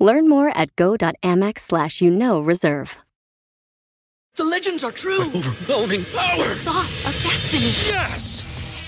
Learn more at go.amex slash you know reserve. The legends are true. overwhelming power! Sauce of destiny. Yes!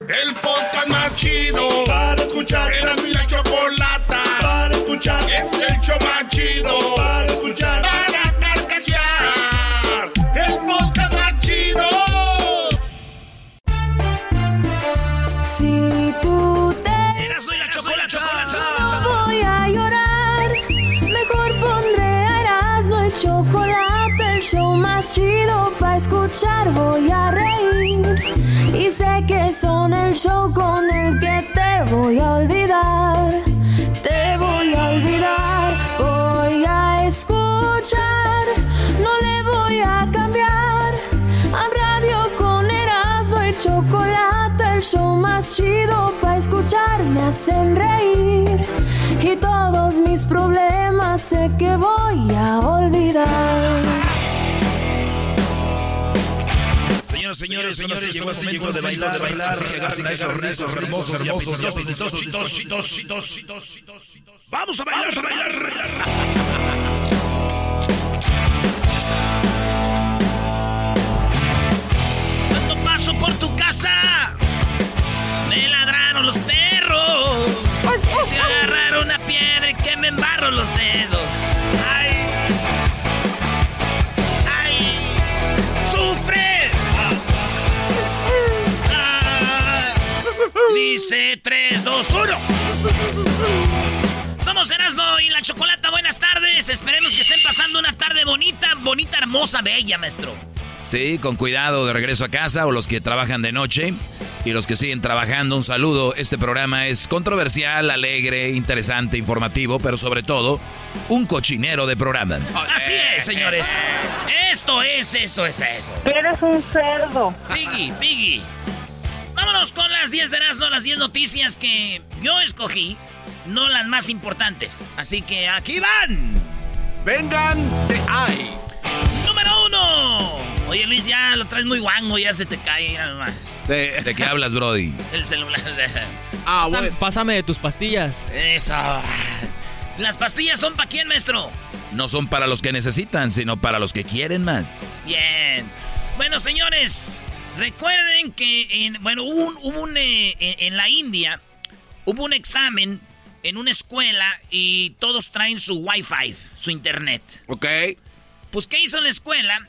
El podcast más chido para escuchar. Era mi la chocolata para escuchar. Es el show más chido para escuchar. Para show más chido para escuchar. Voy a reír y sé que son el show con el que te voy a olvidar. Te voy a olvidar, voy a escuchar, no le voy a cambiar. A radio con Erasmo y chocolate, el show más chido para escuchar me hacen reír. Y todos mis problemas sé que voy a olvidar. Señoras, señores, señores, llegó el momento de bailar, de bailar, así que agarren a esos rizos hermosos, hermosos, apetitosos, chitos, chitos, chitos, chitos, chitos, chitos. Vamos a bailar, a bailar, a bailar. Cuando paso por tu casa, me ladraron los perros. Se agarraron una piedra y que me embarro los dedos. Dice 3, 2, 1. Somos Erasmo y la Chocolata. Buenas tardes. Esperemos que estén pasando una tarde bonita, bonita, hermosa, bella, maestro. Sí, con cuidado de regreso a casa o los que trabajan de noche y los que siguen trabajando, un saludo. Este programa es controversial, alegre, interesante, informativo, pero sobre todo un cochinero de programa. Así es, señores. Esto es, eso es eso. Eres un cerdo. Piggy, Piggy. Vámonos con las 10 de Erasmo, las 10 noticias que yo escogí, no las más importantes. Así que aquí van. Vengan de ay. Número uno. Oye, Luis, ya lo traes muy guango, ya se te cae nomás. ¿De qué hablas, Brody? El celular. Ah, Pásame, pásame de tus pastillas. Eso. ¿Las pastillas son para quién, maestro? No son para los que necesitan, sino para los que quieren más. Bien. Bueno, señores, recuerden que en, bueno, hubo un, hubo un, eh, en, en la India hubo un examen en una escuela y todos traen su Wi-Fi, su internet. Ok. Pues, ¿qué hizo la escuela?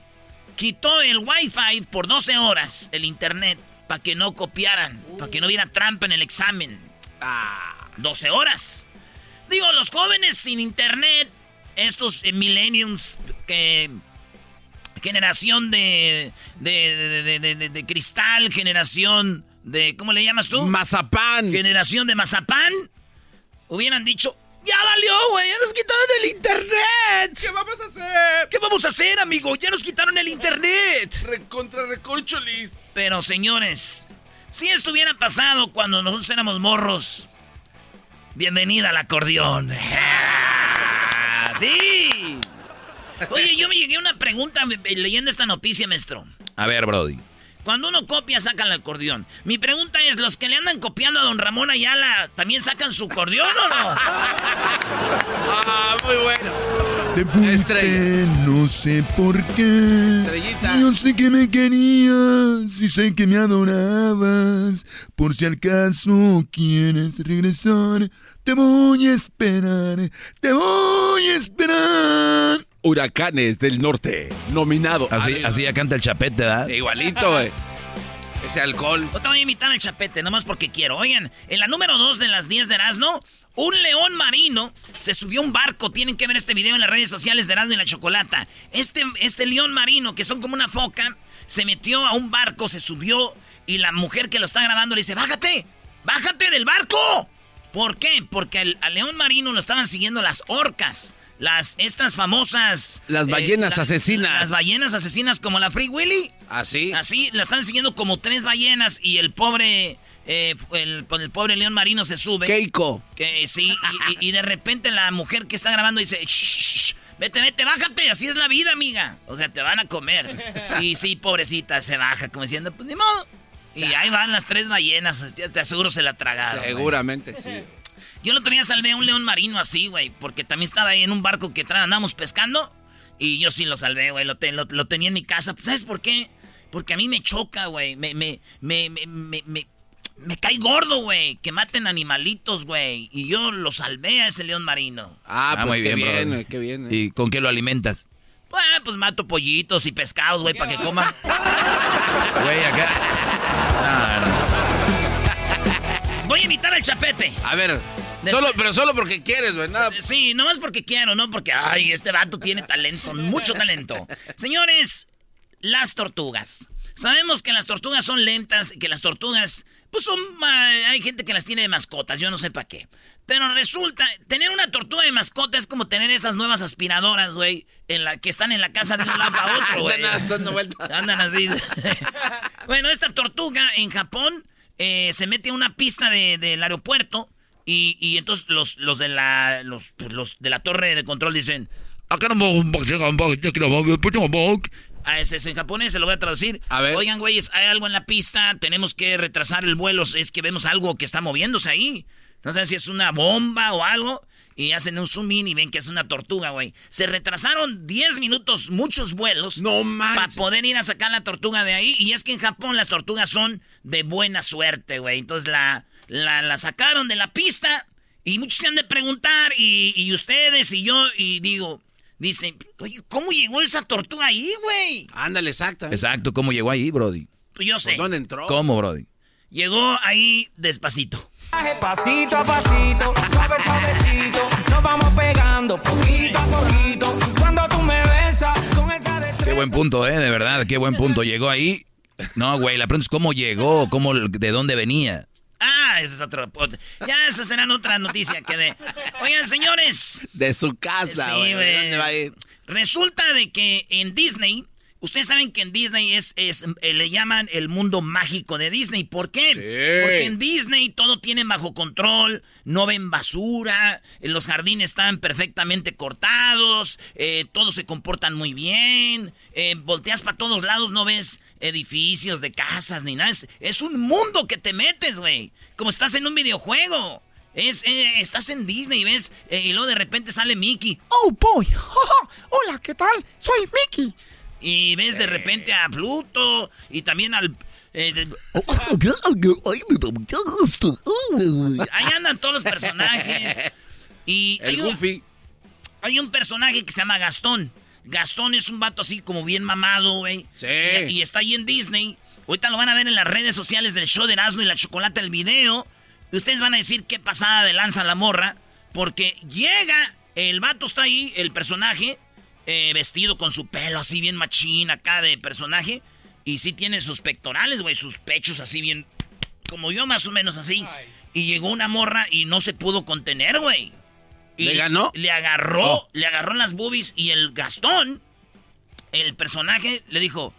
Quitó el Wi-Fi por 12 horas, el internet, para que no copiaran, para que no hubiera trampa en el examen. Ah, 12 horas. Digo, los jóvenes sin internet, estos millenniums que generación de de, de, de- de- de- de cristal, generación de, ¿cómo le llamas tú? Mazapán. Generación de mazapán. Hubieran dicho, ya valió, güey, ya nos quitaron el internet. ¿Qué vamos a hacer? ¿Qué vamos a hacer, amigo? Ya nos quitaron el internet. Recontra recorcholis. Pero, señores, si esto hubiera pasado cuando nosotros éramos morros, bienvenida al acordeón. ¡Sí! Oye, yo me llegué a una pregunta leyendo esta noticia, maestro. A ver, Brody. Cuando uno copia, saca el acordeón. Mi pregunta es, ¿los que le andan copiando a don Ramón Ayala también sacan su acordeón o no? Ah, muy bueno. Te fuiste, Estrella. no sé por qué. Estrellita. Yo sé que me querías y sé que me adorabas. Por si acaso quieres regresar, te voy a esperar, te voy a esperar. Huracanes del Norte, nominado. Así, así ya canta el chapete, ¿verdad? Igualito, güey. Ese alcohol. No te voy a invitar al chapete, nomás porque quiero. Oigan, en la número 2 de las 10 de Erasmo, un león marino se subió a un barco. Tienen que ver este video en las redes sociales de Erasmo y la Chocolata. Este, este león marino, que son como una foca, se metió a un barco, se subió y la mujer que lo está grabando le dice, bájate, bájate del barco. ¿Por qué? Porque al, al león marino lo estaban siguiendo las orcas. Las, estas famosas... Las eh, ballenas asesinas. Las ballenas asesinas como la Free Willy. Así. Así, la están siguiendo como tres ballenas y el pobre, eh, el, el pobre león marino se sube. Keiko. Que sí, y, y- y de repente la mujer que está grabando dice, "Shh, vete, vete, bájate, así es la vida, amiga. O sea, te van a comer. Y sí, pobrecita, se baja como diciendo, pues ni modo. Y ahí van las tres ballenas, te aseguro se la tragaron. Seguramente, sí. Yo el otro día salvé a un león marino así, güey, porque también estaba ahí en un barco que andábamos pescando. Y yo sí lo salvé, güey, lo, te- lo- lo tenía en mi casa. Pues, ¿Sabes por qué? Porque a mí me choca, güey. Me, me, me, me, me, me- me cae gordo, güey, que maten animalitos, güey. Y yo lo salvé a ese león marino. Ah, pues muy qué bien, bien, qué bien. eh. ¿Y con qué lo alimentas? Bueno, pues mato pollitos y pescados, güey, para que coman. Güey, acá. No, no. Voy a invitar al chapete. A ver, Después- solo, pero solo porque quieres, güey. Nada. Sí, no es porque quiero, no porque, ay, este vato tiene talento, mucho talento. Señores, las tortugas. Sabemos que las tortugas son lentas, que las tortugas, pues son, hay gente que las tiene de mascotas, yo no sé para qué. Pero resulta, tener una tortuga de mascota es como tener esas nuevas aspiradoras, güey, en la que están en la casa de un lado a otro, güey. Andan. Andan así. bueno, esta tortuga en Japón eh, se mete a una pista de- del aeropuerto y, y entonces los, los de la los, pues, los de la torre de control dicen Ah, ese es en japonés, se lo voy a traducir. A ver. Oigan, güeyes, hay algo en la pista, tenemos que retrasar el vuelo, es que vemos algo que está moviéndose ahí. No sé si es una bomba o algo. Y hacen un zoom in y ven que es una tortuga, güey. Se retrasaron 10 minutos, muchos vuelos. No. Para poder ir a sacar la tortuga de ahí. Y es que en Japón las tortugas son de buena suerte, güey. Entonces la, la, la sacaron de la pista. Y muchos se han de preguntar. Y, y ustedes y yo. Y digo, dicen, oye, ¿cómo llegó esa tortuga ahí, güey? Ándale, exacto. Exacto, ¿cómo llegó ahí, Brody? Pues yo sé. ¿Por dónde entró? ¿Cómo, Brody? Llegó ahí despacito. Pasito a pasito, suave suavecito, nos vamos pegando poquito a poquito. Cuando tú me besas con esa destreza. Qué buen punto, ¿eh? De verdad, qué buen punto. Llegó ahí. No, güey, la pregunta es cómo llegó, cómo, de dónde venía. Ah, ese es otro. Ya, esas serán otra noticia que de. Oigan, señores. De su casa, Sí, güey. güey. ¿Dónde va a ir? Resulta de que en Disney, ustedes saben que en Disney es, es eh, le llaman el mundo mágico de Disney. ¿Por qué? Porque en Disney todo tiene bajo control, no ven basura, eh, los jardines están perfectamente cortados, eh, todos se comportan muy bien, eh, volteas para todos lados, no ves edificios de casas ni nada. Es, es un mundo que te metes, güey. Como estás en un videojuego. Es, eh, estás en Disney, ¿ves? Eh, y luego de repente sale Mickey. Oh, boy. Hola, ¿qué tal? Soy Mickey. Y ves de repente a Pluto y también al... eh, de- ahí andan todos los personajes. Y hay El un- Goofy. hay un personaje que se llama Gastón. Gastón es un vato así como bien mamado, güey. Sí. Y, y está ahí en Disney. Ahorita lo van a ver en las redes sociales del show de Erasmo y la Chocolata, el video. Y ustedes van a decir qué pasada de lanza la morra. Porque llega, el vato está ahí, el personaje, eh, vestido con su pelo así bien machín acá de personaje. Y sí tiene sus pectorales, güey, sus pechos así bien... Como yo más o menos así. Y llegó una morra y no se pudo contener, güey. Y ¿Le ganó? Le agarró, Oh. le agarró las boobies y el Gastón, el personaje, le dijo,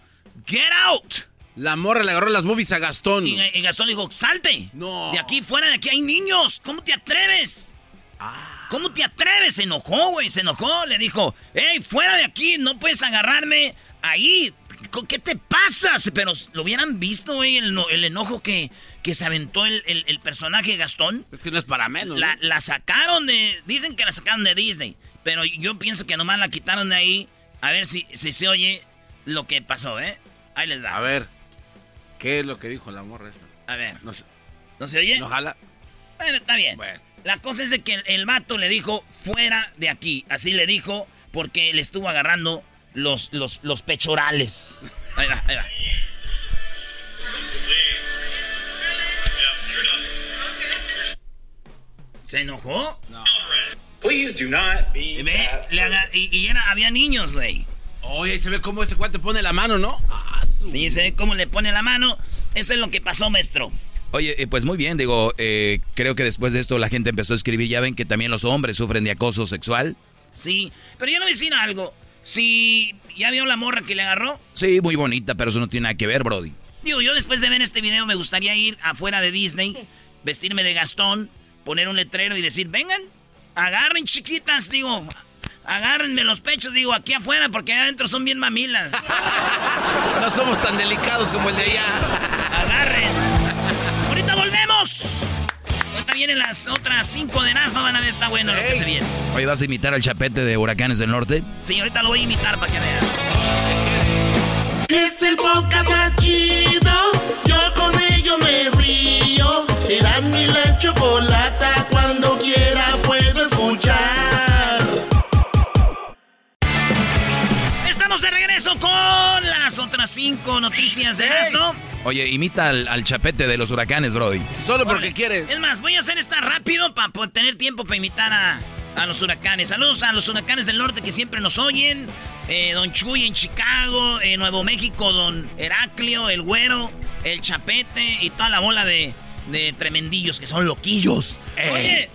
get out. La morra le agarró las boobies a Gastón. Y, y Gastón le dijo, salte. No. De aquí fuera, de aquí hay niños. ¿Cómo te atreves? ¿Cómo te atreves? Se enojó, güey, se enojó. Le dijo, hey, fuera de aquí, no puedes agarrarme ahí. ¿Qué te pasa? Pero lo hubieran visto, güey, el, no- el enojo que, que se aventó el, el- el personaje Gastón. Es que no es para menos. La, ¿no? la sacaron de. Dicen que la sacaron de Disney. Pero yo pienso que nomás la quitaron de ahí. A ver si, si se oye lo que pasó, ¿eh? Ahí les da. A ver. ¿Qué es lo que dijo la morra esa? A ver. No sé. ¿No se oye? ¿No jala? Bueno, está bien. Bueno. La cosa es de que el, el vato le dijo fuera de aquí. Así le dijo. porque le estuvo agarrando los, los, los pechorales. Ahí va, ahí va. ¿Se enojó? No. Please do not be Y, ve, le aga- y, y era- había niños, güey. Oye, se ve cómo ese cuate pone la mano, ¿no? Sí, se ve cómo le pone la mano. Eso es lo que pasó, maestro. Oye, eh, pues muy bien, digo, eh, creo que después de esto la gente empezó a escribir, ya ven que también los hombres sufren de acoso sexual. Sí, pero yo no voy a decir algo. Si ya vio la morra que le agarró, Sí, muy bonita, pero eso no tiene nada que ver, Brody. digo, yo después de ver este video me gustaría ir afuera de Disney, vestirme de Gastón, poner un letrero y decir, vengan, agarren chiquitas, digo, agárrenme los pechos, digo, aquí afuera, porque allá adentro son bien mamilas. No somos tan delicados como el de allá. Agarren. Volvemos. Ahorita vienen las otras cinco de Nas, no van a ver, está bueno lo que se viene. Oye, ¿vas a imitar al chapete de Huracanes del Norte? Sí, ahorita lo voy a imitar para que vean. Es el podcast más chido. Yo con ello me río. Eras mi la chocolata. Cuando quiera Estamos de regreso con las otras cinco noticias de Erasmo. Oye, imita al, al chapete de los huracanes, Brody. Solo Órale. Es más, voy a hacer esta rápido para tener tiempo para imitar a, a los huracanes. Saludos a los huracanes del norte que siempre nos oyen. Eh, don Chuy en Chicago, en Nuevo México, Don Heraclio, el Güero, el Chapete y toda la bola de, de tremendillos que son loquillos. Oye,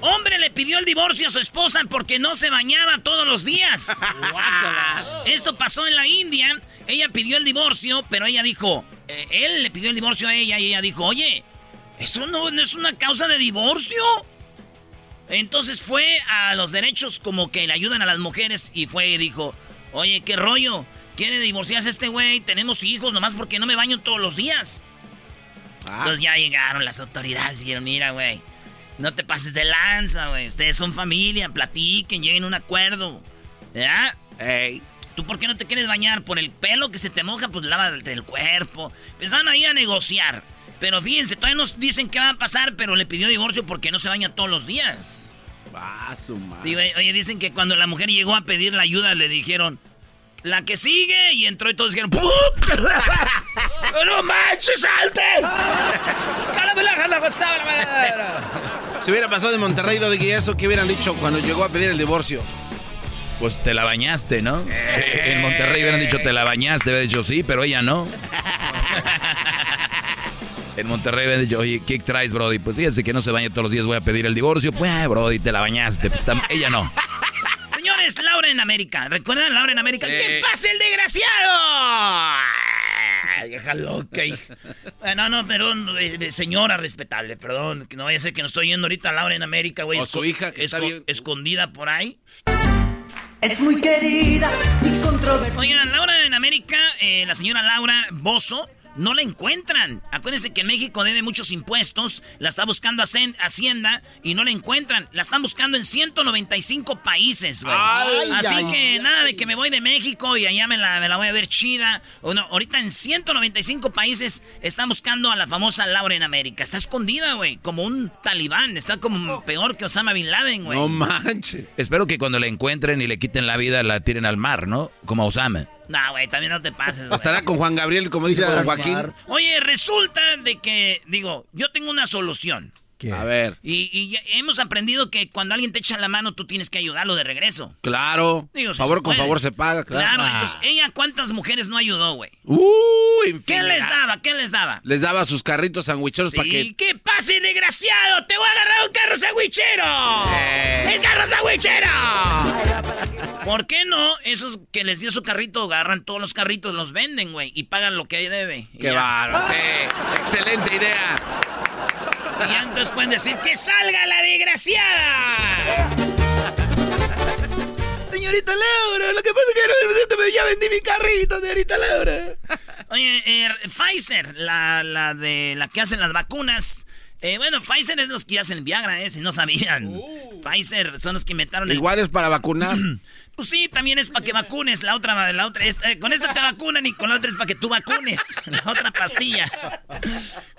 hombre le pidió el divorcio a su esposa porque no se bañaba todos los días. Esto pasó en la India. Ella pidió el divorcio, pero ella dijo, eh, él le pidió el divorcio a ella y ella dijo, oye, eso no, no es una causa de divorcio. Entonces fue a los derechos como que le ayudan a las mujeres y fue y dijo, oye, qué rollo, quiere divorciarse este güey, tenemos hijos nomás porque no me baño todos los días. Entonces ya llegaron las autoridades y dijeron, mira, güey, no te pases de lanza, güey, ustedes son familia, platiquen, lleguen a un acuerdo. ¿Ya? Ey. ¿Tú por qué no te quieres bañar? Por el pelo que se te moja, pues lávate el cuerpo. Empezaron ahí a negociar. Pero fíjense, todavía nos dicen qué va a pasar, pero le pidió divorcio porque no se baña todos los días. Ah, su madre. Sí, güey, oye, dicen que cuando la mujer llegó a pedir la ayuda, le dijeron, la que sigue, y entró y todos dijeron, ¡Pum! ¡No manches, salte! ¡Cálame la jala, gozaba la madera! Si hubiera pasado de Monterrey, de que eso, ¿qué hubieran dicho cuando llegó a pedir el divorcio? Pues te la bañaste, ¿no? En Monterrey hubieran dicho te la bañaste, hubiera dicho sí, pero ella no. En Monterrey hubieran dicho, oye, ¿qué traes, Brody? Pues fíjense que no se baña todos los días, voy a pedir el divorcio. Pues, ay, Brody, te la bañaste. Pues, ella no. Señores, Laura en América. ¿Recuerdan Laura en América? ¿Qué pasa el desgraciado? Ay, Vieja loca, hija. Eh, No, no, perdón, eh, señora respetable, perdón. Que no vaya a ser que no estoy yendo ahorita a Laura en América, güey. O su hija, que está bien. Escondida por ahí. Es muy querida y controvertida. Oigan, Laura en América, eh, la señora Laura Bozo, no la encuentran. Acuérdense que en México debe muchos impuestos, la está buscando Hacienda y no la encuentran. La están buscando en 195 países, güey. Ay, Así ay, que nada de que me voy de México y allá me la, me la voy a ver chida. O no, ahorita en 195 países están buscando a la famosa Laura en América. Está escondida, güey, como un talibán. Está como peor que Osama Bin Laden, güey. No manches. Espero que cuando la encuentren y le quiten la vida, la tiren al mar, ¿no? Como a Osama. No, güey, también no te pases, güey. Estará con Juan Gabriel, como dice don Joaquín. Oye, resulta de que, digo, yo tengo una solución. A ver. Y, hemos aprendido que cuando alguien te echa la mano, tú tienes que ayudarlo de regreso. Claro. Digo, si favor con puede. favor se paga, claro. Claro, Ah. entonces, ¿ella cuántas mujeres no ayudó, güey? Uh, ¿Qué infinidad. les daba? ¿Qué les daba? Les daba sus carritos sandwicheros para Sí, que... ¿Qué pase, desgraciado? ¡Te voy a agarrar un carro sandwichero! Eh. ¡El carro sandwichero! ¿Por qué no? Esos que les dio su carrito, agarran todos los carritos, los venden, güey, y pagan lo que debe. ¡Qué bárbaro! Sí, excelente idea. Y entonces pueden decir ¡Que salga la desgraciada! Señorita Laura, lo que pasa es que ya vendí mi carrito, señorita Laura. Oye, eh, Pfizer, la, la de la que hacen las vacunas. eh, bueno, Pfizer es los que hacen Viagra, eh, si no sabían. Pfizer son los que inventaron el Igual es para vacunar. Pues sí, también es para que vacunes. La otra, la otra, esta- eh, con esta te vacunan y con la otra es para que tú vacunes. La otra pastilla.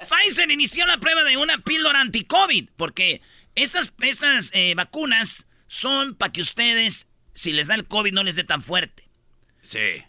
Pfizer inició la prueba de una píldora anti-COVID porque estas, estas eh, vacunas son para que ustedes si les da el COVID no les dé tan fuerte. Sí.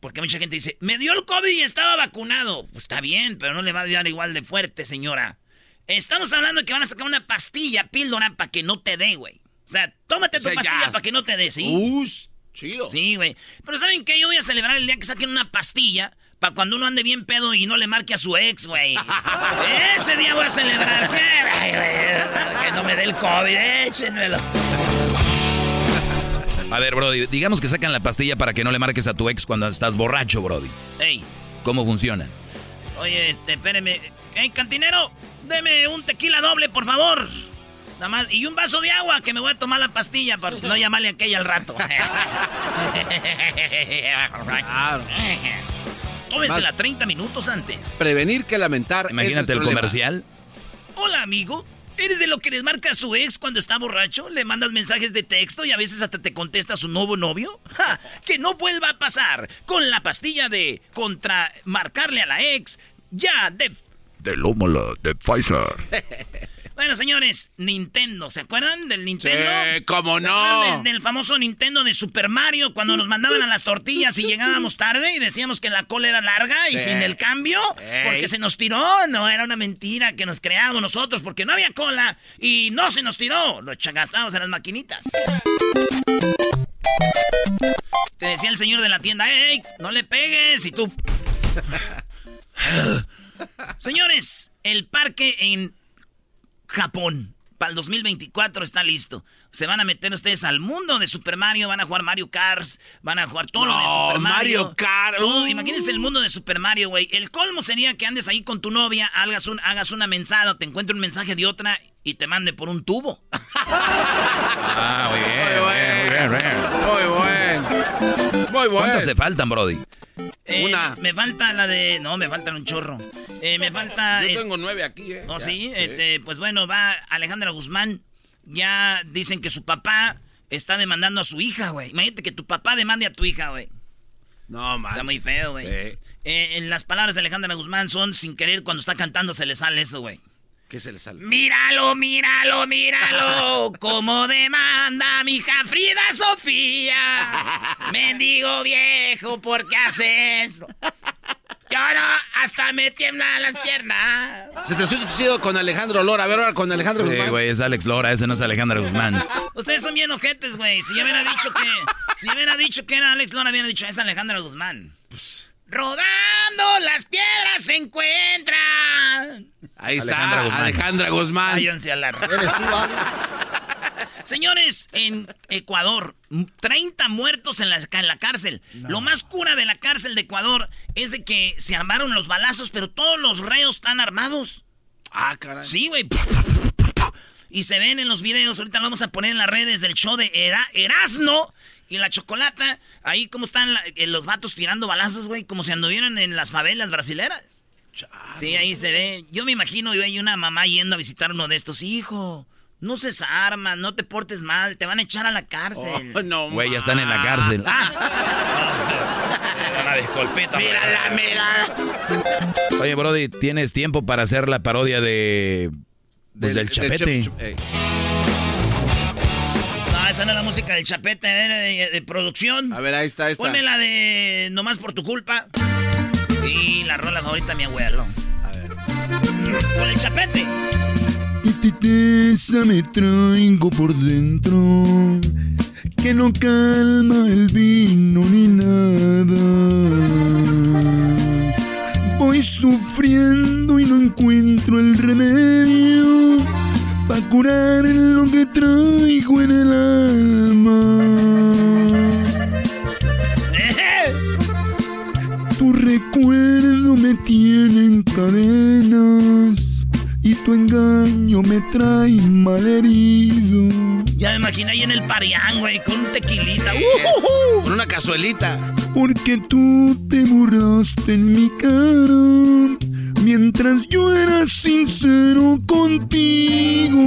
Porque mucha gente dice, me dio el COVID y estaba vacunado. Pues está bien, pero no le va a dar igual de fuerte, señora. Estamos hablando de que van a sacar una pastilla, píldora, para que no te dé, güey. O sea, tómate tu O sea, pastilla para que no te dé, ¿sí? Ush, chido. Sí, güey. Pero ¿saben qué? Yo voy a celebrar el día que saquen una pastilla para cuando uno ande bien pedo y no le marque a su ex, güey. Ese día voy a celebrar. Güey, que no me dé el COVID, échenmelo. A ver, Brody, digamos que sacan la pastilla para que no le marques a tu ex cuando estás borracho, Brody. Ey, ¿Cómo funciona? oye, este, espéreme. Ey, cantinero, deme un tequila doble, por favor. Nada más, y un vaso de agua que me voy a tomar la pastilla para no llamarle a aquella al rato. Tómesela 30 minutos antes. Prevenir que lamentar. Imagínate el comercial. Hola, amigo. ¿Eres de lo que les marca a su ex cuando está borracho? ¿Le mandas mensajes de texto y a veces hasta te contesta su nuevo novio? ¡Ja! Que no vuelva a pasar con la pastilla de contra marcarle a la ex. Ya, de... Del ómala de Pfizer. Bueno, señores, Nintendo, ¿se acuerdan del Nintendo? Sí, cómo ¿Se no. Del, del famoso Nintendo de Super Mario, cuando nos mandaban a las tortillas y llegábamos tarde y decíamos que la cola era larga y Sí. sin el cambio, Ey. porque se nos tiró. No, era una mentira que nos creábamos nosotros, porque no había cola y no se nos tiró. Lo gastábamos en las maquinitas. Te decía el señor de la tienda, ¡Ey, no le pegues! Y tú... Señores, el parque en Japón para el 2024 está listo. Se van a meter ustedes al mundo de Super Mario, van a jugar Mario Kart, van a jugar todo lo de No, Super Mario. Mario Kart, uh. Imagínense el mundo de Super Mario, güey. El colmo sería que andes ahí con tu novia, hagas, un, hagas una mensada, te encuentre un mensaje de otra y te mande por un tubo. Ah, muy bien, muy bien, muy bien. Muy bueno. Muy bueno. ¿Cuántas te faltan, Brody? Eh, Una. Me falta la de... No, me faltan un chorro. Eh, me falta... Yo tengo nueve aquí, ¿eh? ¿Oh, Ya, sí? Este, pues bueno, va Alejandra Guzmán. Ya dicen que su papá está demandando a su hija, güey. Imagínate que tu papá demande a tu hija, güey. No, man. Está muy feo, güey. Sí. Eh, en las palabras de Alejandra Guzmán son sin querer cuando está cantando se le sale eso, güey. ¿Qué se le sale? Míralo, míralo, míralo, como demanda mi hija Frida Sofía. Mendigo viejo, ¿por qué haces eso? Yo no, hasta me tiemblan las piernas. Se te escucha chido con Alejandro Lora. A ver ahora con Alejandro Sí, Guzmán. güey, es Alex Lora, ese no es Alejandra Guzmán. Ustedes son bien ojetes, güey. Si yo hubiera dicho que. Si yo hubiera dicho que era Alex Lora, hubiera dicho es Alejandra Guzmán. Rodando las piedras se encuentran. Ahí está. Alejandra Guzmán. Alejandra Guzmán. Váyanse a la. ¿Eres tú? Señores, en Ecuador, 30 muertos en la, en la cárcel. Lo más cura de la cárcel de Ecuador es de que se armaron los balazos, pero todos los reos están armados. Ah, caray. Sí, güey. Y se ven en los videos, ahorita lo vamos a poner en las redes del show de Era- Erasno y la Chocolata. Ahí como están la- eh, los vatos tirando balazos, güey, como si anduvieran en las favelas brasileras. Sí, ahí se ve. Yo me imagino, güey, una mamá yendo a visitar uno de estos. Hijo, no se armas, no te portes mal, te van a echar a la cárcel. Oh, no, Güey, ya están en la cárcel. Una disculpita. Mírala, mira. Oye, Brody, ¿tienes tiempo para hacer la parodia de... pues, del, chapete? chup- eh. No, esa no es la música del chapete, era de, de producción. A ver, ahí está, ahí está. Ponme la de Nomás por tu culpa. Sí, la rola favorita de mi abuelo. A ver. Con el chapete. Y tristeza me traigo por dentro, que no calma el vino ni nada. Voy sufriendo y no encuentro el remedio para curar lo que traigo en el alma. Recuerdo me tiene en cadenas y tu engaño me trae malherido. Ya me imaginé ahí en el parián, güey, con un tequilita. Con una cazuelita. Porque tú te burlaste en mi cara mientras yo era sincero contigo.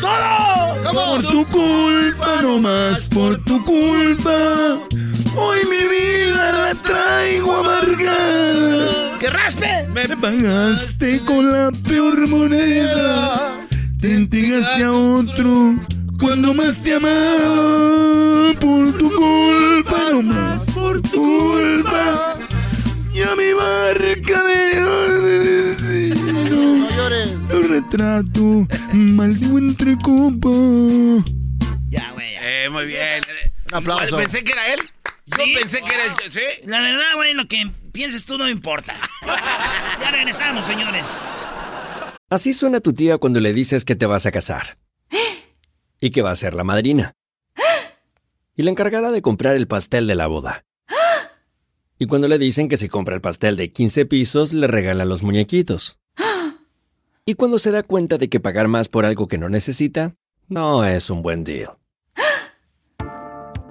¡Todo! Por tu culpa, no más por tu culpa. Hoy mi vida la traigo amargada. ¡Que raspe! Me pagaste con la peor moneda. Te entregaste a otro cuando más te amaba por tu culpa, no más por tu culpa. Ya mi barca de no, llores. No retrato, maldigo entre copas. Ya, güey. Eh, muy bien. Un aplauso. Pensé que era él. Yo Sí, pensé que era el... ¿Sí? La verdad, güey, lo que pienses tú no importa. ya regresamos, señores. Así suena tu tía cuando le dices que te vas a casar. Y que va a ser la madrina. Y la encargada de comprar el pastel de la boda. Y cuando le dicen que si compra el pastel de 15 pisos, le regalan los muñequitos. Y cuando se da cuenta de que pagar más por algo que no necesita, no es un buen deal.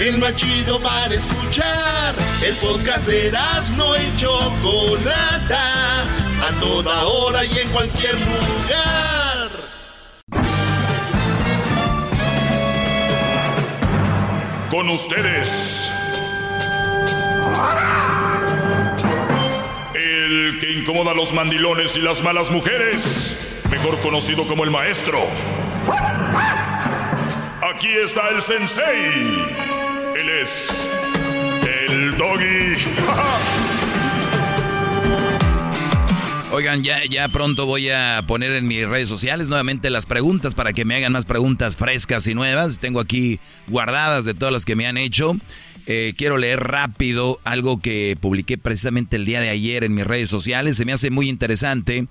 El más chido para escuchar. El podcast de no y Chocolata. A toda hora y en cualquier lugar. Con ustedes. El que incomoda a los mandilones y las malas mujeres. Mejor conocido como el maestro. Aquí está el sensei. Él es el doggy. Oigan, ya, ya pronto voy a poner en mis redes sociales nuevamente las preguntas para que me hagan más preguntas frescas y nuevas. Tengo aquí guardadas de todas las que me han hecho. Eh, quiero leer rápido algo que publiqué precisamente el día de ayer en mis redes sociales. Se me hace muy interesante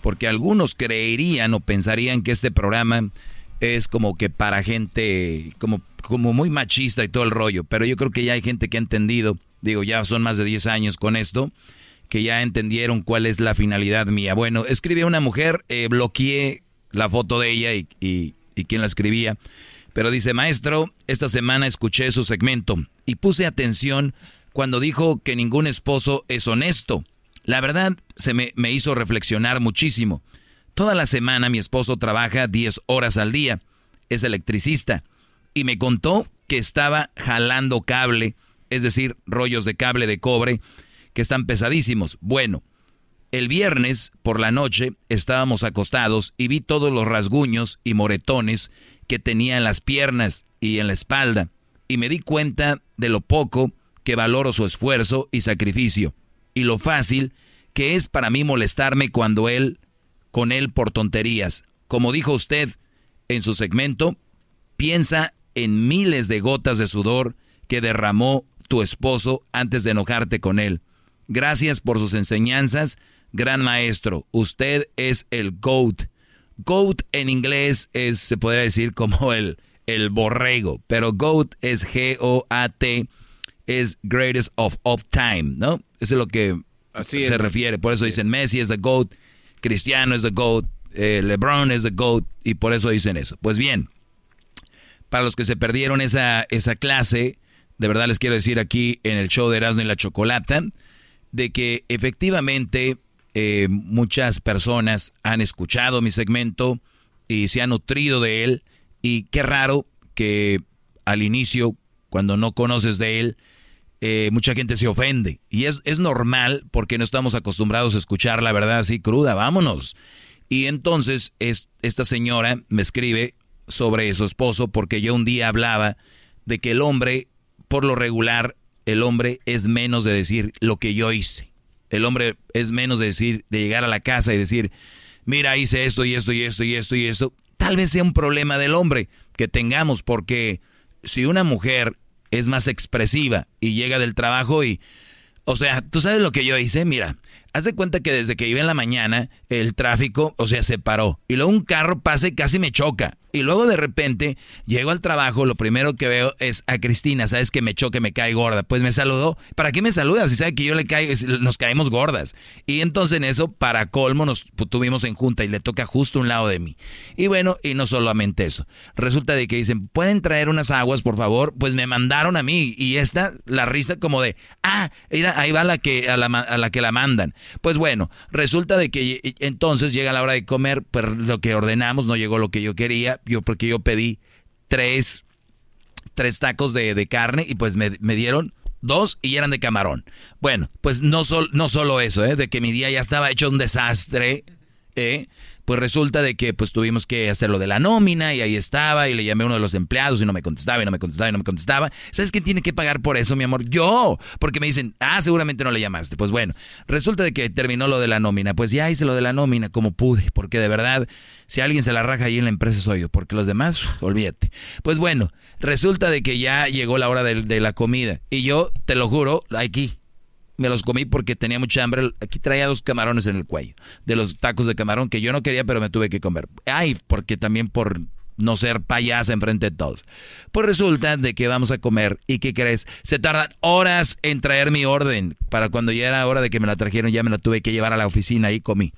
porque algunos creerían o pensarían que este programa es como que para gente como, como muy machista y todo el rollo. Pero yo creo que ya hay gente que ha entendido, digo, ya son más de 10 años con esto que ya entendieron cuál es la finalidad mía. Bueno, escribí a una mujer, eh, bloqueé la foto de ella y, y, y quién la escribía, pero dice, maestro, esta semana escuché su segmento y puse atención cuando dijo que ningún esposo es honesto. La verdad se me, me hizo reflexionar muchísimo. Toda la semana mi esposo trabaja 10 horas al día, es electricista, y me contó que estaba jalando cable, es decir, rollos de cable de cobre, que están pesadísimos. Bueno, el viernes por la noche estábamos acostados y vi todos los rasguños y moretones que tenía en las piernas y en la espalda. Y me di cuenta de lo poco que valoro su esfuerzo y sacrificio. Y lo fácil que es para mí molestarme cuando él con él por tonterías. Como dijo usted en su segmento, piensa en miles de gotas de sudor que derramó tu esposo antes de enojarte con él. Gracias por sus enseñanzas, gran maestro. Usted es el GOAT. GOAT en inglés es, se podría decir como el, el borrego, pero GOAT es G-O-A-T, es greatest of all time, ¿no? Eso es lo que Así se es. refiere. Por eso dicen Messi es the GOAT, Cristiano es the GOAT, eh, LeBron es the GOAT, y por eso dicen eso. Pues bien, para los que se perdieron esa, esa clase, de verdad les quiero decir aquí en el show de Erasmo y la Chocolata, de que efectivamente eh, muchas personas han escuchado mi segmento y se han nutrido de él. Y qué raro que al inicio, cuando no conoces de él, eh, mucha gente se ofende. Y es, es normal porque no estamos acostumbrados a escuchar la verdad así cruda, vámonos. Y entonces es, esta señora me escribe sobre su esposo porque yo un día hablaba de que el hombre, por lo regular, el hombre es menos de decir lo que yo hice. El hombre es menos de decir, de llegar a la casa y decir, mira, hice esto y esto y esto y esto y esto. Tal vez sea un problema del hombre que tengamos porque si una mujer es más expresiva y llega del trabajo y, o sea, tú sabes lo que yo hice, mira, haz de cuenta que desde que iba en la mañana el tráfico, o sea, se paró y luego un carro pasa y casi me choca. Y luego de repente llego al trabajo, lo primero que veo es a Cristina, sabes que me choque, me cae gorda. Pues me saludó. ¿Para qué me saluda? Si sabe que yo le caigo, nos caemos gordas. Y entonces en eso, para colmo, nos tuvimos en junta y le toca justo un lado de mí. Y bueno, y no solamente eso. Resulta de que dicen, ¿pueden traer unas aguas, por favor? Pues me mandaron a mí. Y esta, la risa como de, ah, ahí va la que, a la que la mandan. Pues bueno, resulta de que entonces llega la hora de comer, pero lo que ordenamos no llegó lo que yo quería yo porque yo pedí tres, tres tacos de, carne y pues me, dieron dos y eran de camarón. Bueno, pues no, no solo eso, ¿eh? de que mi día ya estaba hecho un desastre, ¿eh? Pues resulta de que pues tuvimos que hacer lo de la nómina y ahí estaba y le llamé a uno de los empleados y no me contestaba y no me contestaba y no me contestaba. ¿Sabes quién tiene que pagar por eso, mi amor? Yo, porque me dicen, ah, seguramente no le llamaste. Pues bueno, resulta de que terminó lo de la nómina. Pues ya hice lo de la nómina como pude, porque de verdad, si alguien se la raja ahí en la empresa soy yo, porque los demás, olvídate. Pues bueno, resulta de que ya llegó la hora de, de la comida y yo, te lo juro, aquí, me los comí porque tenía mucha hambre. Aquí traía dos camarones en el cuello, de los tacos de camarón que yo no quería, pero me tuve que comer. Ay, porque también por no ser payasa enfrente de todos. Pues resulta de que vamos a comer y ¿qué crees? Se tardan horas en traer mi orden. Para cuando ya era hora de que me la trajeron, ya me la tuve que llevar a la oficina y comí.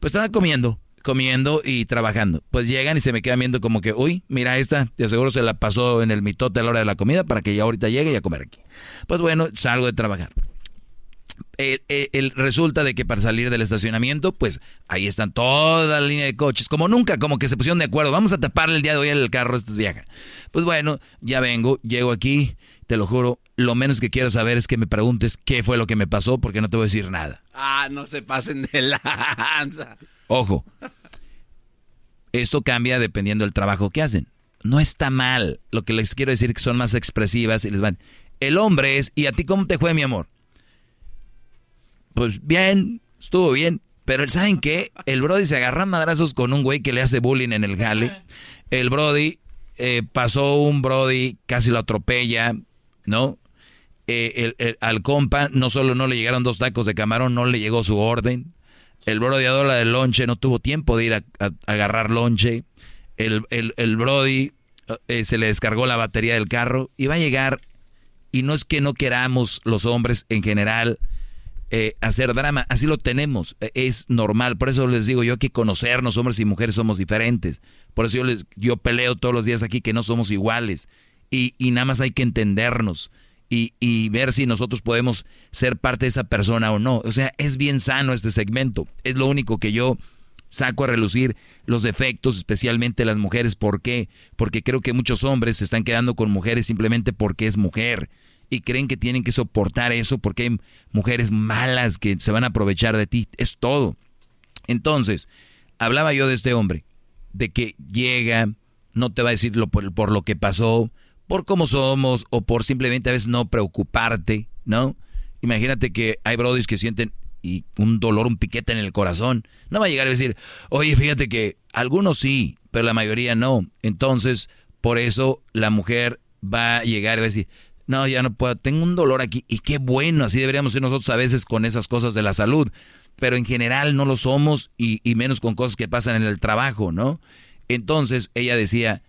Pues estaba comiendo, comiendo y trabajando. Pues llegan y se me quedan viendo como que, uy, mira esta, de seguro se la pasó en el mitote a la hora de la comida para que ya ahorita llegue y a comer aquí. Pues bueno, salgo de trabajar. Eh, eh, el, resulta de que para salir del estacionamiento, pues ahí están toda la línea de coches, como nunca, como que se pusieron de acuerdo, vamos a taparle el día de hoy el carro, esto es vieja. Pues bueno, ya vengo, llego aquí, te lo juro, lo menos que quiero saber es que me preguntes qué fue lo que me pasó, porque no te voy a decir nada. Ah, no se pasen de lanza. Ojo, esto cambia dependiendo del trabajo que hacen. No está mal, lo que les quiero decir es que son más expresivas y les van. El hombre es, ¿y a ti cómo te fue, mi amor? Pues bien, estuvo bien. Pero ¿saben qué? El Brody se agarra madrazos con un güey que le hace bullying en el jale. El Brody eh, pasó un Brody, casi lo atropella, ¿no? Eh, el, al compa no solo no le llegaron dos tacos de camarón, no le llegó su orden. El Brody la del lonche no tuvo tiempo de ir a, agarrar lonche. El, el Brody eh, se le descargó la batería del carro y va a llegar. Y no es que no queramos los hombres en general eh, hacer drama. Así lo tenemos, e, es normal. Por eso les digo yo que conocernos, hombres y mujeres, somos diferentes. Por eso yo, les, yo peleo todos los días aquí que no somos iguales. Y, y nada más hay que entendernos y, y, ver si nosotros podemos ser parte de esa persona o no. O sea, es bien sano este segmento. Es lo único que yo saco a relucir los defectos, especialmente las mujeres. ¿Por qué? Porque creo que muchos hombres se están quedando con mujeres simplemente porque es mujer y creen que tienen que soportar eso porque hay mujeres malas que se van a aprovechar de ti. Es todo. Entonces, hablaba yo de este hombre, de que llega, no te va a decir por, por lo que pasó, por cómo somos o por simplemente a veces no preocuparte, ¿no? Imagínate que hay brodis que sienten y un dolor, un piquete en el corazón. No va a llegar a decir, oye, fíjate que algunos sí, pero la mayoría no. Entonces, por eso la mujer va a llegar y va a decir, no, ya no puedo, tengo un dolor aquí. Y qué bueno, así deberíamos ser nosotros a veces con esas cosas de la salud. Pero en general no lo somos y, menos con cosas que pasan en el trabajo, ¿no? Entonces ella decía,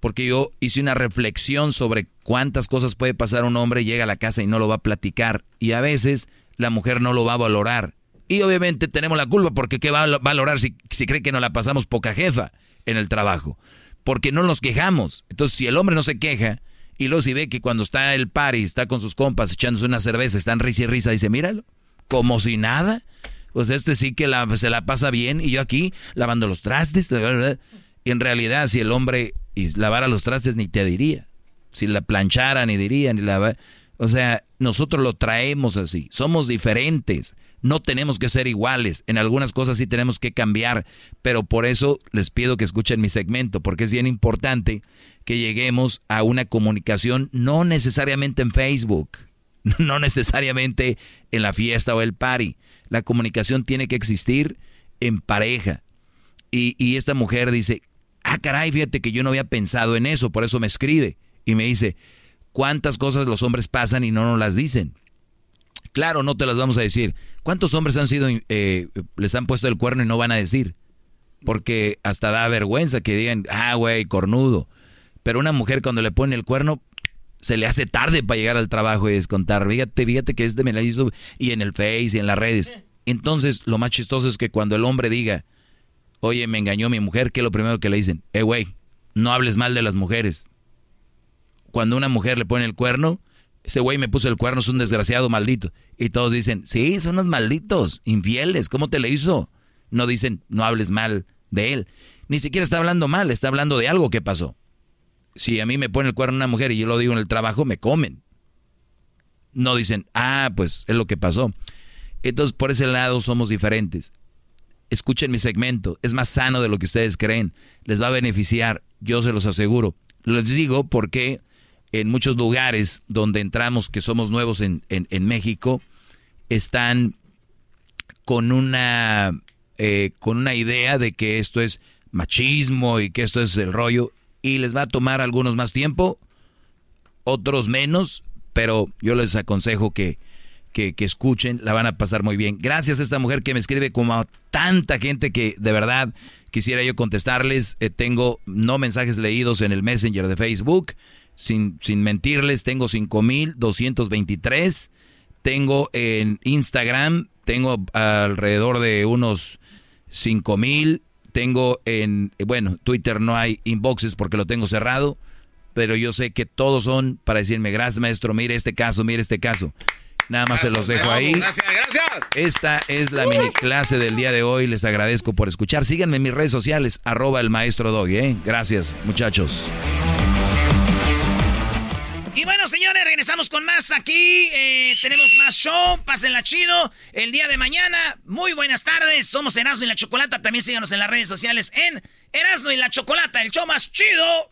porque yo hice una reflexión sobre cuántas cosas puede pasar un hombre, llega a la casa y no lo va a platicar. Y a veces la mujer no lo va a valorar. Y obviamente tenemos la culpa porque ¿qué va a valorar si, si cree que no la pasamos poca jefa en el trabajo? Porque no nos quejamos. Entonces si el hombre no se queja, Y luego si ve que cuando está el party, está con sus compas echándose una cerveza, están risa y risa, dice, míralo, como si nada. Pues este sí que la, se la pasa bien y yo aquí lavando los trastes. Y en realidad si el hombre lavara los trastes ni te diría. Si la planchara ni diría, ni la... O sea, nosotros lo traemos así. Somos diferentes. No tenemos que ser iguales. En algunas cosas sí tenemos que cambiar. Pero por eso les pido que escuchen mi segmento, porque es bien importante que lleguemos a una comunicación no necesariamente en Facebook, no necesariamente en la fiesta o el party. La comunicación tiene que existir en pareja. Y, y esta mujer dice, ah, caray, fíjate que yo no había pensado en eso, por eso me escribe. Y me dice, ¿cuántas cosas los hombres pasan y no nos las dicen? Claro, no te las vamos a decir. ¿Cuántos hombres han sido, eh, les han puesto el cuerno y no van a decir? Porque hasta da vergüenza que digan, ah, güey, cornudo. Pero una mujer cuando le pone el cuerno, se le hace tarde para llegar al trabajo y descontar. Fíjate, fíjate que este me la hizo y en el Face y en las redes. Entonces, lo más chistoso es que cuando el hombre diga, oye, me engañó mi mujer, ¿qué es lo primero que le dicen? Eh, güey, no hables mal de las mujeres. Cuando una mujer le pone el cuerno, ese güey me puso el cuerno, es un desgraciado maldito. Y todos dicen, sí, son unos malditos, infieles, ¿cómo te le hizo? No dicen, no hables mal de él. Ni siquiera está hablando mal, está hablando de algo que pasó. Si a mí me pone el cuerno una mujer y yo lo digo en el trabajo, me comen. No dicen, ah, pues es lo que pasó. Entonces, por ese lado somos diferentes. Escuchen mi segmento, es más sano de lo que ustedes creen. Les va a beneficiar, yo se los aseguro. Les digo porque en muchos lugares donde entramos, que somos nuevos en, México, están con una, eh, con una idea de que esto es machismo y que esto es el rollo. Y les va a tomar algunos más tiempo, otros menos, pero yo les aconsejo que, que, escuchen, la van a pasar muy bien. Gracias a esta mujer que me escribe como a tanta gente que de verdad quisiera yo contestarles. Eh, tengo no mensajes leídos en el Messenger de Facebook sin, sin mentirles, tengo 5223. Tengo en Instagram, tengo alrededor de unos 5000. Tengo en, bueno, Twitter no hay inboxes porque lo tengo cerrado. Pero yo sé que todos son para decirme, gracias maestro, mire este caso, mire este caso. Nada más se los dejo ahí. Gracias, gracias. Esta es la mini clase del día de hoy. Les agradezco por escuchar. Síganme en mis redes sociales, arroba el maestro Doggy. ¿eh? Gracias, muchachos. Y bueno, señores, regresamos con más aquí. Eh, tenemos más show. Pásenla chido. El día de mañana. Muy buenas tardes. Somos Erasmo y la Chocolata. También síganos en las redes sociales en Erasmo y la Chocolata, el show más chido.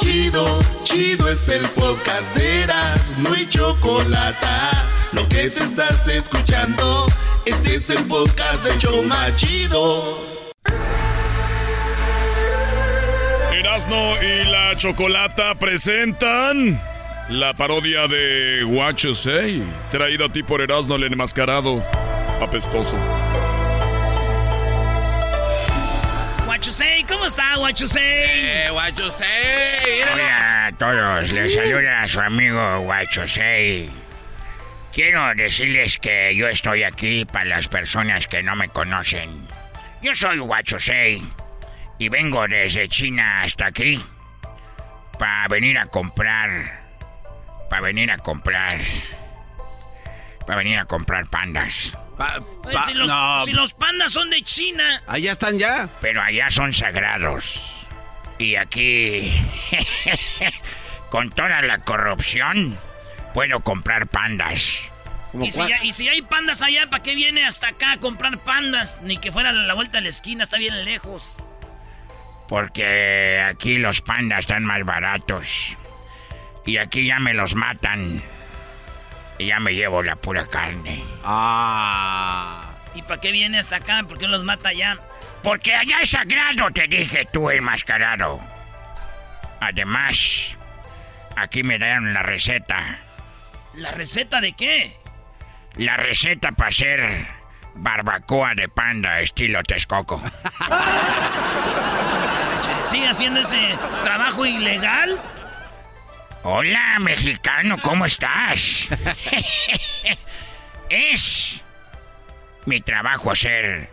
Chido, chido es el podcast de Erasmo y Chocolata. Lo que te estás escuchando, este es el podcast del show más chido. Erasno y la Chocolata presentan la parodia de What You Say, traído a ti por Erasno el enmascarado apestoso. ¿cómo está Say? Eh, Say. Hola a todos, les saluda a su amigo Say. Quiero decirles que yo estoy aquí para las personas que no me conocen. Yo soy Say y vengo desde China hasta aquí para venir a comprar, para venir a comprar, para venir a comprar pandas. si, los, pandas son de China. Allá están ya. Pero allá son sagrados. Y aquí, con toda la corrupción, puedo comprar pandas. ¿Y si, y si, hay pandas allá, ¿para qué viene hasta acá a comprar pandas? Ni que fuera a la vuelta a la esquina, está bien lejos. Porque aquí los pandas están más baratos. Y aquí ya me los matan. Y ya me llevo la pura carne. Ah. ¿Y para qué viene hasta acá? ¿Por qué los mata allá? Porque allá es sagrado, te dije tú, enmascarado. Además, aquí me dieron la receta. ¿La receta de qué? La receta para hacer barbacoa de panda estilo Texcoco. ¿Sigue haciendo ese trabajo ilegal? Hola, mexicano, ¿cómo estás? es mi trabajo hacer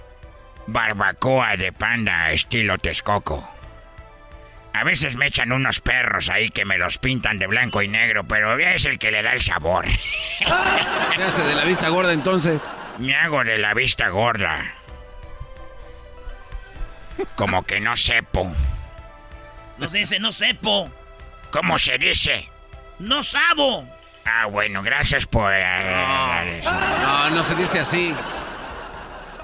barbacoa de panda estilo Texcoco. A veces me echan unos perros ahí que me los pintan de blanco y negro, pero es el que le da el sabor. ¿Qué hace de la vista gorda entonces? Me hago de la vista gorda. Como que no sepo. No se dice no sepo. ¿Cómo se dice? No sabo. Ah, bueno, gracias por... eh, No, no se dice así.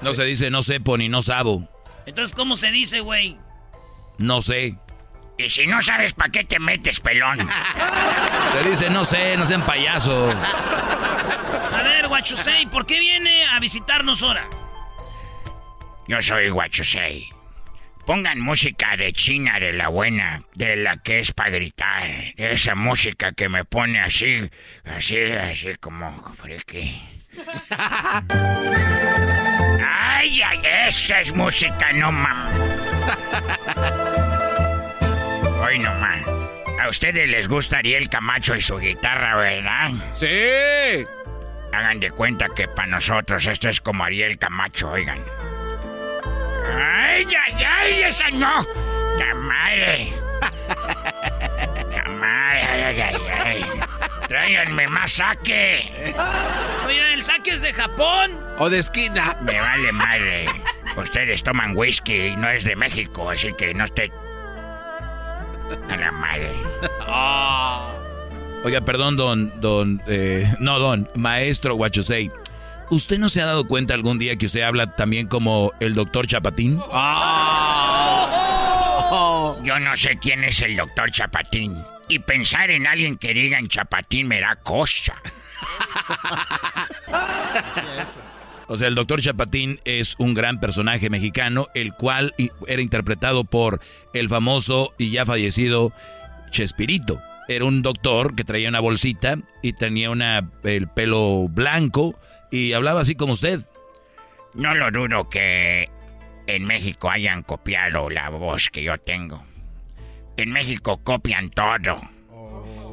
No se dice no sepo ni no sabo. Entonces, ¿cómo se dice, güey? No sé. Y si no sabes para qué te metes, pelón. Se dice no sé, no sean payasos. A ver, Guachusei, ¿por qué viene a visitarnos ahora? Yo soy Guachusei. Pongan música de China, de la buena, de la que es para gritar. Esa música que me pone así, así, así como friki. Ay, ay, esa es música, no mam. Hoy no mam. A ustedes les gusta Ariel Camacho y su guitarra, ¿verdad? Sí. Hagan de cuenta que para nosotros esto es como Ariel Camacho, oigan. ¡Ay, ay, ay! ¡Esa no! ¡La madre! ¡La madre! ¡Ay, ay, ay! ¡Tráiganme más saque! Oye, ¿el saque es de Japón? O de esquina. Me vale madre. Ustedes toman whisky y no es de México, así que no esté... A la madre. Oiga, perdón, don, don, eh, no, don, maestro Guachosei. ¿Usted no se ha dado cuenta algún día que usted habla también como el doctor Chapatín? Yo no sé quién es el doctor Chapatín. Y pensar en alguien que diga en Chapatín me da cosa. O sea, el doctor Chapatín es un gran personaje mexicano, el cual era interpretado por el famoso y ya fallecido Chespirito. Era un doctor que traía una bolsita y tenía una, el pelo blanco y hablaba así como usted. No lo dudo que en México hayan copiado la voz que yo tengo. En México copian todo.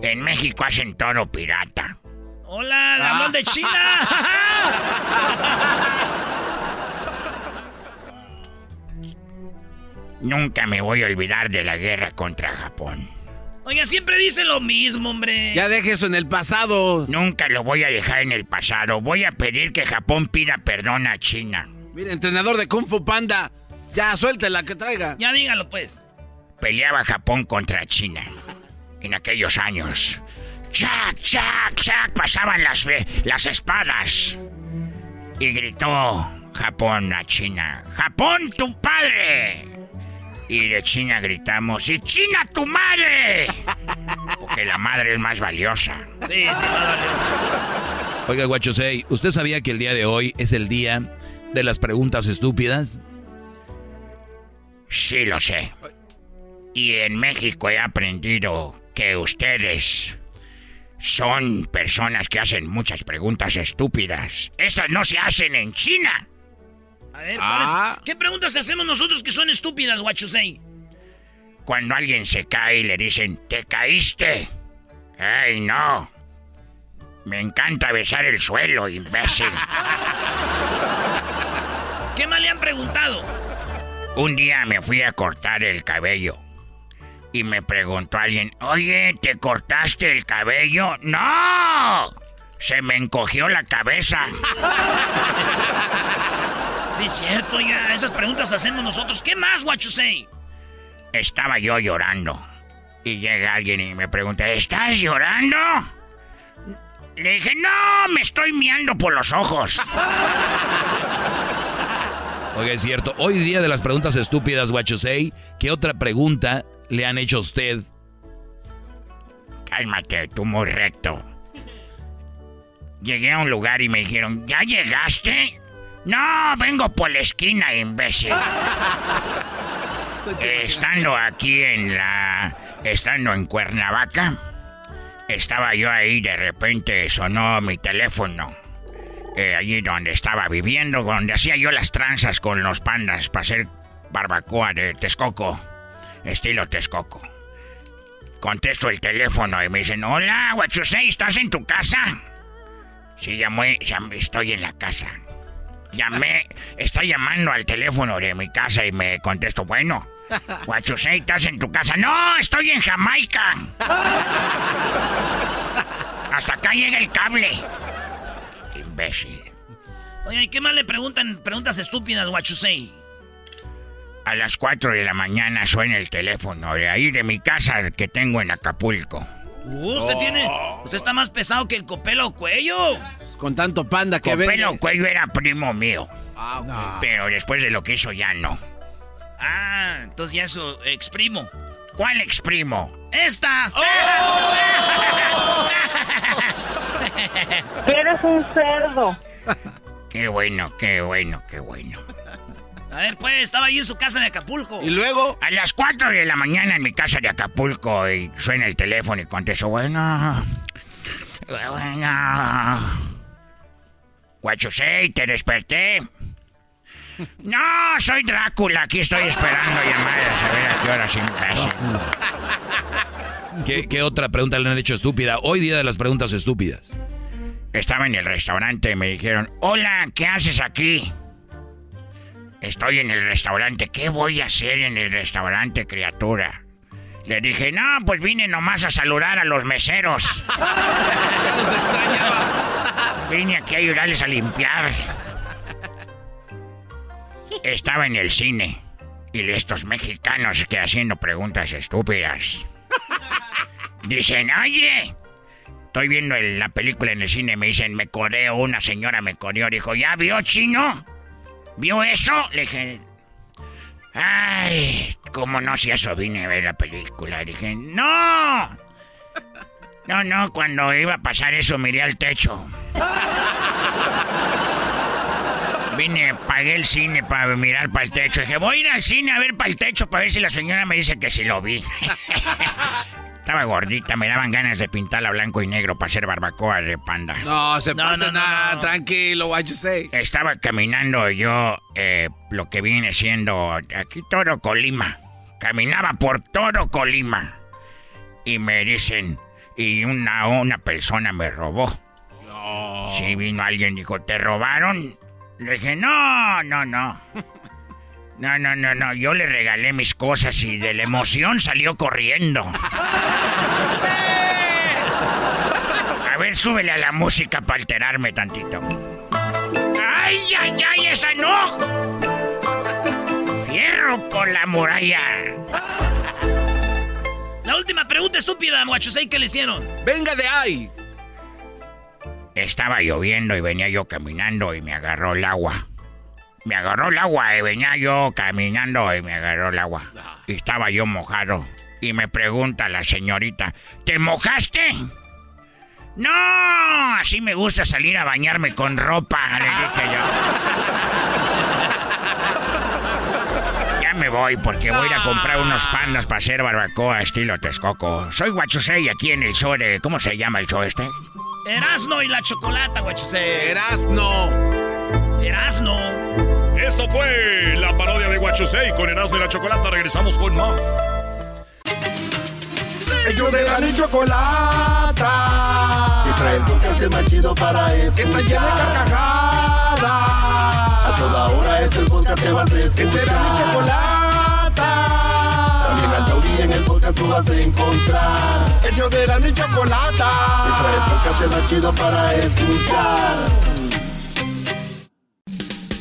En México hacen todo pirata. Hola, Ramón de China. Nunca me voy a olvidar de la guerra contra Japón. Oiga, siempre dice lo mismo, hombre. Ya deje eso en el pasado. Nunca lo voy a dejar en el pasado. Voy a pedir que Japón pida perdón a China. Mire, entrenador de Kung Fu Panda. Ya, suéltela que traiga. Ya dígalo, pues. Peleaba Japón contra China. En aquellos años. ¡Chac, chac, chac! Pasaban las, fe- las espadas. Y gritó Japón a China. ¡Japón, tu padre! Y de China gritamos, ¡y China, tu madre! Porque la madre es más valiosa. Sí, sí, más valioso. Oiga, Guachosei, ¿usted sabía que el día de hoy es el día de las preguntas estúpidas? Sí, lo sé. Y en México he aprendido que ustedes son personas que hacen muchas preguntas estúpidas. Estas no se hacen en China. A ver, Ah. ¿cuáles- ¿qué preguntas hacemos nosotros que son estúpidas, Guachusei? Cuando alguien se cae y le dicen, ¿te caíste? ¡Ay, no! Me encanta besar el suelo, imbécil. ¿Qué más le han preguntado? Un día me fui a cortar el cabello. Y me preguntó alguien, oye, ¿te cortaste el cabello? ¡No! Se me encogió la cabeza. Sí, cierto, ya. Esas preguntas hacemos nosotros. ¿Qué más, Guachusei? Estaba yo llorando. Y llega alguien y me pregunta, ¿estás llorando? Le dije, no, me estoy miando por los ojos. Oiga, es cierto. Hoy día de las preguntas estúpidas, Guachosei, ¿qué otra pregunta le han hecho a usted? Cálmate, tú muy recto. Llegué a un lugar y me dijeron, ¿ya llegaste? No, vengo por la esquina, imbécil. Eh, estando aquí en la... Estando en Cuernavaca, estaba yo ahí, de repente sonó mi teléfono. Eh, allí donde estaba viviendo, donde hacía yo las tranzas con los pandas para hacer barbacoa de Texcoco. Estilo Texcoco. Contesto el teléfono y me dicen, hola, Huachusei, ¿estás en tu casa? Sí, llamé, llam- estoy en la casa. Llamé, está llamando al teléfono de mi casa y me contesto, bueno, Guachusei, ¿estás en tu casa? No, estoy en Jamaica. Hasta acá llega el cable. Imbécil. Oye, ¿y qué más le preguntan? Preguntas estúpidas, Guachusei. A las 4 de la mañana suena el teléfono de ahí de mi casa que tengo en Acapulco. Uh, usted tiene. Usted está más pesado que el Copelo Cuello. Con tanto panda que Copelo vende. Cuello era primo mío. Ah, ok. Pero después de lo que hizo ya no. Ah, entonces ya eso, exprimo. ¿Cuál exprimo? ¡Esta! Eres un cerdo. Qué bueno, qué bueno, qué bueno. A ver, pues, estaba ahí en su casa de Acapulco. Y luego, A las 4 de la mañana en mi casa de Acapulco y suena el teléfono y contesto, bueno. Bueno. Guachusei, ¿te desperté? No, soy Drácula, aquí estoy esperando llamadas a ver a qué hora se me. ¿Qué, qué otra pregunta le han hecho estúpida? Hoy día de las preguntas estúpidas. Estaba en el restaurante y me dijeron, hola, ¿qué haces aquí? Estoy en el restaurante, ¿qué voy a hacer en el restaurante, criatura? Le dije, no, pues vine nomás a saludar a los meseros. ya los extrañaba. Vine aquí a ayudarles a limpiar. Estaba en el cine y estos mexicanos que haciendo preguntas estúpidas. Dicen, oye, estoy viendo el- la película en el cine, me dicen, me coreo, una señora me coreó, dijo, ¿ya vio chino? ¿Vio eso? Le dije, ay, ¿cómo no si eso vine a ver la película? Dije, no. No, no, cuando iba a pasar eso miré al techo. Vine, pagué el cine para mirar para el techo. Dije, voy a ir al cine a ver para el techo para ver si la señora me dice que sí lo vi. Estaba gordita, me daban ganas de pintarla blanco y negro para hacer barbacoa de panda. No, se No, pasa no, no, nada, no. tranquilo, what you say. Estaba caminando yo, eh, lo que viene siendo aquí todo Colima. Caminaba por todo Colima. Y me dicen, y una, una persona me robó. Sí, vino alguien, dijo, ¿te robaron? Le dije, no, no, no. No, no, no, no. Yo le regalé mis cosas y de la emoción salió corriendo. A ver, súbele a la música para alterarme tantito. ¡Ay, ay, ay! ¡Esa no! ¡Fierro por la muralla! La última pregunta estúpida, Guachusei, ¿qué le hicieron? Venga de ahí. Estaba lloviendo y venía yo caminando y me agarró el agua. Me agarró el agua y venía yo caminando y me agarró el agua. Y estaba yo mojado. Y me pregunta la señorita, ¿te mojaste? No, así me gusta salir a bañarme con ropa, le dije yo. Me voy porque voy a ir a comprar unos pandas para hacer barbacoa estilo Texcoco. Soy Guachusei aquí en el show de... ¿Cómo se llama el show este? Erasno y la chocolata, Guachusei. Erasno. Erasno. Esto fue la parodia de Guachusei con Erasmo y la Chocolata. Regresamos con más. Ellos de la ni chocolata. Y trae el podcast más chido para escuchar. Que está llena de carcajadas. A toda hora es el podcast que vas a escuchar. Será mi chocolata. También al taurí en el podcast tú vas a encontrar. Ellos de la ni chocolata. Y trae el podcast más chido para escuchar.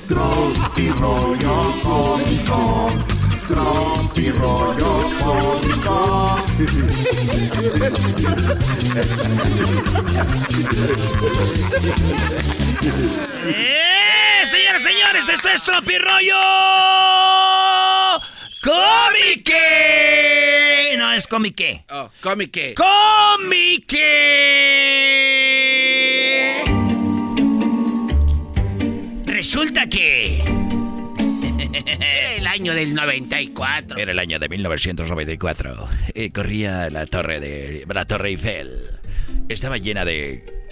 Tropi rollo cómico. Tropi rollo cómico. ¡Eh! Señoras y señores, esto es Tropirollo Cómique. No, es Cómique. Oh, cómique. Cómique. Resulta que... El año del 94. Era el año de 1994. Eh, corría la torre de la torre Eiffel. Estaba llena de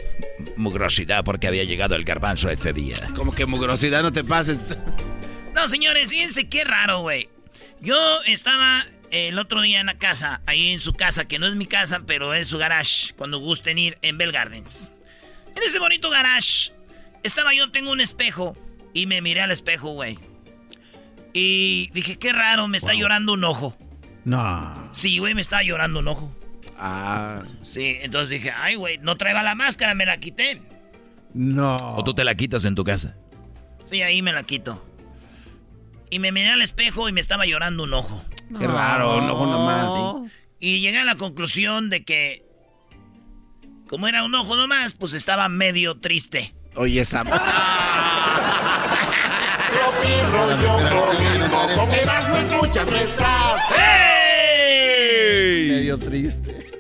mugrosidad porque había llegado el garbanzo ese día. Como que mugrosidad no te pases. No, señores, fíjense qué raro, güey. Yo estaba el otro día en la casa, ahí en su casa, que no es mi casa, pero es su garage, cuando gusten ir en Bell Gardens. En ese bonito garage, estaba yo, tengo un espejo, y me miré al espejo, güey. Y dije, qué raro, me está llorando un ojo. No. Sí, güey, me estaba llorando un ojo. Ah. Sí, entonces dije, ay, güey, no traeba la máscara, me la quité. No. ¿O tú te la quitas en tu casa? Sí, ahí me la quito. Y me miré al espejo y me estaba llorando un ojo. Qué raro, un ojo nomás. Sí. Y llegué a la conclusión de que, como era un ojo nomás, pues estaba medio triste. Oye, esa. Medio triste.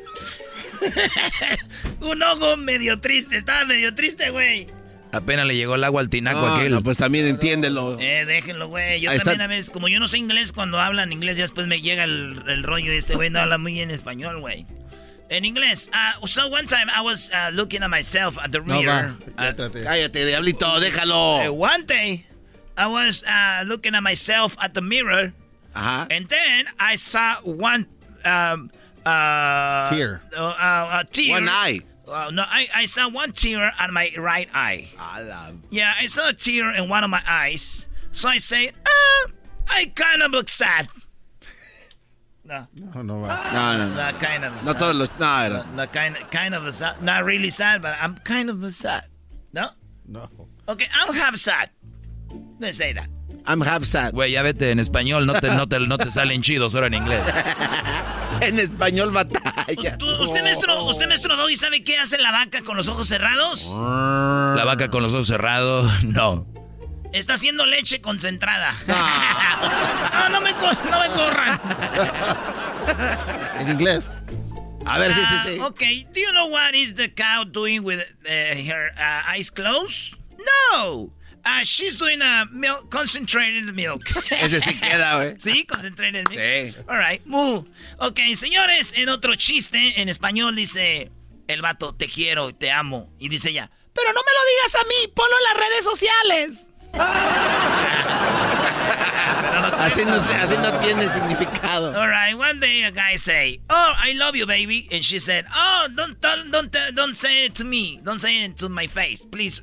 un ojo medio triste, estaba medio triste, güey. Apenas le llegó el agua al tinaco No, aquel. no, pues también entiéndelo. Eh, déjenlo, güey. Yo Ahí también está. a veces, como yo no sé inglés, cuando hablan inglés, ya después me llega el, el rollo y este güey no habla muy bien español, güey. En inglés. Uh, so one time I was uh, looking at myself at the No, rear. va. uh, Cállate, diablito, déjalo. uh, one day I was uh, looking at myself at the mirror. Ajá. And then I saw one um, uh, Tear. Uh, uh, a tear. One eye. Uh, no, I, I saw one tear on my right eye. Yeah, I saw a tear in one of my eyes. So I say, uh, I kind of look sad. No. No, no va. No, no, no. Not kind of. No sad. todos los. No, not kind, kind of sad. Not really sad, but I'm kind of sad. No? No. Okay, I'm half sad. Let's say that. I'm half sad. Güey, ya vete en español, no te, no te, no te salen chidos ahora en inglés. En español batalla. ¿Usted, maestro, usted, maestro Doggy, sabe qué hace la vaca con los ojos cerrados? La vaca con los ojos cerrados, no. Está haciendo leche concentrada. no, no me, co- no me corran. En inglés. A ver, sí, sí, sí. Ah, Okay, do you know what is the cow doing with uh, her uh, eyes closed? No. Uh, she's doing a milk, concentrated milk. Ese sí queda, güey. Sí, concentrated milk. Sí. All right, moo. Ok, señores, en otro chiste, en español dice el vato, te quiero y te amo. Y dice ella, pero no me lo digas a mí, ponlo en las redes sociales. Así no, sé, así no tiene significado. All right. One day a guy say, "Oh, I love you, baby," and she said, "Oh, don't tell, don't tell- don't say it to me. Don't say it to my face, please.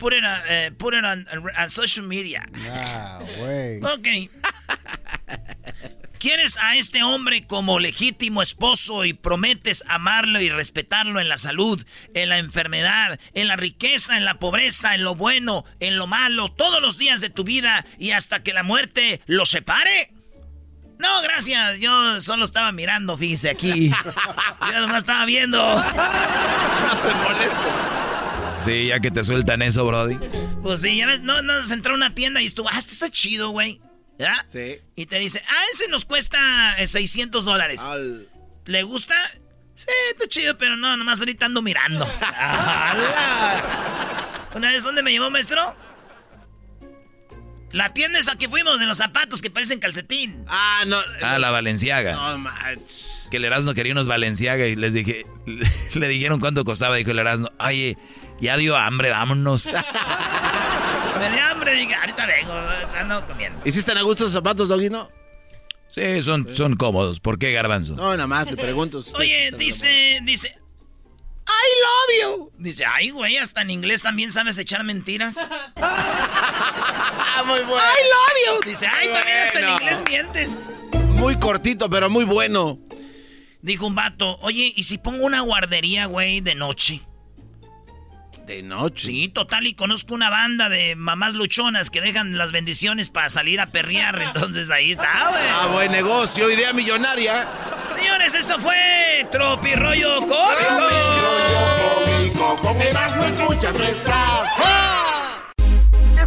Put it on, uh, put it on, on social media." Ah, güey. Ok. ¿Quieres a este hombre como legítimo esposo y prometes amarlo y respetarlo en la salud, en la enfermedad, en la riqueza, en la pobreza, en lo bueno, en lo malo, todos los días de tu vida y hasta que la muerte lo separe? No, gracias. Yo solo estaba mirando, fíjese aquí. Yo nomás estaba viendo. No se moleste. Sí, ya que te sueltan eso, Brody. Pues sí, ya ves, no, nos entró a una tienda y estuvo, ah, este está chido, güey. ¿Verdad? Sí. Y te dice, ah, ese nos cuesta eh, 600 dólares. Al- ¿Le gusta? Sí, está chido, pero no, nomás ahorita ando mirando. Una vez, ¿dónde me llevó, maestro? La tienda esa que fuimos de los zapatos que parecen calcetín. Ah, no. Ah, la Valenciaga. No, manches. Que el Erasmo quería unos Valenciaga y les dije, le dijeron cuánto costaba. Dijo el Erasmo, oye, ya dio hambre, vámonos. Me dio hambre, dije, ahorita vengo, ando comiendo. ¿Y si están a gusto esos zapatos, Doggy, no? Sí, son, son cómodos. ¿Por qué, Garbanzo? No, nada más, le pregunto. si Oye, dice, dice, I love you. Dice, ay, güey, hasta en inglés también sabes echar mentiras. Ah, muy bueno. I love you. Dice, ay, también hasta en inglés mientes. Muy cortito, pero muy bueno. Dijo un vato, oye, ¿y si pongo una guardería, güey, de noche? De noche. Sí, total, y conozco una banda de mamás luchonas que dejan las bendiciones para salir a perrear, entonces ahí está, güey. Ah, buen negocio, idea millonaria. Señores, esto fue Tropirollo Cómico. Cómico, con nuestras.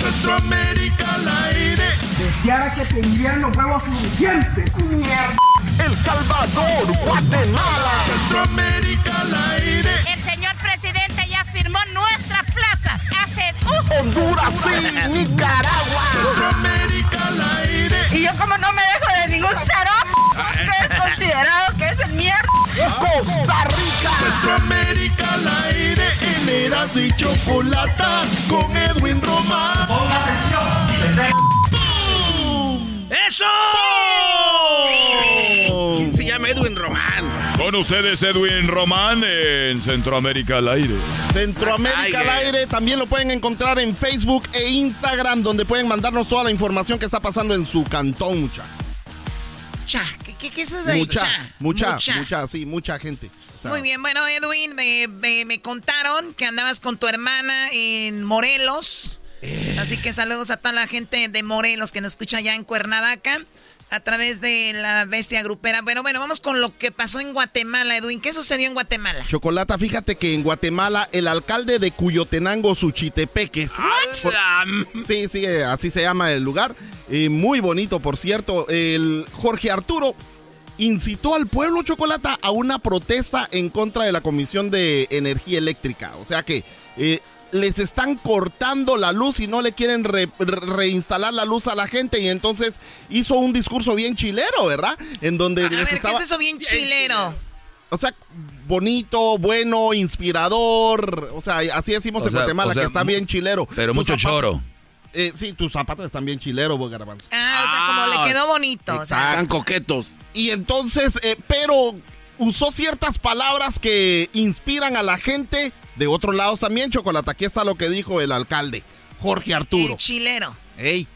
Centroamérica al aire. Ahora que tendrían los huevos suficientes. ¡Mierda! El Salvador, Guatemala, Centroamérica al aire. El señor presidente ya firmó nuestras plazas hace... Uh. Honduras y Nicaragua. Centroamérica al aire. Y yo como no me dejo de ningún cero, que es considerado que es el mierda. Costa Rica. Centroamérica al aire. Eras y Chocolata con Edwin Román. Ponga atención. ¡Eso! ¿Quién se llama Edwin Román? Con ustedes Edwin Román en Centroamérica al aire. Centroamérica al eh. aire también lo pueden encontrar en Facebook e Instagram, donde pueden mandarnos toda la información que está pasando en su cantón, mucha. ¿Qué, qué, es eso? Mucha, Cha, mucha, mucha. mucha, sí, mucha gente. O sea, Muy bien, bueno, Edwin, me, me- me contaron que andabas con tu hermana en Morelos. Eh. Así que saludos a toda la gente de Morelos que nos escucha allá en Cuernavaca a través de la bestia grupera. Bueno, bueno, vamos con lo que pasó en Guatemala, Edwin. ¿Qué sucedió en Guatemala? Chocolata, fíjate que en Guatemala el alcalde de Cuyotenango, Suchitepeques. por- Sí, sí, eh, así se llama el lugar. eh, muy bonito, por cierto. El Jorge Arturo incitó al pueblo Chocolata a una protesta en contra de la Comisión de Energía Eléctrica. O sea que eh, les están cortando la luz y no le quieren re- re- reinstalar la luz a la gente. Y entonces hizo un discurso bien chilero, ¿verdad? En donde A les ver, ¿qué estaba... es eso bien chilero? O sea, bonito, bueno, inspirador. O sea, así decimos O en sea, Guatemala, o sea, que está bien chilero. pero mucho choro. Eh, sí, tus zapatos están bien chileros, vos, Garbanzo. Ah, o sea, como le quedó bonito. O sea, Exacto. Están coquetos. Y entonces, eh, pero usó ciertas palabras que inspiran a la gente de otros lados también, Chocolate. Aquí está lo que dijo el alcalde, Jorge Arturo. el chilero. Ey.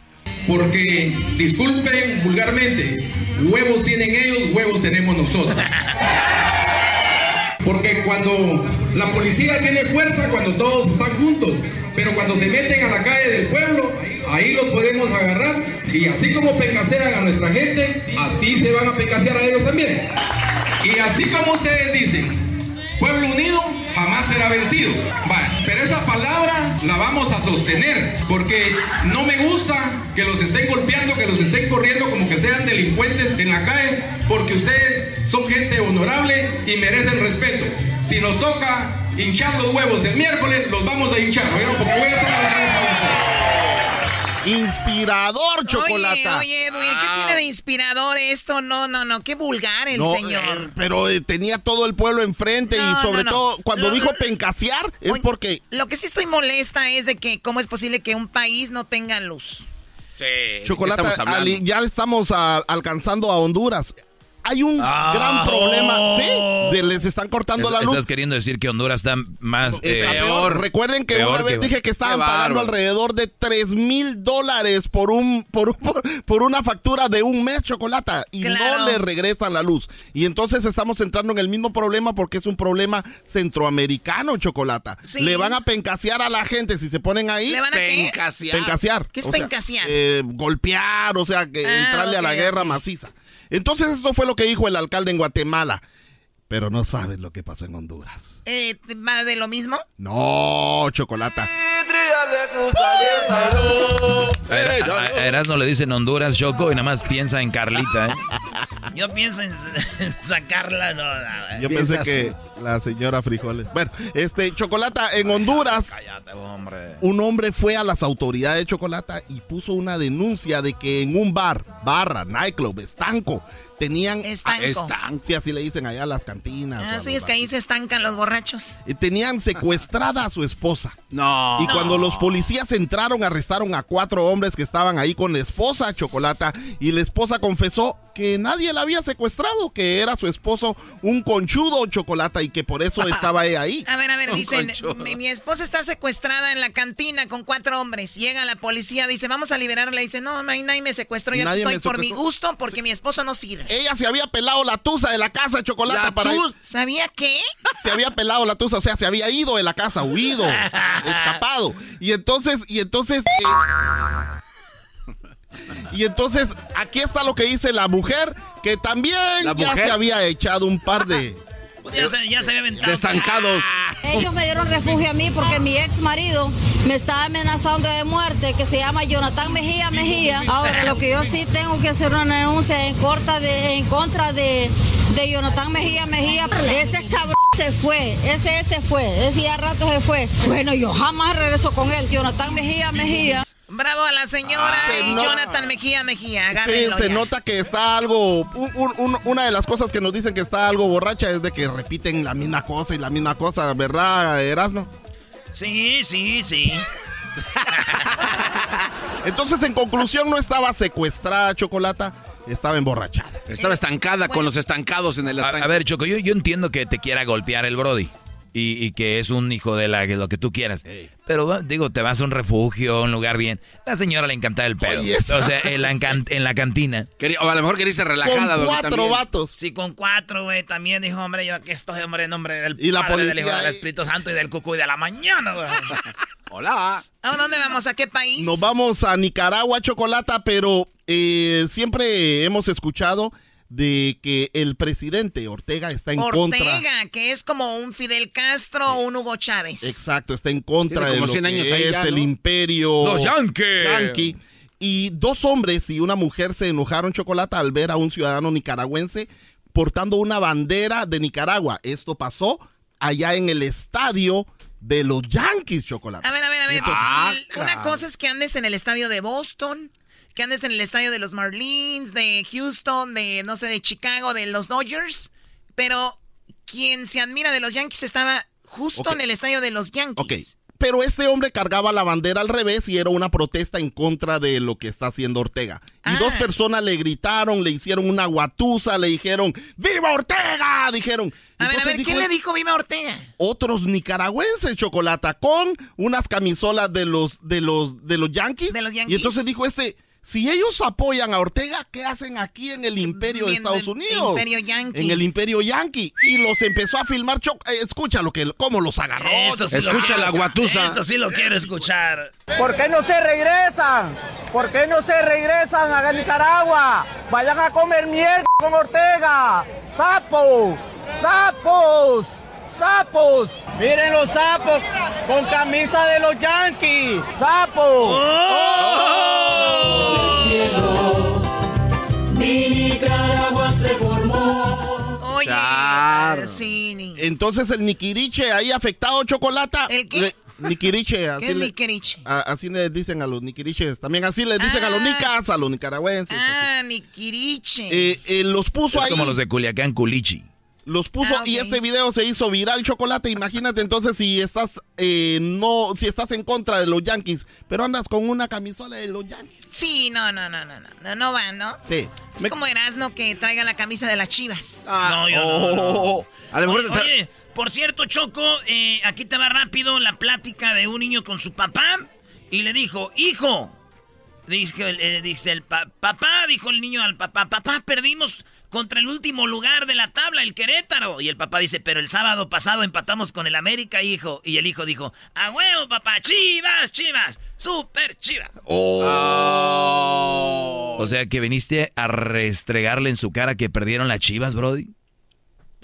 Porque, disculpen vulgarmente, huevos tienen ellos, huevos tenemos nosotros. Porque cuando la policía tiene fuerza, cuando todos están juntos, pero cuando se meten a la calle del pueblo, ahí los podemos agarrar y así como pencasean a nuestra gente, así se van a pencasear a ellos también. Y así como ustedes dicen, pueblo unido jamás será vencido. Pero esa palabra la vamos a sostener porque no me gusta que los estén golpeando, que los estén corriendo como que sean delincuentes en la calle, porque ustedes son gente honorable y merecen respeto. Si nos toca hinchar los huevos el miércoles, los vamos a hinchar, voy a estar la. Inspirador, Chocolata. Oye, oye, Edwin, ¿qué tiene de inspirador esto? No, no, no, qué vulgar el No, señor. eh, pero eh, tenía todo el pueblo enfrente No, y sobre no, no. todo cuando Lo- dijo pencasear es Oye, porque Lo que sí estoy molesta es de que cómo es posible que un país no tenga luz. Sí. Chocolate, ya estamos a- alcanzando a Honduras. Hay un Ah. gran problema, ¿sí? De, les están cortando la luz. Estás queriendo decir que Honduras está más Está eh, peor. Recuerden que peor una vez que- dije que estaban pagando alrededor de 3 mil dólares por un por, un- por, por una factura de un mes chocolata y Claro. no le regresan la luz. Y entonces estamos entrando en el mismo problema porque es un problema centroamericano, chocolata. Sí. Le van a pencasear a la gente si se ponen ahí. ¿Le van a? Pencasear. Pencasear. ¿Qué es O sea, pencasear? eh, golpear, o sea, que Ah, entrarle a la guerra maciza. Entonces eso fue lo que dijo el alcalde en Guatemala. Pero no sabes lo que pasó en Honduras. Eh, ¿Va de lo mismo? No, chocolata. A Erasmo le dicen Honduras, Choco, y nada más piensa en Carlita, ¿eh? Yo pienso en, en sacarla. No, no, Yo pensé que la señora Frijoles. Bueno, este, Chocolata, en Honduras, Cállate, hombre. un hombre fue a las autoridades de Chocolata y puso una denuncia de que en un bar, barra, nightclub, estanco, tenían... Estanco. Sí, así le dicen allá a las cantinas. o a Ah, es que ahí se estancan los borrachos. Tenían secuestrada a su esposa. No. Y cuando los policías entraron, arrestaron a cuatro hombres que estaban ahí con la esposa, Chocolata, y la esposa confesó que nadie la había secuestrado, que era su esposo un conchudo, Chocolata, y que por eso estaba ella ahí. A ver, a ver, Un dicen, mi, mi esposa está secuestrada en la cantina con cuatro hombres. Llega la policía, dice, vamos a liberarla. Dice, no, no, nadie me secuestró, yo Nadie estoy por mi gusto porque mi esposo no sirve. Ella se había pelado la tusa de la casa, Chocolata, ¿La para tus- ¿Sabía qué? se había pelado la tusa, o sea, se había ido de la casa, huido, escapado. Y entonces, y entonces, eh, y entonces, aquí está lo que dice la mujer, que también ¿La ya mujer? se había echado un par de, Ya se, ya se había aventado. Destancados. Ellos me dieron refugio a mí porque mi ex marido me estaba amenazando de muerte, que se llama Jonathan Mejía Mejía. Ahora, lo que yo sí tengo que hacer una denuncia en contra de, en contra de, de Jonathan Mejía Mejía. Ese cabrón se fue, ese ese fue, ese ya rato se fue. Bueno, yo jamás regreso con él. Jonathan Mejía Mejía. Bravo a la señora Ah, y no. Jonathan Mejía Mejía. Sí, se ya. nota que está algo. un- un- un- una de las cosas que nos dicen que está algo borracha es de que repiten la misma cosa y la misma cosa, ¿verdad, Erasmo? Sí, sí, sí. Entonces, en conclusión, no estaba secuestrada Chocolata, estaba emborrachada. Estaba estancada con los estancados en el A, estanque. a ver, Choco, yo, yo entiendo que te quiera golpear el Brody. Y, y que es un hijo de la, lo que tú quieras. Pero digo, te vas a un refugio, un lugar bien. La señora le encantaba el pedo. Oye, O sea, en la, en la cantina. Quería- o a lo mejor quería irse relajada. Doggy, también. vatos. Sí, con cuatro, güey. También dijo, hombre, yo aquí estoy, hombre, en nombre del Y la Padre, del policía Hijo, del. Espíritu Santo y del cucuy de la mañana, güey. Hola. ¿A dónde vamos? ¿A qué país? Nos vamos a Nicaragua, Chocolata, pero eh, siempre hemos escuchado de que el presidente Ortega está en contra. Ortega, que es como un Fidel Castro o un Hugo Chávez. Exacto, está en contra de lo 100 que años es ya, el imperio Los Yankees. yankee. Y dos hombres y una mujer se enojaron chocolate al ver a un ciudadano nicaragüense portando una bandera de Nicaragua. Esto pasó allá en el estadio de los Yankees, chocolate. A ver, a ver, a ver. Ah, Una cosa es que andes en el estadio de Boston, que andes en el estadio de los Marlins, de Houston, de, no sé, de Chicago, de los Dodgers, pero quien se admira de los Yankees estaba justo en el estadio de los Yankees. Ok. Pero este hombre cargaba la bandera al revés y era una protesta en contra de lo que está haciendo Ortega. Y Ah. dos personas le gritaron, le hicieron una guatusa, le dijeron, ¡Viva Ortega! Dijeron. A ver, a ver, dijo ¿quién le dijo Viva Ortega? Otros nicaragüenses, Chocolata, con unas camisolas de los, de los, de los Yankees. De los Yankees. Y entonces dijo este, si ellos apoyan a Ortega, ¿qué hacen aquí en el imperio de Estados el Unidos? imperio Yankee. En el imperio Yankee. Y los empezó a filmar, eh, escucha lo que, cómo los agarró. Esto sí lo Escucha la guatusa. Esto sí lo quiero escuchar. ¿Por qué no se regresan? ¿Por qué no se regresan a Nicaragua? Vayan a comer mierda con Ortega. ¡Sapos! ¡Sapos! ¡Sapos! Miren los sapos con camisa de los Yankees. ¡Sapos! Mi Nicaragua se formó. Oye, sí, ni- Entonces el Niquiriche ahí afectado, Chocolata. ¿El qué? le- Niquiriche, así, ¿Qué es le, a- así le dicen a los Niquiriches. También así le dicen a los nicas, a los nicaragüenses. Ah, Niquiriche. Eh, eh, los puso Es ahí. como los de Culiacán, Culichi. Los puso Ah, y este video se hizo viral chocolate. Imagínate entonces si estás eh, no, si estás en contra de los Yankees, pero andas con una camisola de los Yankees. Sí, no, no, no, no, no, no, no va, ¿no? Sí. Es como Erasmo que traiga la camisa de las chivas. Ah, no, yo no, oh. no, no. A lo mejor Oye, por cierto, Choco, eh, aquí te va rápido la plática de un niño con su papá y le dijo, hijo, dice, el- eh, dice el pa- papá, dijo el niño al papá, papá, perdimos contra el último lugar de la tabla, el Querétaro. Y el papá dice, pero el sábado pasado empatamos con el América, hijo. Y el hijo dijo, a huevo, papá, chivas, chivas, super chivas. O sea, que viniste a restregarle en su cara que perdieron las chivas, Brody.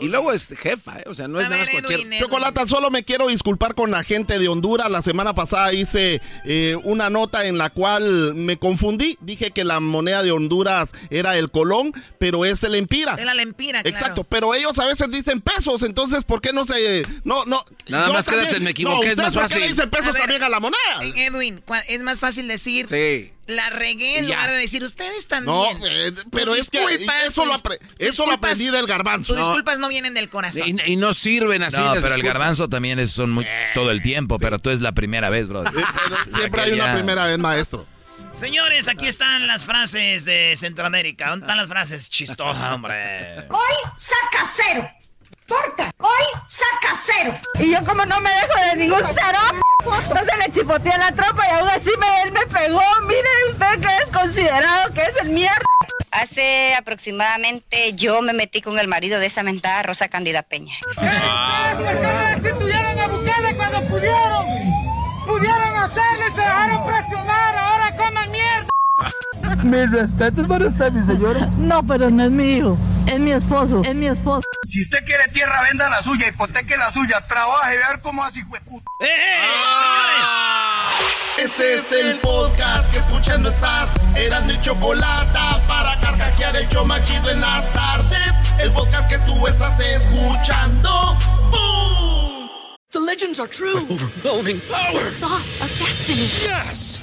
Y luego es jefa, ¿eh? O sea, no es A nada más cualquier... Edwin. Chocolata, solo me quiero disculpar con la gente de Honduras. La semana pasada hice eh, una nota en la cual me confundí. Dije que la moneda de Honduras era el colón, pero es el empira. Es la lempira, claro. Exacto, pero ellos a veces dicen pesos, entonces ¿por qué no se no no Nada más quédate, me equivoqué, es ¿ustedes más por qué fácil. le dicen pesos A ver, también a la moneda? Eh, Edwin, es más fácil decir Sí. La regué en ya. lugar de decir ustedes No, también. eh, Tus pero es que disculpas, eso lo, eso lo aprendí del garbanzo. Tus disculpas no vienen del corazón. Y, y no sirven así. No, pero el garbanzo también es, son muy, todo el tiempo, pero tú es la primera vez, Brody. Siempre hay una Ya. primera vez, maestro. Señores, aquí están las frases de Centroamérica. ¿Dónde están las frases chistosas, hombre? Hoy saca cero. Porta, hoy saca cero. Y yo como no me dejo de ningún cero, entonces le chipoteé a la tropa y aún así me, él me pegó. Mire usted que es considerado que es el mierda. Hace aproximadamente yo me metí con el marido de esa mentada Rosa Cándida Peña. ¿Por qué no destituyeron a Bukele cuando pudieron? Pudieron hacerlo y se dejaron presionar. Ahora coman mierda. Mi respeto es para usted, mi señora. No, pero no es mi hijo. Es mi esposo. Es mi esposo. Si usted quiere tierra, venda la suya, hipoteque la suya, trabaje, ver cómo así fue puta. ¡Eh, eh, Este es el podcast que escuchando estás. Eran mi chocolate para carcajear el show más chido en las tardes. El podcast que tú estás escuchando. ¡Bum! The legends are true. overwhelming power! The sauce of destiny. Yes!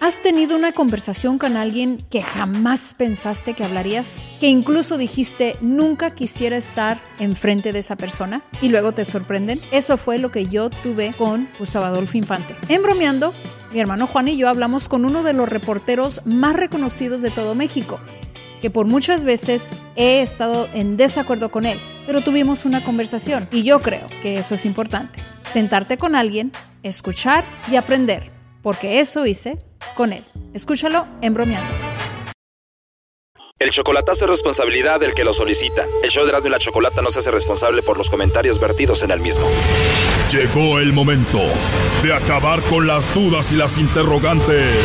¿Has tenido una conversación con alguien que jamás pensaste que hablarías? Que incluso dijiste nunca quisiera estar enfrente de esa persona y luego te sorprenden. Eso fue lo que yo tuve con Gustavo Adolfo Infante. En bromeando, mi hermano Juan y yo hablamos con uno de los reporteros más reconocidos de todo México, que por muchas veces he estado en desacuerdo con él, pero tuvimos una conversación y yo creo que eso es importante. Sentarte con alguien, escuchar y aprender, porque eso hice con él. Escúchalo en bromeando. El chocolatazo es responsabilidad del que lo solicita. El show de Erasmo y la Chocolata no se hace responsable por los comentarios vertidos en el mismo. Llegó el momento de acabar con las dudas y las interrogantes.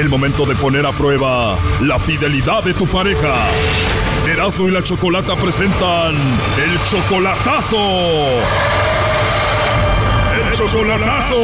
El momento de poner a prueba la fidelidad de tu pareja. Erasmo y la Chocolata presentan el chocolatazo. Chocolatazo.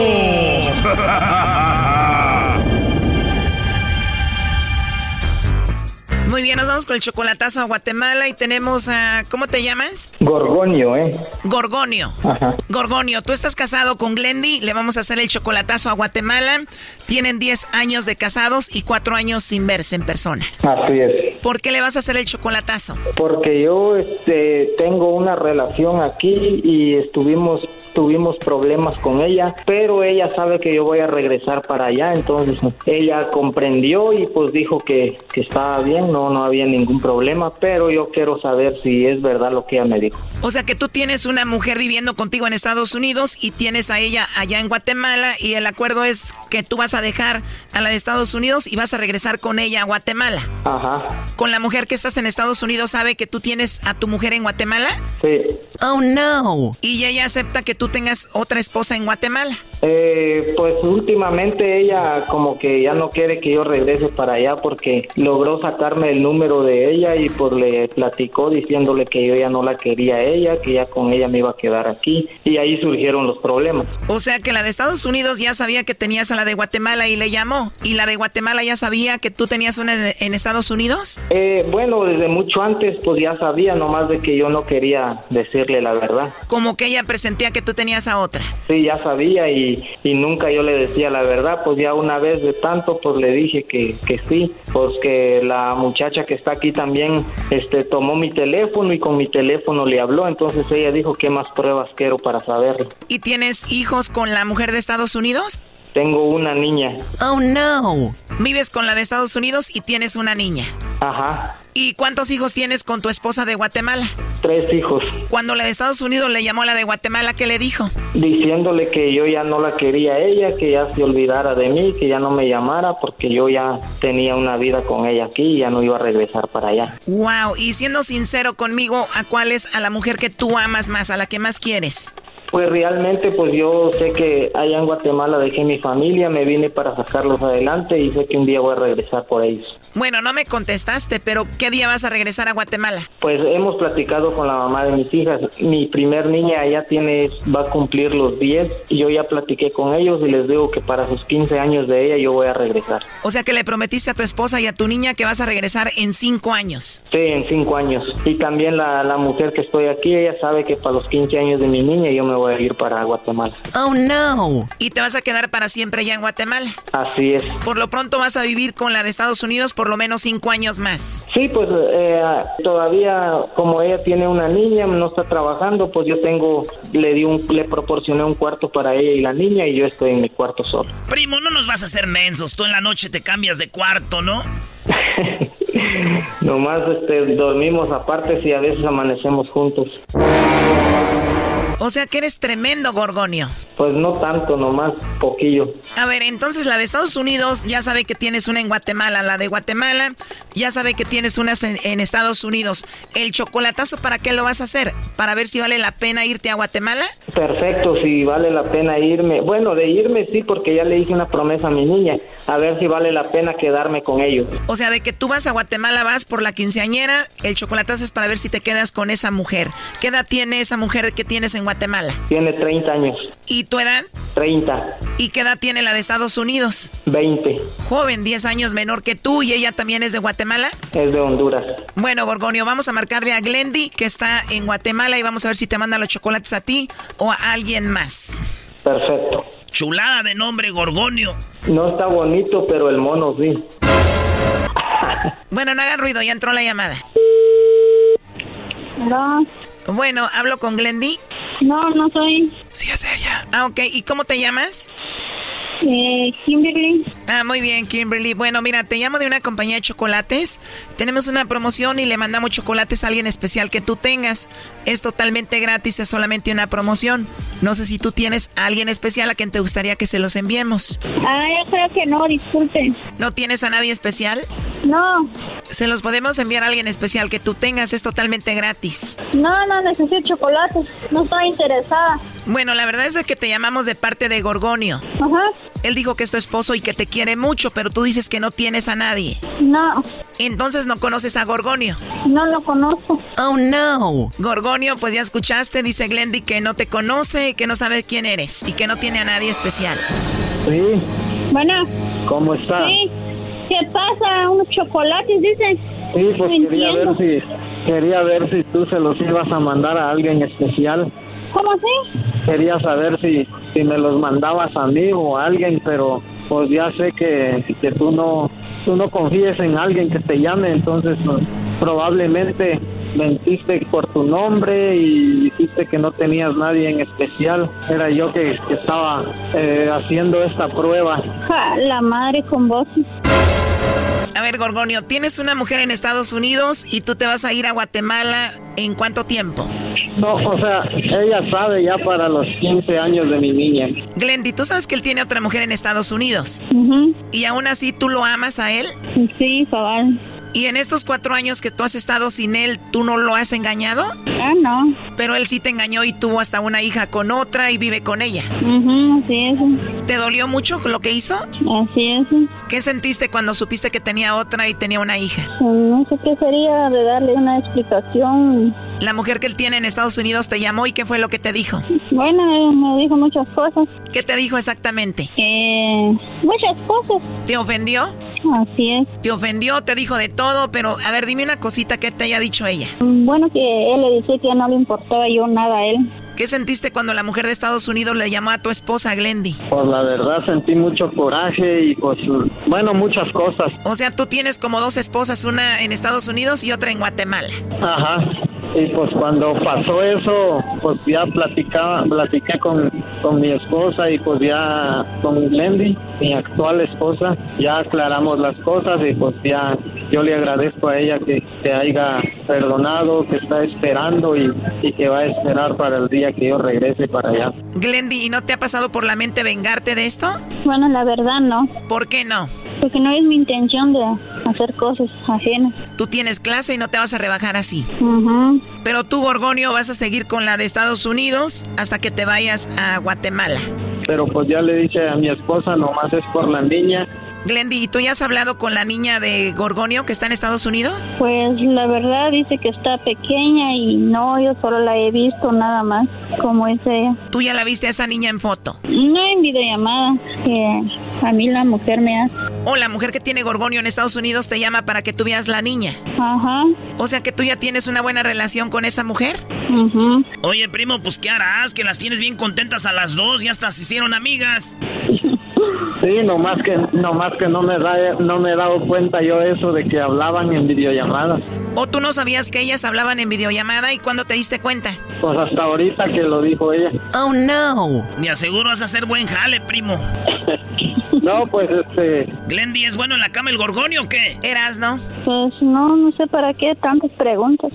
Muy bien, nos vamos con el chocolatazo a Guatemala y tenemos a... ¿Cómo te llamas? Gorgonio, ¿eh? Gorgonio. Ajá. Gorgonio, tú estás casado con Glendy, le vamos a hacer el chocolatazo a Guatemala. Tienen 10 años de casados y 4 años sin verse en persona. Así es. ¿Por qué le vas a hacer el chocolatazo? Porque yo este, tengo una relación aquí y estuvimos tuvimos problemas con ella, pero ella sabe que yo voy a regresar para allá, entonces ella comprendió y pues dijo que, que estaba bien, no, no había ningún problema, pero yo quiero saber si es verdad lo que ella me dijo. O sea que tú tienes una mujer viviendo contigo en Estados Unidos y tienes a ella allá en Guatemala y el acuerdo es que tú vas a dejar a la de Estados Unidos y vas a regresar con ella a Guatemala. Ajá. Con la mujer que estás en Estados Unidos sabe que tú tienes a tu mujer en Guatemala. Sí. Oh no. Y ella acepta que tú tengas otra esposa en Guatemala. Eh, pues últimamente ella como que ya no quiere que yo regrese para allá porque logró sacarme el número de ella y pues le platicó diciéndole que yo ya no la quería a ella, que ya con ella me iba a quedar aquí y ahí surgieron los problemas. O sea que la de Estados Unidos ya sabía que tenías a la de Guatemala y le llamó. ¿Y la de Guatemala ya sabía que tú tenías una en, en Estados Unidos? Eh, bueno, desde mucho antes pues ya sabía, nomás de que yo no quería decirle la verdad. Como que ella presentía que tú tenías a otra. Sí, ya sabía y, y nunca yo le decía la verdad, pues ya una vez de tanto pues le dije que, que sí, pues que la muchacha que está aquí también este tomó mi teléfono y con mi teléfono le habló, entonces ella dijo qué más pruebas quiero para saberlo. ¿Y tienes hijos con la mujer de Estados Unidos? Tengo una niña. Oh no. Vives con la de Estados Unidos y tienes una niña. Ajá. ¿Y cuántos hijos tienes con tu esposa de Guatemala? Tres hijos. Cuando la de Estados Unidos le llamó a la de Guatemala, ¿qué le dijo? Diciéndole que yo ya no la quería a ella, que ya se olvidara de mí, que ya no me llamara porque yo ya tenía una vida con ella aquí y ya no iba a regresar para allá. Wow, y siendo sincero conmigo, ¿a cuál es a la mujer que tú amas más, a la que más quieres? Pues realmente, pues yo sé que allá en Guatemala dejé mi familia, me vine para sacarlos adelante y sé que un día voy a regresar por ellos. Bueno, no me contestaste, pero ¿qué día vas a regresar a Guatemala? Pues hemos platicado con la mamá de mis hijas. Mi primer niña ya tiene, va a cumplir los 10 y yo ya platiqué con ellos y les digo que para sus 15 años de ella yo voy a regresar. O sea que le prometiste a tu esposa y a tu niña que vas a regresar en 5 años. Sí, en 5 años. Y también la, la mujer que estoy aquí, ella sabe que para los 15 años de mi niña yo me voy a ir para Guatemala. Oh no. ¿Y te vas a quedar para siempre allá en Guatemala? Así es. Por lo pronto vas a vivir con la de Estados Unidos por lo menos 5 años más. Sí, pues eh, todavía como ella tiene una niña, no está trabajando, pues yo tengo, le di un, le proporcioné un cuarto para ella y la niña y yo estoy en mi cuarto solo. Primo, no nos vas a hacer mensos, tú en la noche te cambias de cuarto, ¿no? Nomás este, dormimos aparte y a veces amanecemos juntos. O sea que eres tremendo, Gorgonio. Pues no tanto, nomás poquillo. A ver, entonces la de Estados Unidos ya sabe que tienes una en Guatemala. La de Guatemala ya sabe que tienes unas en, en, Estados Unidos. ¿El chocolatazo para qué lo vas a hacer? ¿Para ver si vale la pena irte a Guatemala? Perfecto, si vale la pena irme. Bueno, de irme sí, porque ya le hice una promesa a mi niña. A ver si vale la pena quedarme con ellos. O sea, de que tú vas a Guatemala, vas por la quinceañera, el chocolatazo es para ver si te quedas con esa mujer. ¿Qué edad tiene esa mujer que tienes en Guatemala? Tiene 30 años. ¿Y tu edad? 30. ¿Y qué edad tiene la de Estados Unidos? 20. Joven, 10 años menor que tú y ella también es de Guatemala. Es de Honduras. Bueno, Gorgonio, vamos a marcarle a Glendy que está en Guatemala y vamos a ver si te manda los chocolates a ti o a alguien más. Perfecto. Chulada de nombre, Gorgonio. No está bonito, pero el mono sí. bueno, no haga ruido, ya entró la llamada. No. Bueno, ¿hablo con Glendy? No, no soy. Sí, es ella. Ah, ok. ¿Y cómo te llamas? Eh, Kimberly. Ah, muy bien, Kimberly. Bueno, mira, te llamo de una compañía de chocolates. Tenemos una promoción y le mandamos chocolates a alguien especial que tú tengas. Es totalmente gratis, es solamente una promoción. No sé si tú tienes a alguien especial a quien te gustaría que se los enviemos. Ah, yo creo que no, disculpe. ¿No tienes a nadie especial? No. Se los podemos enviar a alguien especial que tú tengas, es totalmente gratis. No, no necesito chocolates. No estoy interesada. Bueno, la verdad es que te llamamos de parte de Gorgonio. Ajá. Él dijo que es tu esposo y que te quiere mucho, pero tú dices que no tienes a nadie. No. Entonces no conoces a Gorgonio. No lo conozco. Oh, no. Gorgonio, pues ya escuchaste, dice Glendy que no te conoce, que no sabe quién eres y que no tiene a nadie especial. Sí. Bueno. ¿Cómo está? Sí. ¿Qué pasa? ¿Unos chocolates, dicen? Sí, pues quería ver si quería ver si tú se los ibas a mandar a alguien especial. ¿Cómo así? Quería saber si, si me los mandabas a mí o a alguien, pero pues ya sé que, que tú no tú no confíes en alguien que te llame, entonces pues, probablemente mentiste por tu nombre y dijiste que no tenías nadie en especial. Era yo que, que estaba eh, haciendo esta prueba. Ja, la madre con vos. A ver, Gorgonio, tienes una mujer en Estados Unidos y tú te vas a ir a Guatemala en cuánto tiempo? No, o sea, ella sabe ya para los 15 años de mi niña. Glendy, ¿tú sabes que él tiene otra mujer en Estados Unidos? Uh ¿Y aún así tú lo amas a él? Sí, cabal. ¿Y en estos cuatro años que tú has estado sin él, tú no lo has engañado? Ah, no. Pero él sí te engañó y tuvo hasta una hija con otra y vive con ella. Uh así es. ¿Te dolió mucho lo que hizo? Así es. ¿Qué sentiste cuando supiste que tenía otra y tenía una hija? No sé qué sería de darle una explicación. La mujer que él tiene en Estados Unidos te llamó y qué fue lo que te dijo? Bueno, me dijo muchas cosas. ¿Qué te dijo exactamente? Eh, muchas cosas. ¿Te ofendió? Así es. Te ofendió, te dijo de todo, pero a ver, dime una cosita que te haya dicho ella. Bueno, que él le decía que no le importaba yo nada a él. ¿Qué sentiste cuando la mujer de Estados Unidos le llamó a tu esposa Glendy? Pues la verdad sentí mucho coraje y pues, bueno, muchas cosas. O sea, tú tienes como dos esposas, una en Estados Unidos y otra en Guatemala. Ajá. Y pues cuando pasó eso, pues ya platicaba, platiqué con, con mi esposa y pues ya con Glendy, mi actual esposa, ya aclaramos las cosas y pues ya yo le agradezco a ella que te haya perdonado, que está esperando y, y que va a esperar para el día que yo regrese para allá. Glendy, ¿y no te ha pasado por la mente vengarte de esto? Bueno, la verdad no. ¿Por qué no? Porque no es mi intención de hacer cosas ajenas. Tú tienes clase y no te vas a rebajar así. Uh Pero tú, Gorgonio, vas a seguir con la de Estados Unidos hasta que te vayas a Guatemala. Pero pues ya le dije a mi esposa, nomás es por la niña. Glendy, ¿y tú ya has hablado con la niña de Gorgonio que está en Estados Unidos? Pues la verdad dice que está pequeña y no, yo solo la he visto nada más, como es ella. ¿Tú ya la viste a esa niña en foto? No en videollamada, que a mí la mujer me hace. O la mujer que tiene Gorgonio en Estados Unidos te llama para que tú veas la niña. Ajá. O sea que tú ya tienes una buena relación con esa mujer. Uh Oye, primo, pues ¿qué harás? Que las tienes bien contentas a las dos, ya hasta se hicieron amigas. Sí, nomás que, nomás que no me da, no me he dado cuenta yo eso de que hablaban en videollamadas. ¿O tú no sabías que ellas hablaban en videollamada y cuándo te diste cuenta? Pues hasta ahorita que lo dijo ella. Oh no. Me aseguro vas a hacer buen jale, primo. No, pues este. Glendy, ¿es bueno en la cama el gorgonio o qué? ¿Eras, no? Pues no, no sé para qué tantas preguntas.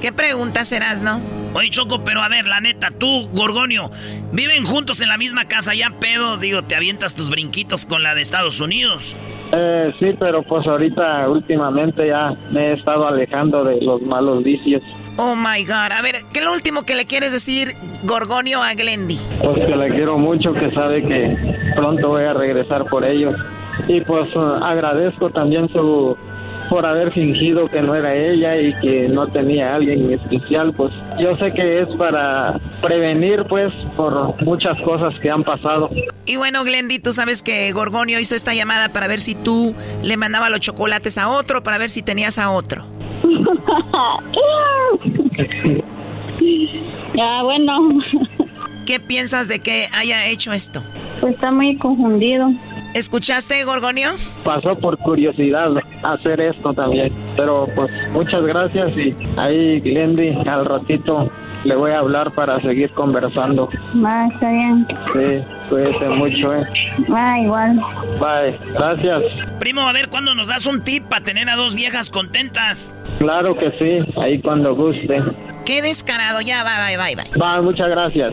¿Qué preguntas serás, no? Oye, Choco, pero a ver, la neta, tú, Gorgonio, viven juntos en la misma casa, ya pedo, digo, te avientas tus brinquitos con la de Estados Unidos. Eh, sí, pero pues ahorita últimamente ya me he estado alejando de los malos vicios. Oh my God. A ver, ¿qué es lo último que le quieres decir, Gorgonio, a Glendy? Pues que le quiero mucho, que sabe que pronto voy a regresar por ellos. Y pues uh, agradezco también su por haber fingido que no era ella y que no tenía a alguien especial, pues yo sé que es para prevenir pues por muchas cosas que han pasado. Y bueno, Glendy, tú sabes que Gorgonio hizo esta llamada para ver si tú le mandabas los chocolates a otro, para ver si tenías a otro. ya, bueno. ¿Qué piensas de que haya hecho esto? Pues está muy confundido. ¿Escuchaste, Gorgonio? Pasó por curiosidad hacer esto también. Pero pues muchas gracias y ahí, Glendy, al ratito le voy a hablar para seguir conversando. Va, está bien. Sí, cuídese mucho, ¿eh? Va, igual. Bye, gracias. Primo, a ver, ¿cuándo nos das un tip para tener a dos viejas contentas? Claro que sí, ahí cuando guste. Qué descarado, ya, bye, bye, bye, bye. Va, muchas gracias.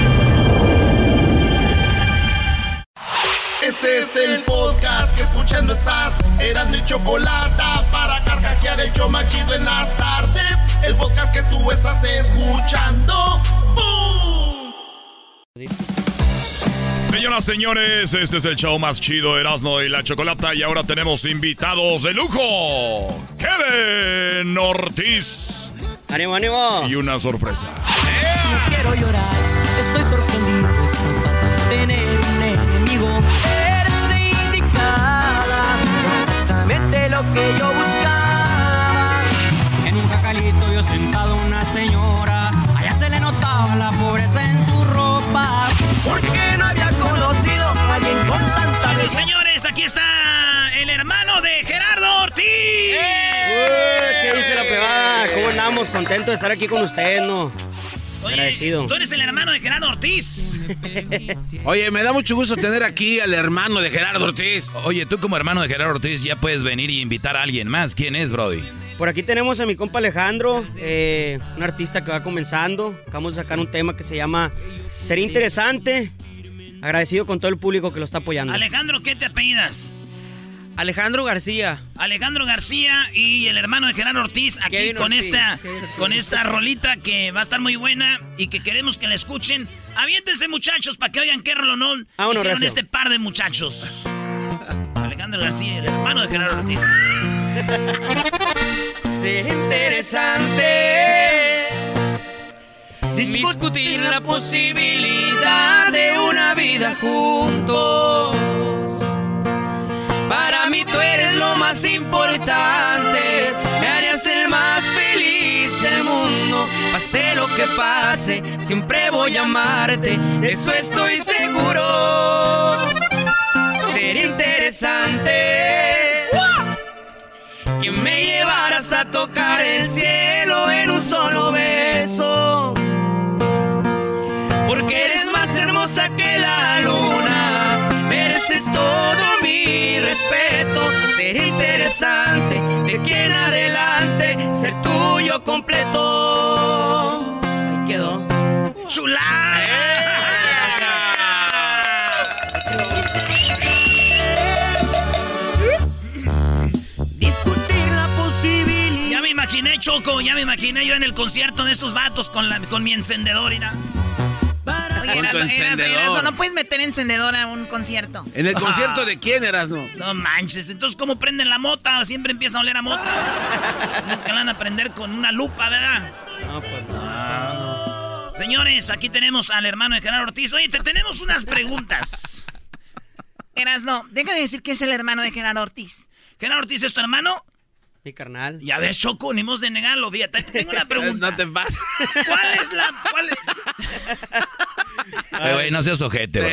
Este es el podcast que escuchando estás. Eran mi chocolate para carcajear el yo machido en las tardes. El podcast que tú estás escuchando. ¡Bum! Señoras, señores, este es el show más chido, Erasmo y la Chocolata. Y ahora tenemos invitados de lujo. Kevin Ortiz. ¡Ánimo, ánimo! Y una sorpresa. No quiero llorar, estoy sorprendido. Es que yo buscaba. En un jacalito yo sentado una señora. Allá se le notaba la pobreza en su ropa. Porque no había conocido a alguien con tanta Bueno, señores, aquí está el hermano de Gerardo Ortiz. ¿Qué dice la pegada? ¿Cómo andamos? Contento de estar aquí con ustedes, ¿no? Agradecido. Tú eres el hermano de Gerardo Ortiz. Oye, me da mucho gusto tener aquí al hermano de Gerardo Ortiz. Oye, tú como hermano de Gerardo Ortiz ya puedes venir y invitar a alguien más. ¿Quién es, Brody? Por aquí tenemos a mi compa Alejandro, eh, un artista que va comenzando. Acabamos de sacar un tema que se llama Sería Interesante. Agradecido con todo el público que lo está apoyando. Alejandro, ¿qué te apellidas? Alejandro García. Alejandro García y el hermano de Gerardo Ortiz aquí Kevin con Ortiz, esta con esta rolita que va a estar muy buena y que queremos que la escuchen. Aviéntense muchachos para que oigan qué rolonón Vámonos, hicieron este par de muchachos. Alejandro García, el hermano de Gerardo Ortiz. Sería interesante discutir la posibilidad de una vida juntos. Para mí tú eres lo más importante, me harías el más feliz del mundo. Pase lo que pase, siempre voy a amarte, eso estoy seguro. Sería interesante que me llevaras a tocar el cielo en un solo beso. Porque eres más hermosa que la mereces todo mi respeto. Sería interesante de aquí en adelante ser tuyo completo. Ahí quedó. ¡Chulada! Discutir la posibilidad. Ya me imaginé, Choco, ya me imaginé yo en el concierto de estos vatos con, la, con mi encendedor y nada. Oye, Erasmo, Erasmo, encendedor. Erasmo, no puedes meter encendedor a un concierto. ¿En el concierto de quién eras, no? No manches, entonces ¿cómo prenden la mota? Siempre empieza a oler a mota. Tienes que la van a prender con una lupa, ¿verdad? No, pues Señores, aquí tenemos al hermano de Gerardo Ortiz. Oye, te tenemos unas preguntas. Erasno, deja de decir que es el hermano de Gerardo Ortiz. ¿Gerardo Ortiz es tu hermano? Mi carnal. Ya ves, Choco, ni mos de negarlo. Fíjate, te tengo una pregunta. No te pases. ¿Cuál es la...? Cuál es... Eh, güey, no seas ojete, bro.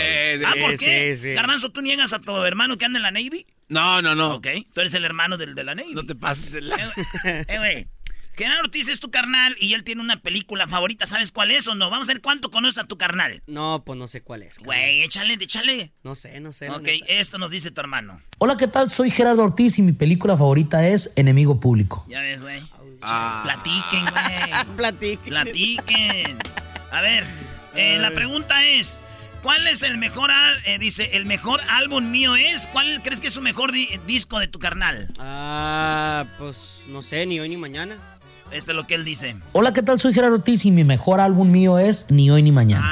ah, ¿por qué? sí, sí. Garbanzo, ¿tú niegas a tu hermano que anda en la Navy? No, no, no. Ok, tú eres el hermano del de la Navy. No te pases de la... Eh, güey. Gerardo Ortiz es tu carnal y él tiene una película favorita. ¿Sabes cuál es o no? Vamos a ver cuánto conoces a tu carnal. No, pues no sé cuál es. Güey, échale, échale. No sé, no sé. Ok, esto nos dice tu hermano. Hola, ¿qué tal? Soy Gerardo Ortiz y mi película favorita es Enemigo Público. Ya ves, güey. Ah. Platiquen, güey. Platiquen. Platiquen. A ver, eh, la pregunta es, ¿cuál es el mejor, al- eh, dice, el mejor álbum mío es? ¿Cuál crees que es su mejor di- disco de tu carnal? Ah, pues no sé, ni hoy ni mañana. Esto es lo que él dice. Hola, ¿qué tal? Soy Gerardo Ortiz y mi mejor álbum mío es Ni hoy ni mañana.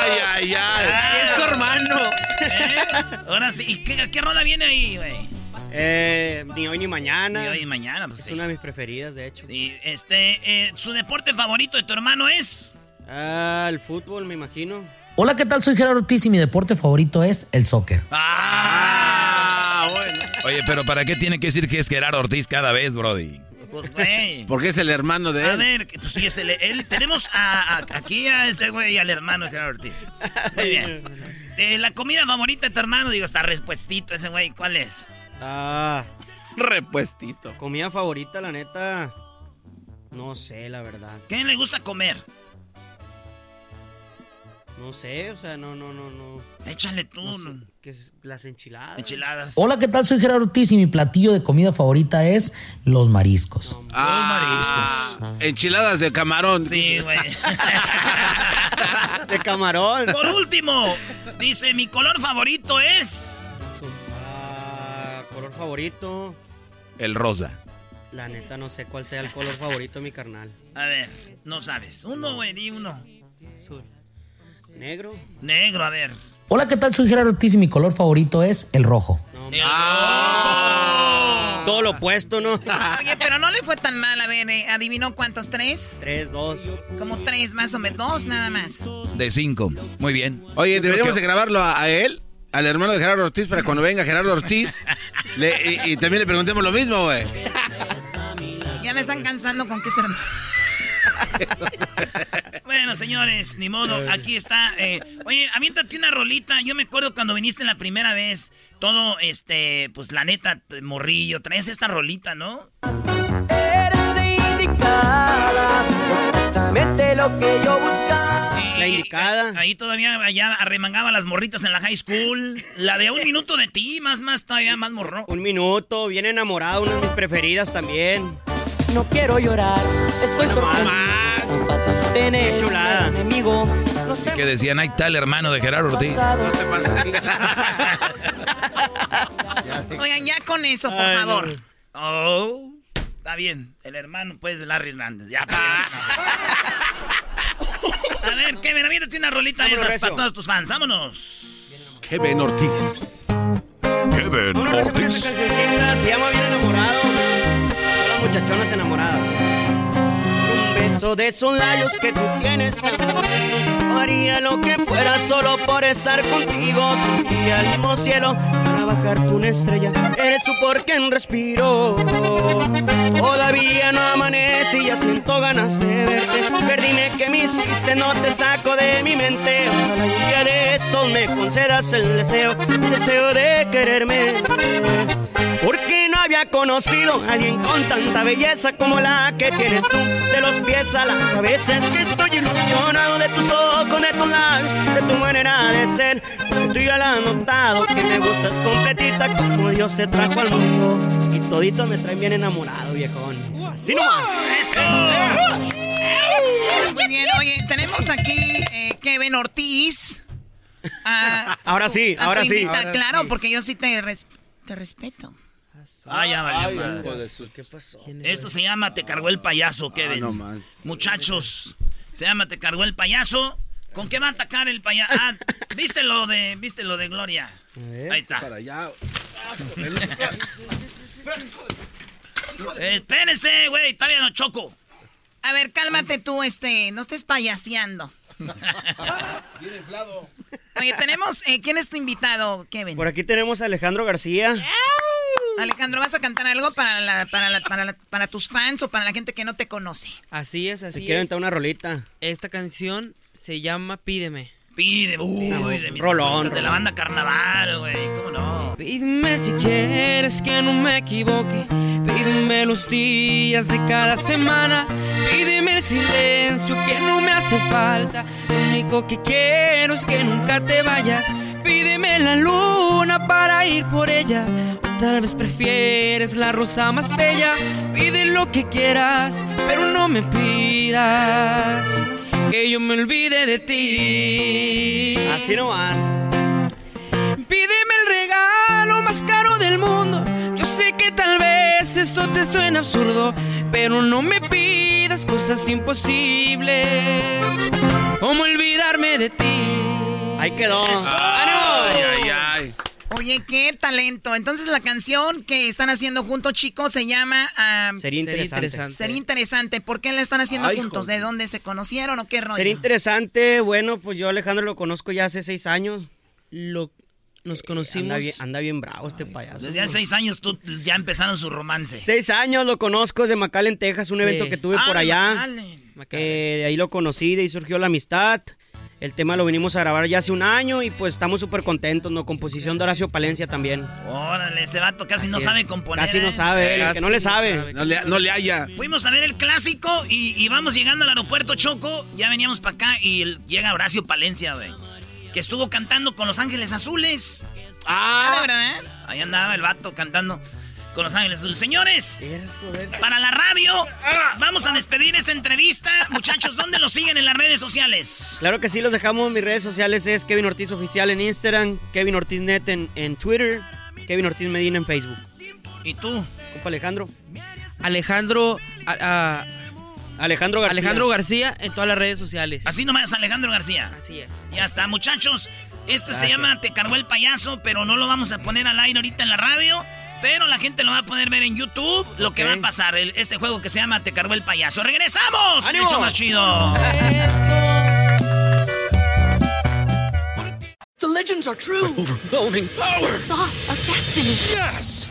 Ay, ay, ay. Es tu hermano. ¿Eh? Ahora sí, ¿y qué, qué rola viene ahí, güey? Eh, ni hoy ni mañana. Ni hoy ni mañana, pues Es sí. una de mis preferidas, de hecho. Sí, este, eh, ¿su deporte favorito de tu hermano es? Ah, el fútbol, me imagino. Hola, ¿qué tal? Soy Gerardo Ortiz y mi deporte favorito es el soccer. Ah, bueno. Oye, pero ¿para qué tiene que decir que es Gerardo Ortiz cada vez, Brody? Pues, güey. Porque es el hermano de A él. ver, que, pues sí, es el, él- tenemos a, a- aquí a este güey y al hermano de Gerardo Ortiz. Muy bien. Eh, la comida favorita de tu hermano, digo, está respuestito ese güey. ¿Cuál es? Ah, Repuestito. comida favorita, la neta. No sé, la verdad. ¿Qué le gusta comer? No sé, o sea, no, no, no, no. Échale tú. No sé. ¿qué es? Las enchiladas. Enchiladas. Hola, ¿qué tal? Soy Gerardo Ortiz y mi platillo de comida favorita es los mariscos. Ah, enchiladas de camarón. Sí, güey. De camarón. Por último, dice, mi color favorito es... Ah, color favorito. El rosa. La neta no sé cuál sea el color favorito de mi carnal. A ver, no sabes. Uno, güey, di uno. Azul. Negro. Negro, a ver. Hola, ¿qué tal? Soy Gerardo Ortiz y mi color favorito es el rojo. El Todo lo opuesto, ¿no? Oye, pero no le fue tan mal. A ver, eh, ¿adivinó cuántos? ¿Tres? Tres, dos. Como tres más o menos. Dos nada más. De cinco. Muy bien. Oye, deberíamos de grabarlo a, a él, al hermano de Gerardo Ortiz, para cuando venga Gerardo Ortiz. le- y, y también le preguntemos lo mismo, güey. Ya me están cansando con que ser... Bueno, señores, ni modo, aquí está. eh, oye, aviéntate una rolita. Yo me acuerdo cuando viniste la primera vez, todo, este, pues la neta, morrillo, traes esta rolita, ¿no? Eres la indicada, exactamente lo que yo buscaba. La indicada. Ahí todavía allá arremangaba las morritas en la high school. La de un minuto de ti, más, más, todavía más morro. Un minuto, bien enamorado, una de mis preferidas también. No quiero llorar, estoy sorprendido. tener Qué chulada. un enemigo. No sé Que decían, ahí está el hermano de Gerardo Ortiz. No se pasa. Oigan, ya con eso, por Ay, no. favor. Oh, está bien. El hermano, pues, de Larry Hernández. Ya, pa. A ver, Kevin, aviéntate una rolita de esas para todos tus fans. Vámonos. Kevin Ortiz. Kevin Una Ortiz. cancioncita se llama Bien enamorado. Muchachonas enamoradas. Un beso de esos labios que tú tienes. Haría lo que fuera solo por estar contigo. Subí al mismo cielo para bajarte una estrella. Eres tú por quien respiro. Todavía no amanece y ya siento ganas de verte. Pero dime que me hiciste, no te saco de mi mente. Ojalá un día de esto me concedas el deseo, el deseo de quererme. Porque había conocido a alguien con tanta belleza como la que tienes tú. De los pies a la cabeza es que estoy ilusionado de tus ojos, de tus labios, de tu manera de ser. Porque tú ya lo has notado que me gustas completita como Dios se trajo al mundo. Y todito me traen bien enamorado, viejón. Así nomás. Muy bien, oye, tenemos aquí eh, Kevin Ortiz. Ah, Ahora sí, a ahora sí. Ahora claro, sí. porque yo sí te, res- te respeto. Ah, ya valió. madre. hijo de su- ¿Qué pasó? Esto se llama Te cargó el payaso, Kevin. no, man. Muchachos, se llama Te cargó el payaso. ¿Con qué va a atacar el payaso? Ah, ¿viste lo de, viste lo de Gloria? Ahí está. Para allá. Eh, espérense, güey, todavía no choco. A ver, cálmate tú, este, no estés payaseando. Bien inflado. Oye, tenemos, eh, ¿quién es tu invitado, Kevin? Por aquí tenemos a Alejandro García. Alejandro, ¿vas a cantar algo para, la, para, la, para, la, para tus fans o para la gente que no te conoce? Así es, así Si es. quieren, una rolita. Esta canción se llama Pídeme. Pídeme, uy, de mis rolón, de la rolón. banda Carnaval, güey, ¿cómo no? Pídeme si quieres que no me equivoque. Pídeme los días de cada semana. Pídeme el silencio que no me hace falta. Lo único que quiero es que nunca te vayas. Pídeme la luna para ir por ella. O tal vez prefieres la rosa más bella. Pide lo que quieras, pero no me pidas que yo me olvide de ti. Así nomás. Pídeme el regalo más caro del mundo. Yo sé que tal vez eso te suena absurdo, pero no me pidas cosas imposibles. Como olvidarme de ti. Ahí quedó. Ay, ay, ay. Oye, qué talento. Entonces la canción que están haciendo juntos, chicos, se llama... ah, Sería interesante. Sería interesante. ¿Por qué la están haciendo Ay, juntos? ¿De dónde se conocieron o qué rollo? Sería interesante. Bueno, pues yo Alejandro lo conozco ya hace seis años. Lo, nos conocimos. Anda bien, anda bien bravo este payaso. Desde hace seis años tú ya empezaron su romance. Seis años lo conozco, es de McAllen, Texas, un Sí. evento que tuve Ah, por de allá. McAllen. Eh, de ahí lo conocí, de ahí surgió la amistad. El tema lo vinimos a grabar ya hace un año y pues estamos súper contentos, ¿no? Composición de Horacio Palencia también. Órale, ese vato casi no sabe componer. Casi no ¿eh? sabe, el que no le sabe. No le, no le haya. Fuimos a ver el clásico y, y vamos llegando al aeropuerto Choco. Ya veníamos para acá y el- llega Horacio Palencia, güey. Que estuvo cantando con Los Ángeles Azules. Ah, de verdad, ¿eh? Ahí andaba el vato cantando con Los Ángeles Azules. Señores, para la radio, vamos a despedir esta entrevista. Muchachos, ¿dónde los siguen en las redes sociales? Claro que sí, los dejamos. Mis redes sociales es Kevin Ortiz Oficial en Instagram, Kevin Ortiz Net en, en Twitter, Kevin Ortiz Medina en Facebook. ¿Y tú? Compa Alejandro. Alejandro. a- a- Alejandro García. Alejandro García en todas las redes sociales. Así nomás, Alejandro García. Así es. Ya está, muchachos. Este se llama Te cargó el payaso, pero no lo vamos a poner al aire ahorita en la radio. Pero la gente lo va a poder ver en YouTube. Lo que va a pasar, el- este juego que se llama Te cargó el payaso. ¡Regresamos! ¡Ánimo! Mucho más chido. The legends are true. overwhelming power. sauce of destiny. Yes!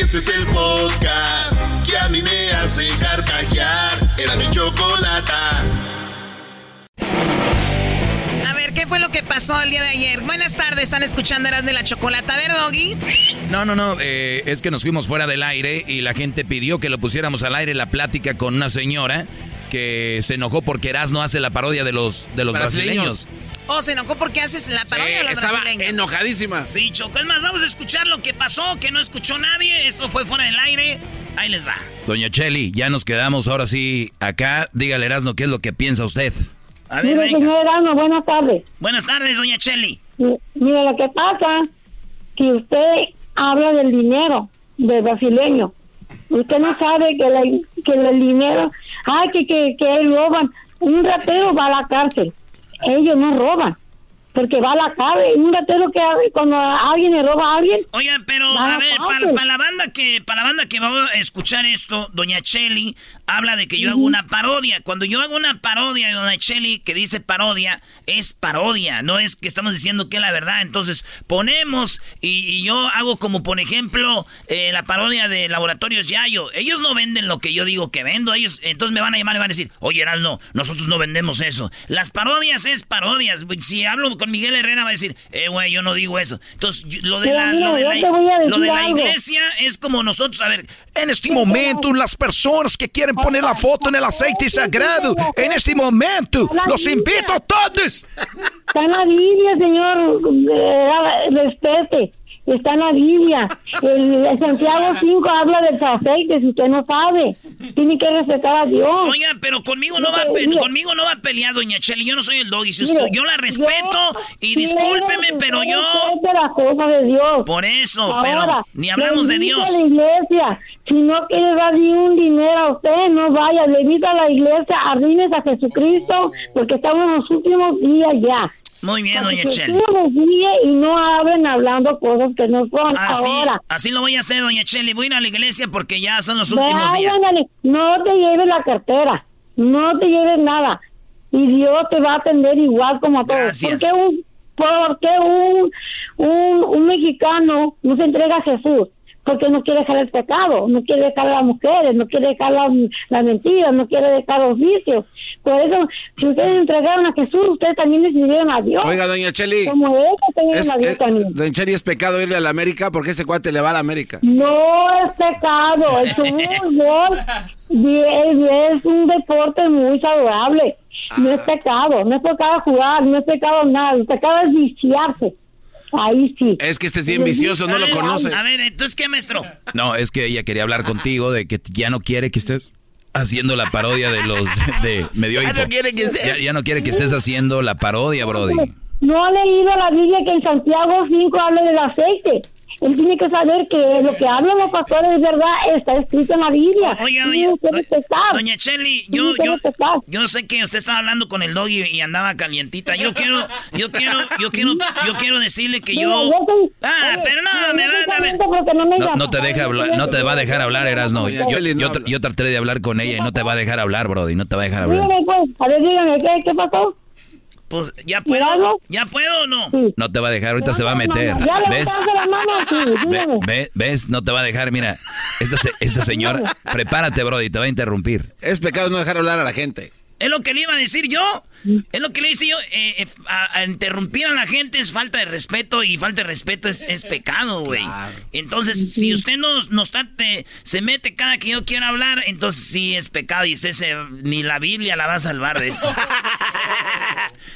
Este es el podcast que a mí me hace carcajear. Era mi chocolata. A ver, ¿qué fue lo que pasó el día de ayer? Buenas tardes, están escuchando Eras de la Chocolata. A ver, Doggy. No, no, no, eh, es que nos fuimos fuera del aire y la gente pidió que lo pusiéramos al aire la plática con una señora que se enojó porque Erasmo hace la parodia de los, de los brasileños. Oh, se enojó porque haces la parodia de los brasileños. enojadísima. Sí, Choco. Es más, vamos a escuchar lo que pasó, que no escuchó nadie. Esto fue fuera del aire. Ahí les va. Doña Cheli, ya nos quedamos ahora sí acá. Dígale, Erasmo, ¿qué es lo que piensa usted? A ver, Mire, señor Erasmo, buenas tardes. Buenas tardes, doña Cheli. Mire, lo que pasa que usted habla del dinero del brasileño. Usted no sabe que, la- que el dinero, ay, que, que, que roban. Un ratero va a la cárcel. Ellos no roban. Porque va a la cárcel. Un ratero que hace- cuando alguien le roba a alguien. Oigan, pero a ver, para la banda que para la banda que va a escuchar esto, doña Cheli habla de que yo hago una parodia. Cuando yo hago una parodia, doña Cheli, que dice parodia, es parodia, no es que estamos diciendo que es la verdad. Entonces, ponemos y, y yo hago como, por ejemplo, eh, la parodia de Laboratorios Yayo. Ellos no venden lo que yo digo que vendo, ellos entonces me van a llamar y van a decir, oye, Erasno, nosotros no vendemos eso. Las parodias es parodias. Si hablo con Miguel Herrera va a decir, eh, güey, yo no digo eso. Entonces, lo de la, mira, lo de la- lo de la iglesia es como nosotros, a ver, En este momento, las personas que quieren poner la foto en el aceite sagrado, en este momento, los invito a todos. Está en la Biblia, señor. eh, respete. Está en la Biblia. El, el Santiago 5 habla del aceite, si usted no sabe. Tiene que respetar a Dios. Oiga, pero conmigo no va Mire, conmigo no va a pelear, doña Cheli. Yo no soy el doggy. Si mire, yo la respeto y discúlpeme, pero yo. las cosas de Dios. Por eso, Ahora, pero ni hablamos de Dios. la iglesia. Si no quiere dar ni un dinero a usted, no vaya. Le invito a la iglesia, arrímese a Jesucristo, porque estamos en los últimos días ya. Muy bien, doña guíe y no hablen hablando cosas que no son. Así, Ahora, así lo voy a hacer, doña Cheli. Voy a ir a la iglesia porque ya son los últimos días. No te lleves la cartera, no te lleves nada. Y Dios te va a atender igual como a todos. Gracias. ¿Por qué un, por qué un, un, un mexicano no se entrega a Jesús? Porque no quiere dejar el pecado, no quiere dejar a las mujeres, no quiere dejar las la mentiras, no quiere dejar los vicios. Por eso, si ustedes entregaron a Jesús, ustedes también decidieron a Dios. Oiga, doña Cheli. Como ellos Es, a Dios es- también. doña Cheli, ¿es pecado irle a la América? Porque ese cuate le va a la América. No es pecado, el fútbol es, es un deporte muy saludable. No es pecado, no es pecado jugar, no es pecado nada, el pecado es viciarse. Ahí sí. Es que este es bien vicioso, no lo conoce. A ver, entonces, ¿qué, maestro? No, es que ella quería hablar contigo de que ya no quiere que estés haciendo la parodia de los de medio Ya no quiere que estés- Ya, ya no quiere que estés haciendo la parodia, Brody. No ha leído la Biblia que en Santiago 5 habla del aceite. Él tiene que saber que lo que hablan los pastores es verdad, está escrito en la Biblia. Tiene doña, que doña, Cheli, yo, yo, yo sé que usted estaba hablando con el doggy y andaba calientita. Yo quiero, yo quiero, yo quiero, yo quiero decirle que yo. soy- Ah, oye, pero no, me va a ver. no me No, llama. no te deja hablar, no te va a dejar hablar, Erasno. Yo, yo, yo traté de hablar con ella y no te va a dejar hablar, Brody. No te va a dejar hablar. Dígame, pues, a ver, dígame, ¿qué, qué pasó? Pues, ¿ya puedo? ¿Ya puedo o no? No te va a dejar, ahorita se va a meter. Ya ¿Ves? la mano, sí, Ve- ¿Ves? No te va a dejar. Mira, esta, esta señora, prepárate, Brody, te va a interrumpir. Es pecado no dejar hablar a la gente. Es lo que le iba a decir yo. Es lo que le hice yo. eh, eh, a, a interrumpir a la gente es falta de respeto y falta de respeto es, es pecado, güey. Entonces, si usted no, no está, te- se mete cada que yo quiera hablar, entonces sí es pecado y usted se- ni la Biblia la va a salvar de esto.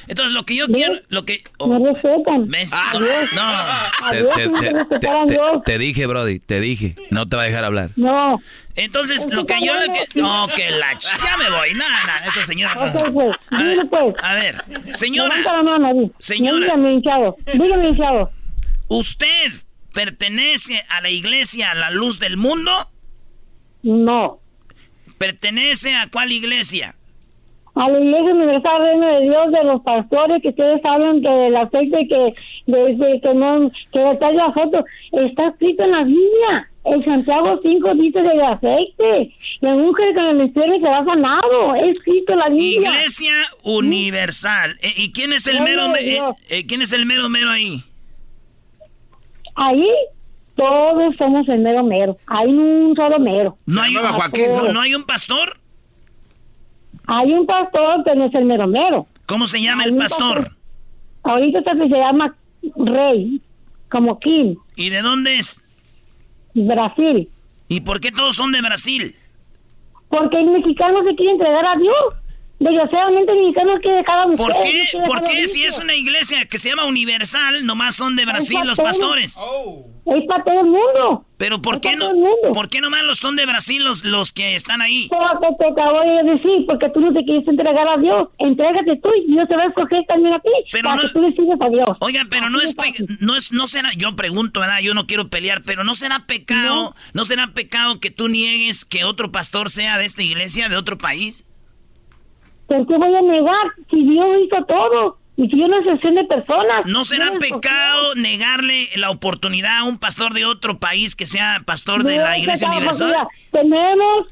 Entonces, lo que yo quiero, lo que... oh, No respetan. ¿ves? Adiós. No. Te, te dije, Brody, te dije. No te va a dejar hablar. No. Entonces, lo que yo le que... No, que la... ch- Ya me voy. Nada, nada. Esta señora... Pues, A ver, pues. a ver, señora. La mano. Señora. Dígame, hinchado. Dígame, hinchado. ¿Usted pertenece a la iglesia La Luz del Mundo? No. ¿Pertenece a cuál iglesia? A la Iglesia Universal Reino de Dios, de los pastores que ustedes hablan que del aceite que, de, de- que no, que está en la foto, está escrito en la Biblia. El Santiago 5 dice del aceite. Y el mujer que le mencione será sanado. Es escrito la Biblia. Iglesia Universal. Eh, ¿Y quién es el mero me- eh, eh, quién es el mero mero ahí? Ahí todos somos el mero mero. Hay un solo mero. No hay, un, no, no hay un pastor. Hay un pastor que no es el mero mero. ¿Cómo se llama Hay el un pastor? Ahorita se llama Rey, como King, ¿Y de dónde es? Brasil. ¿Y por qué todos son de Brasil? Porque el mexicano se quiere entregar a Dios. Desgraciadamente el mexicano quiere dejar a mujer. ¿Por qué? no ¿Por qué si es una iglesia que se llama Universal, nomás son de Brasil los pastores? Es para todo el mundo. Pero ¿por qué no? ¿Por qué nomás los son de Brasil los, los que están ahí? Porque te acabo de decir, porque tú no te quieres entregar a Dios. Entrégate tú y Dios te va a escoger también a ti. Pero para no- que tú le sigas a Dios. Oiga, pero no es, pe- no es, no será, yo pregunto, ¿verdad? Yo no quiero pelear, pero no será pecado, no, será pecado que tú niegues que otro pastor sea de esta iglesia, de otro país. ¿Por qué voy a negar si Dios hizo todo? Y si no excepción de personas. ¿No será pecado negarle la oportunidad a un pastor de otro país que sea pastor de la iglesia universal? Mira, Tenemos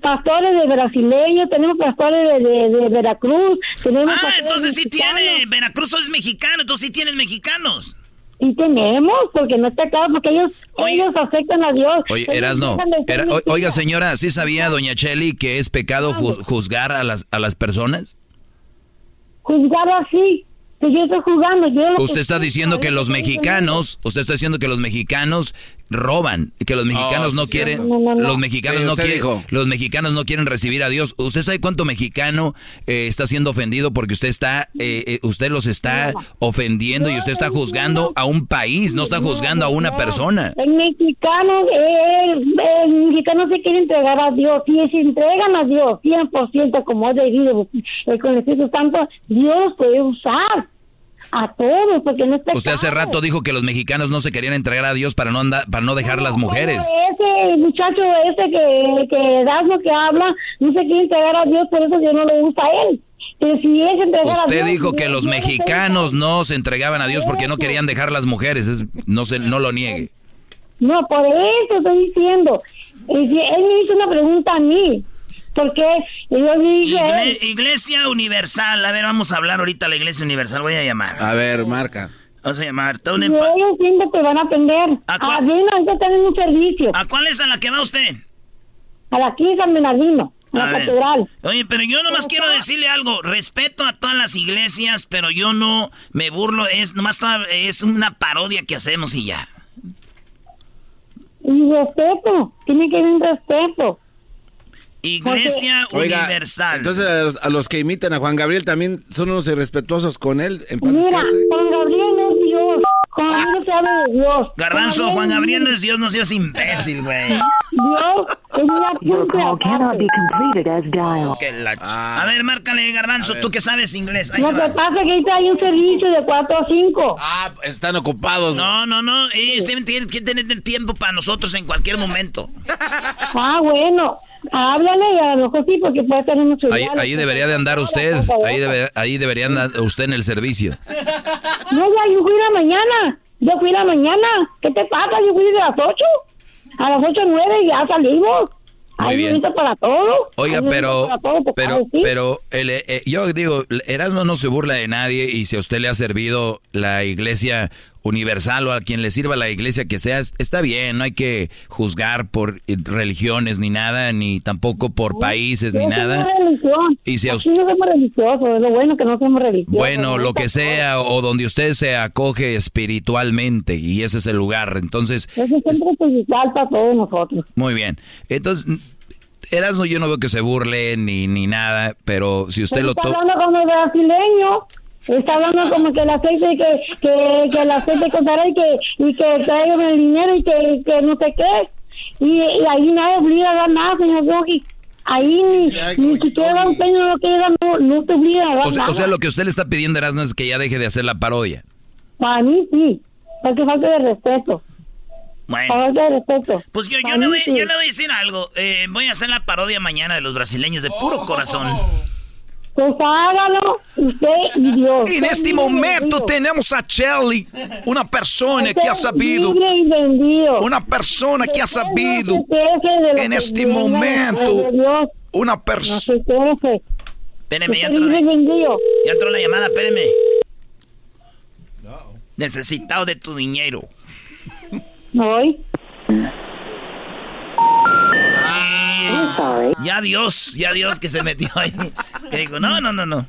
pastores de brasileños, tenemos pastores de, de- de Veracruz, tenemos Ah, entonces sí mexicanos. tiene, Veracruz es mexicano, entonces sí tienen mexicanos. Y tenemos, porque no está claro, porque ellos, ellos aceptan a Dios. Oye, Erasno, era- o- oiga señora, ¿sí sabía doña Cheli que es pecado ju- juzgar a las, a las personas? Juzgar así, que yo estoy jugando. Yo Usted está diciendo que los mexicanos, usted está diciendo que los mexicanos roban y que los mexicanos Oh, no sí, quieren cierto. No, no, no. los mexicanos Sí, no quieren dijo. los mexicanos no quieren recibir a Dios. ¿Usted sabe cuánto mexicano eh, está siendo ofendido porque usted está eh, eh, usted los está ofendiendo y usted está juzgando a un país, no está juzgando a una persona? El mexicano, el, el mexicano se quiere entregar a Dios. Si se entregan a Dios 100% como es debido eh, con el Espíritu Santo, Dios puede usar a todos porque no está Usted hace rato dijo que los mexicanos no se querían entregar a Dios para no andar, para no dejar las mujeres. Ese muchacho ese que, que das lo que habla, no se quiere entregar a Dios, por eso Dios no le gusta a él. Pero si es entregar a Usted Dios, dijo que los mexicanos no se entregaban a Dios porque no querían dejar las mujeres. Es- no se, no lo niegue. No, por eso estoy diciendo. Él me hizo una pregunta a mí. Porque yo dije Igle- iglesia Universal. A ver, vamos a hablar ahorita a la Iglesia Universal. Voy a llamar. A ver, marca. Vamos a llamar. Y ellos siempre te van a aprender. ¿A cuál? mí ahorita están en un servicio. ¿A cuál es a la que va usted? A la aquí San Bernardino, a A la ver. catedral. Oye, pero yo nomás quiero decirle algo. Respeto a todas las iglesias, pero yo no me burlo. Es nomás toda- es una parodia que hacemos y ya. Y respeto, tiene que haber un respeto. Iglesia Oiga, Universal. entonces a los, a los que imitan a Juan Gabriel también son unos irrespetuosos con él. En paz Mira, descanse. Juan Gabriel no es Dios. Juan Gabriel no se habla de Dios. Garbanzo, Juan Gabriel no es Dios, no seas imbécil, güey. Dios es una ch- a ver, márcale, Garbanzo, tú que sabes inglés. Ahí Lo que pasa es que ahorita hay un servicio de 4 a 5. Ah, están ocupados. No, no, no. eh, usted tiene que tener tiempo para nosotros en cualquier momento. Ah, bueno. Háblale y a lo mejor sí, porque puede tener mucho Ahí, ahí debería de andar usted. Ahí, debe- ahí debería andar usted en el servicio. No, ya, yo fui la mañana. Yo fui la mañana. ¿Qué te pasa? Yo fui de las 8. A las 8 9 ya salimos. Muy Hay bien. para todo. Oiga, pero, todo, pero, pero, el, eh, yo digo, Erasmo no se burla de nadie y si a usted le ha servido la iglesia universal o a quien le sirva la iglesia que sea, es- está bien, no hay que juzgar por religiones ni nada, ni tampoco por países ni nada. religión. Y si Aquí no somos religiosos, es lo bueno que no somos religiosos. Bueno, lo que sea, o donde usted se acoge espiritualmente, y ese es el lugar. Entonces, es para todos nosotros. muy bien. Entonces, Erasmo yo no veo que se burle ni, ni nada, pero si usted Pero lo está toma... hablando como brasileño. Está hablando como que el aceite que, que, que el aceite costará y que, y que traigan el dinero y que, que no sé qué. Y, y ahí nadie obliga a dar nada, señor Yogi. Ahí ni, ni siquiera da un peño lo que da, no, no te obliga a dar O sea, nada. o sea, lo que usted le está pidiendo, Erasmo, es que ya deje de hacer la parodia. Para mí sí, porque falta de respeto. Bueno. Falta de respeto. Pues yo, yo, le, voy, sí. yo le voy a decir algo. Eh, voy a hacer la parodia mañana de los brasileños de puro corazón. Pues hágalo usted y Dios. En este momento tenemos a Chelly, una persona que ha sabido, una persona que ha sabido, en este momento, Dios. una persona... Espéreme, ya Usted entró, la, vendido. ya entró la llamada, espéreme. Necesitado de tu dinero. Hoy. Ya Dios, ya Dios que se metió ahí. Que dijo, no, no, no, no.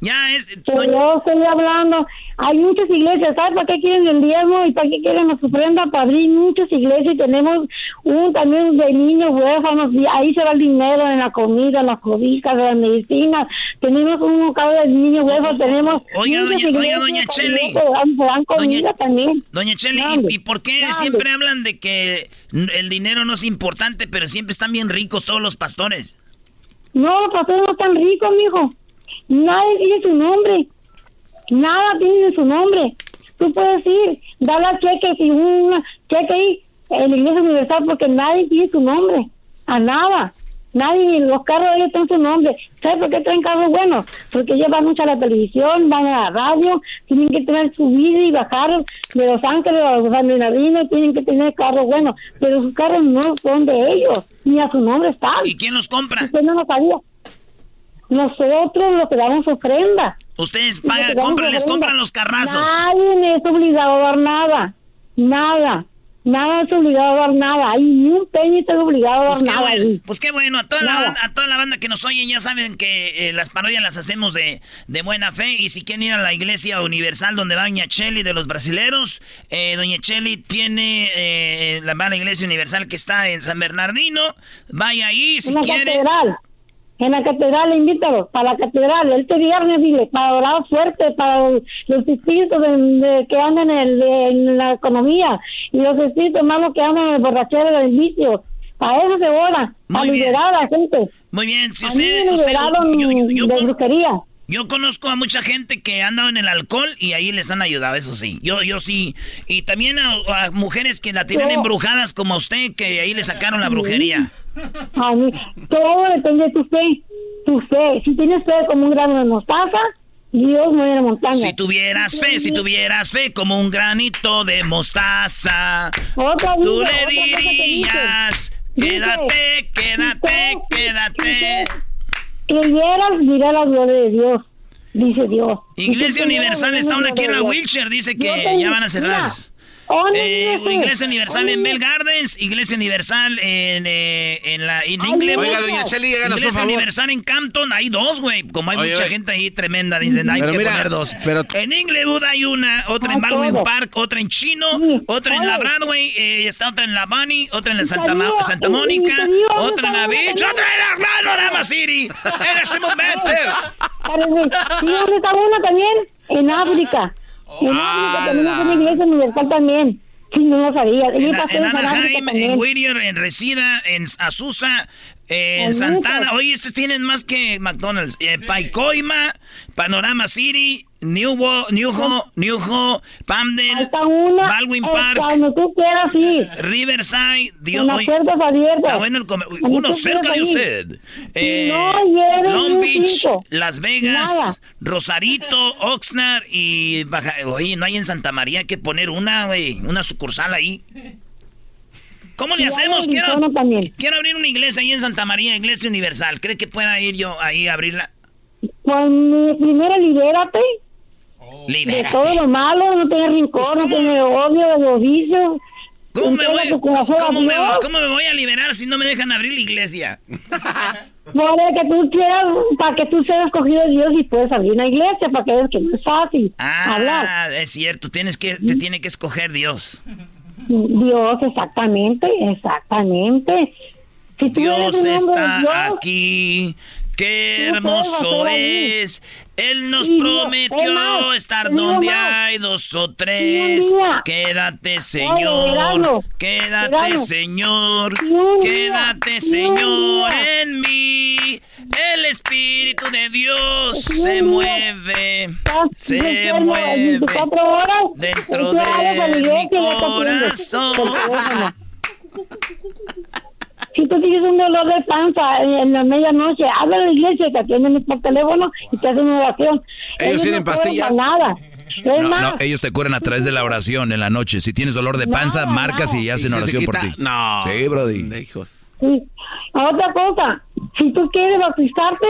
Ya es... Pero yo estoy hablando, hay muchas iglesias, ¿sabes para qué quieren el diezmo y para qué quieren las ofrendas? Para abrir muchas iglesias y tenemos un también de niños huérfanos, y ahí se va el dinero en la comida, en las cobijas, en las medicinas, tenemos un cada de niños huérfanos, tenemos Oiga, doña- oiga, doña Cheli. también. Doña Cheli, ¿y, y por qué grande. siempre hablan de que el dinero no es importante, pero siempre están bien ricos todos los pastores? No, los pastores no están ricos, mijo. Nadie tiene su nombre. Nada tiene su nombre. Tú puedes ir, dar la cheque y una cheque ahí en la iglesia universal porque nadie tiene su nombre. A nada. Nadie, los carros ellos tienen su nombre. ¿Sabes por qué traen carros buenos? Porque llevan mucho a la televisión, van a la radio, tienen que tener subir y bajar de Los Ángeles a los Bernardino, tienen que tener carros buenos. Pero sus carros no son de ellos, ni a su nombre están. ¿Y quién los compra? Usted no lo sabía. Nosotros los que damos ofrenda. Ustedes pagan, compran, les compran los carrazos. Nadie me es obligado a dar nada. Nada. Nada es obligado a dar nada. Ahí ni un está obligado a dar Pues nada. bueno, pues qué bueno, a toda, la banda, a toda la banda que nos oyen ya saben que eh, las parodias las hacemos de, de buena fe y si quieren ir a la iglesia universal donde va Doña Cheli de los brasileros, eh, Doña Cheli tiene eh, la, va a la iglesia universal que está en San Bernardino, vaya ahí si en la quiere. catedral. En la catedral, invítalo, para la catedral, este viernes, dile, para orar fuerte, para los espíritus de, de- que andan en, el- en la economía y los espíritus malos que andan en el borrachero del vicio. Para eso se ora, Muy bien. liberar a la gente. Muy bien, si A usted, mí me usted- liberaron yo- yo- yo de con- brujería. Yo conozco a mucha gente que ha andado en el alcohol y ahí les han ayudado, eso sí. Yo, yo sí. Y también a, a mujeres que la tienen embrujadas como a usted, que ahí le sacaron la brujería. A mí, todo depende de tu fe. Tu fe. Si tienes fe como un grano de mostaza, Dios mueve la montaña. Si tuvieras fe, si tuvieras fe como un granito de mostaza, Otra tú vida, le que dirías, quédate, quédate, quédate. Creyeras, dirá la gloria de Dios. Dice Dios. Iglesia Universal "Creyeras, está aquí en la wheelchair, dice que te- ya van a cerrar. mira, ¿dónde Eh? Iglesia Universal en ¿Dónde Bell Gardens, Iglesia Universal en, eh, en la en Inglewood. Oiga, doña Cheli, háganos un Iglesia favor. Universal en Campton, hay dos, güey. Como hay Oye, mucha oye. gente ahí tremenda, dicen, hay Pero que mira, poner dos. pero- En Inglewood hay una, otra en Baldwin todo. Park, otra en Chino, otra en la. Broadway, eh, está otra en la Bunny, otra en la Santa, Ma- Santa Mónica, te digo, ¿dónde otra en la Beach, otra en la Panorama City. En este momento. ¿Y dónde está una también? En África. En África tenemos una iglesia universal también. Sí, no lo sabía. En, en en Anaheim, en Whittier, en Resida, en Azusa, en En Santana. Oye, estos tienen más que McDonald's. Eh, Paicoima, Panorama City, Newho, Newho, Newho, una. Baldwin eh, Park, Cuando tú quieras, sí. Riverside. Dios, puertas abiertas. Bueno el uy, Cuando Uno cerca de usted. Eh, no Long Beach, cinco. Las Vegas, Nada. Rosarito, Oxnard y Baja. Oye, no hay en Santa María que poner una, güey, una sucursal ahí. ¿Cómo le hacemos? Quiero, quiero abrir una iglesia ahí en Santa María, Iglesia Universal. ¿Cree que pueda ir yo ahí a abrirla? Pues primero libérate de Libérate. todo lo malo, no tener rincón, Pues, no ¿cómo? tener odio, de los vicios. ¿Cómo me, voy, cómo me- cómo me voy a liberar si no me dejan abrir la iglesia? Para que tú quieras, para que tú seas escogido de Dios y puedes abrir una iglesia, para que veas que no es fácil hablar. Ah, es cierto, tienes que, te tiene que escoger Dios. Dios, exactamente, exactamente. Si Dios está Dios, aquí. Qué hermoso es. Él nos Y prometió más, estar donde más. hay dos o tres. Quédate, Señor. Verano, Quédate, Verano. Señor. Día- Quédate, Señor, en mí. El Espíritu de Dios se mueve. Se mueve. 24 horas, dentro de mi corazón. Si tú tienes un dolor de panza en, la medianoche, habla a la iglesia y te atienden por teléfono y te hacen una oración. Ellos tienen no pastillas. Nada. Es No, más, no, ellos te curan a través de la oración en la noche. Si tienes dolor de panza, Nada, marcas nada. y hacen ¿Y se te oración por ti. No. Sí, Brody. Hijos. sí. otra cosa, si tú quieres bautizarte,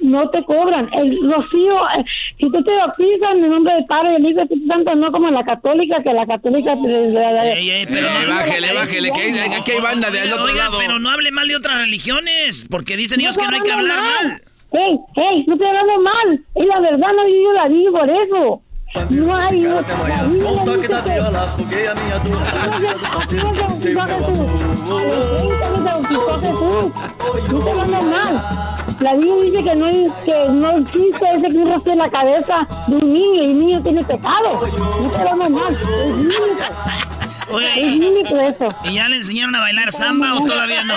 no te cobran. El rocío, eh, si tú te bautizas en el nombre del Padre, del Hijo y del Espíritu Santo, no como la católica, que la católica... Ey, ey, pero Eh, no- bájele, bájele, que hay- aquí hay banda del otro Oiga, lado. pero no hable mal de otras religiones, porque dicen ellos No que no hay que hablar mal. Ey, ey, no estoy hablando mal. Es la verdad, no yo la digo por eso. No hay dice que- No te hablando mal. La Biblia dice que no, que no existe ese que en la cabeza de un niño y el niño tiene pecado. No te mal. Es bíblico. Oye, Es ¿y, bíblico eso. y ya le enseñaron a bailar samba o todavía no?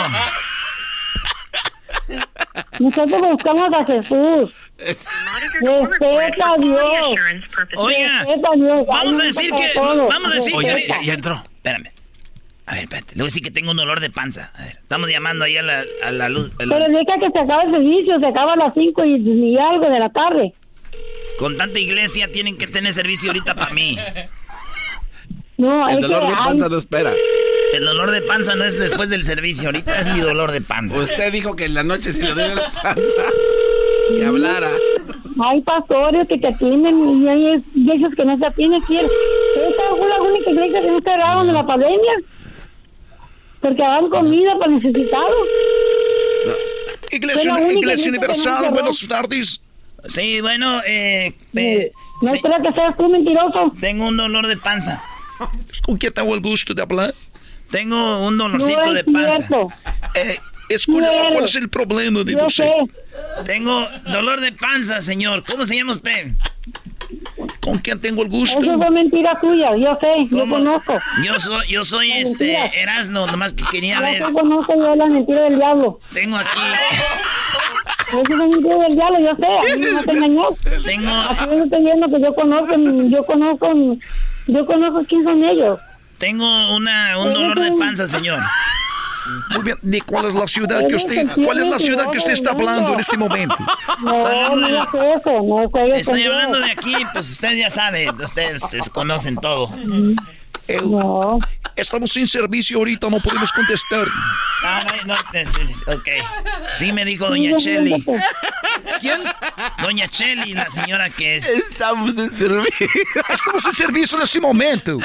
Nosotros buscamos a Jesús. Respeta a Dios. Dios. vamos a decir que, vamos a decir que, ya entró, espérame. A ver, espérate, le voy a decir que tengo un olor de panza. A ver, estamos llamando ahí a la, a la luz. a la- Pero deja que se acabe el servicio, se acaba a las 5 y, y algo de la tarde. Con tanta iglesia tienen que tener servicio ahorita para mí. No, El es dolor que de hay- panza no espera. El dolor de panza no es después del servicio, ahorita es mi dolor de panza. Usted dijo que en la noche si le duele la panza, que hablara. hay pastores que te atienden y hay iglesias que no te atienden. ¿quién? Esta fue la única iglesia que no cerraron de la pandemia. Porque dan comida para necesitados. Iglesia, Iglesia Universal, buenas tardes. Sí, bueno, eh... eh, No sí. espera que seas tú mentiroso. Tengo un dolor de panza. ¿Con quién tengo el gusto de hablar? Tengo un dolorcito No de es panza. cierto. Eh, eres. ¿cuál es el problema de Yo usted? sé. Tengo dolor de panza, señor. ¿Cómo se llama usted? ¿Con quién tengo el gusto? Eso fue mentira tuya, yo sé, yo conozco. Yo soy, yo soy La este mentira. Erasno, nomás que quería Yo ver. sí conozco yo la mentira del diablo. Tengo aquí, Eso es la mentira del diablo, yo sé, a mí no me engañó. tengo, Así yo estoy viendo que yo conozco, yo conozco, yo conozco quién son ellos. tengo una, un dolor de panza, señor. Muy bien, ¿de cuál es la ciudad que usted, cuál es la ciudad que usted está hablando en este momento? No, no no. Estoy hablando de aquí, pues usted ya sabe, ustedes, ustedes conocen todo. No. Estamos sin servicio ahorita, no podemos contestar. Ah, no, no, es- ok. Sí me dijo doña Cheli. ¿Quién? Doña Cheli, la señora que es... Estamos en servicio. Estamos en servicio en este momento.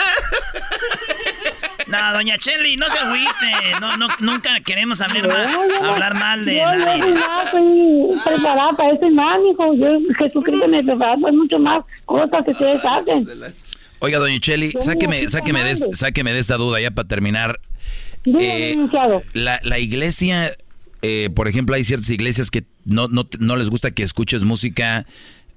No, doña Cheli, no se agüite. No, no, nunca queremos hablar mal, no, hablar mal de Yo, yo nadie. soy más, estoy preparada para eso y más, mijo. Yo, Jesucristo me prepara para mucho más cosas que ustedes hacen. Oiga, doña Cheli, Yo sáqueme, no, sáqueme, de, sáqueme de esta duda ya para terminar. Eh, la, la iglesia, eh, por ejemplo, hay ciertas iglesias que no, no, no les gusta que escuches música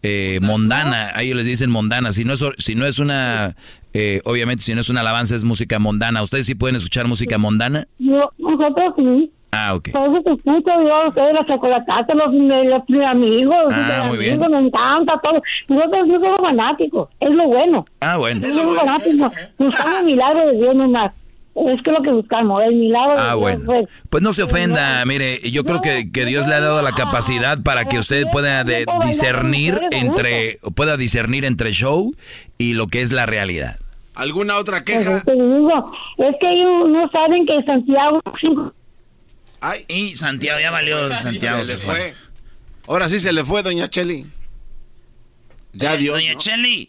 eh, mondana. A ellos les dicen mondana. Si no es, si no es una, eh, obviamente, si no es una alabanza, es música mondana. ¿Ustedes sí pueden escuchar música mondana? Yo, nosotros sí. Ah, ok. Por eso te escucho yo, ustedes, los chocolates, los, los, mis amigos, Ah, los muy amigos, bien. me encanta todo. Nosotros no somos fanáticos, es lo bueno. Ah, bueno. No somos fanáticos, buscamos el milagro de Dios nomás. Es que lo que buscamos, el milagro de Ah, Dios. bueno. pues. Pues no se ofenda, mire, yo creo que, que Dios le ha dado la capacidad para que usted pueda de- discernir entre, pueda discernir entre show y lo que es la realidad. ¿Alguna otra Pues queja? digo, es que ellos no saben que Santiago Ay, Y Santiago, ya valió Santiago. se fue. fue. Ahora sí se le fue, doña Cheli. Ya Doña- Dios. Doña Cheli.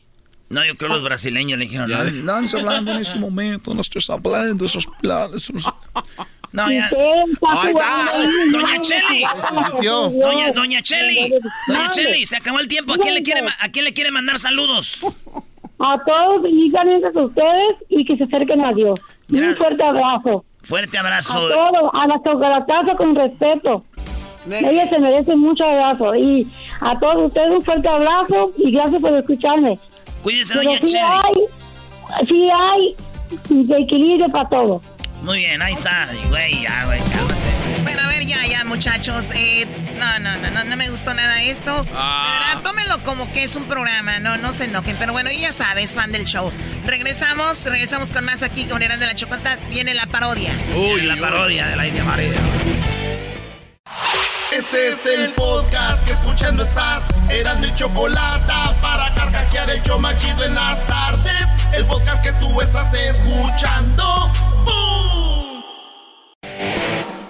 No, yo creo los brasileños le dijeron, no, no estás hablando en este momento, no estás hablando esos planes. esos- no, ya. Ahí está. Doña Cheli. Doña, doña Cheli. Doña. Cheli, se acabó el tiempo. ¿A quién le quiere, ma- a quién le quiere mandar saludos? A todos, digan a ustedes y que se acerquen a Dios. Mira. Un fuerte abrazo. Fuerte A abrazo. todos, a la chocolataza con respeto. Ella se merece mucho abrazo. Y a todos ustedes un fuerte abrazo y gracias por escucharme. Cuídese, Pero doña sí Cheli. hay, sí hay de equilibrio para todo. Muy bien, ahí está. Güey, ya, güey, cálmate. Bueno, a ver, ya, ya, muchachos. Eh, no, no, no, no, no me gustó nada esto. De verdad, tómenlo como que es un programa, no, no se enojen. Pero bueno, ya sabes, fan del show. Regresamos, regresamos con más aquí con Eran de la Chocolata. Viene la parodia. Uy, la parodia de la India María. Este es el podcast que escuchando estás. Eran mi chocolate para carcajear el show machido en las tardes. El podcast que tú estás escuchando. ¡Bum!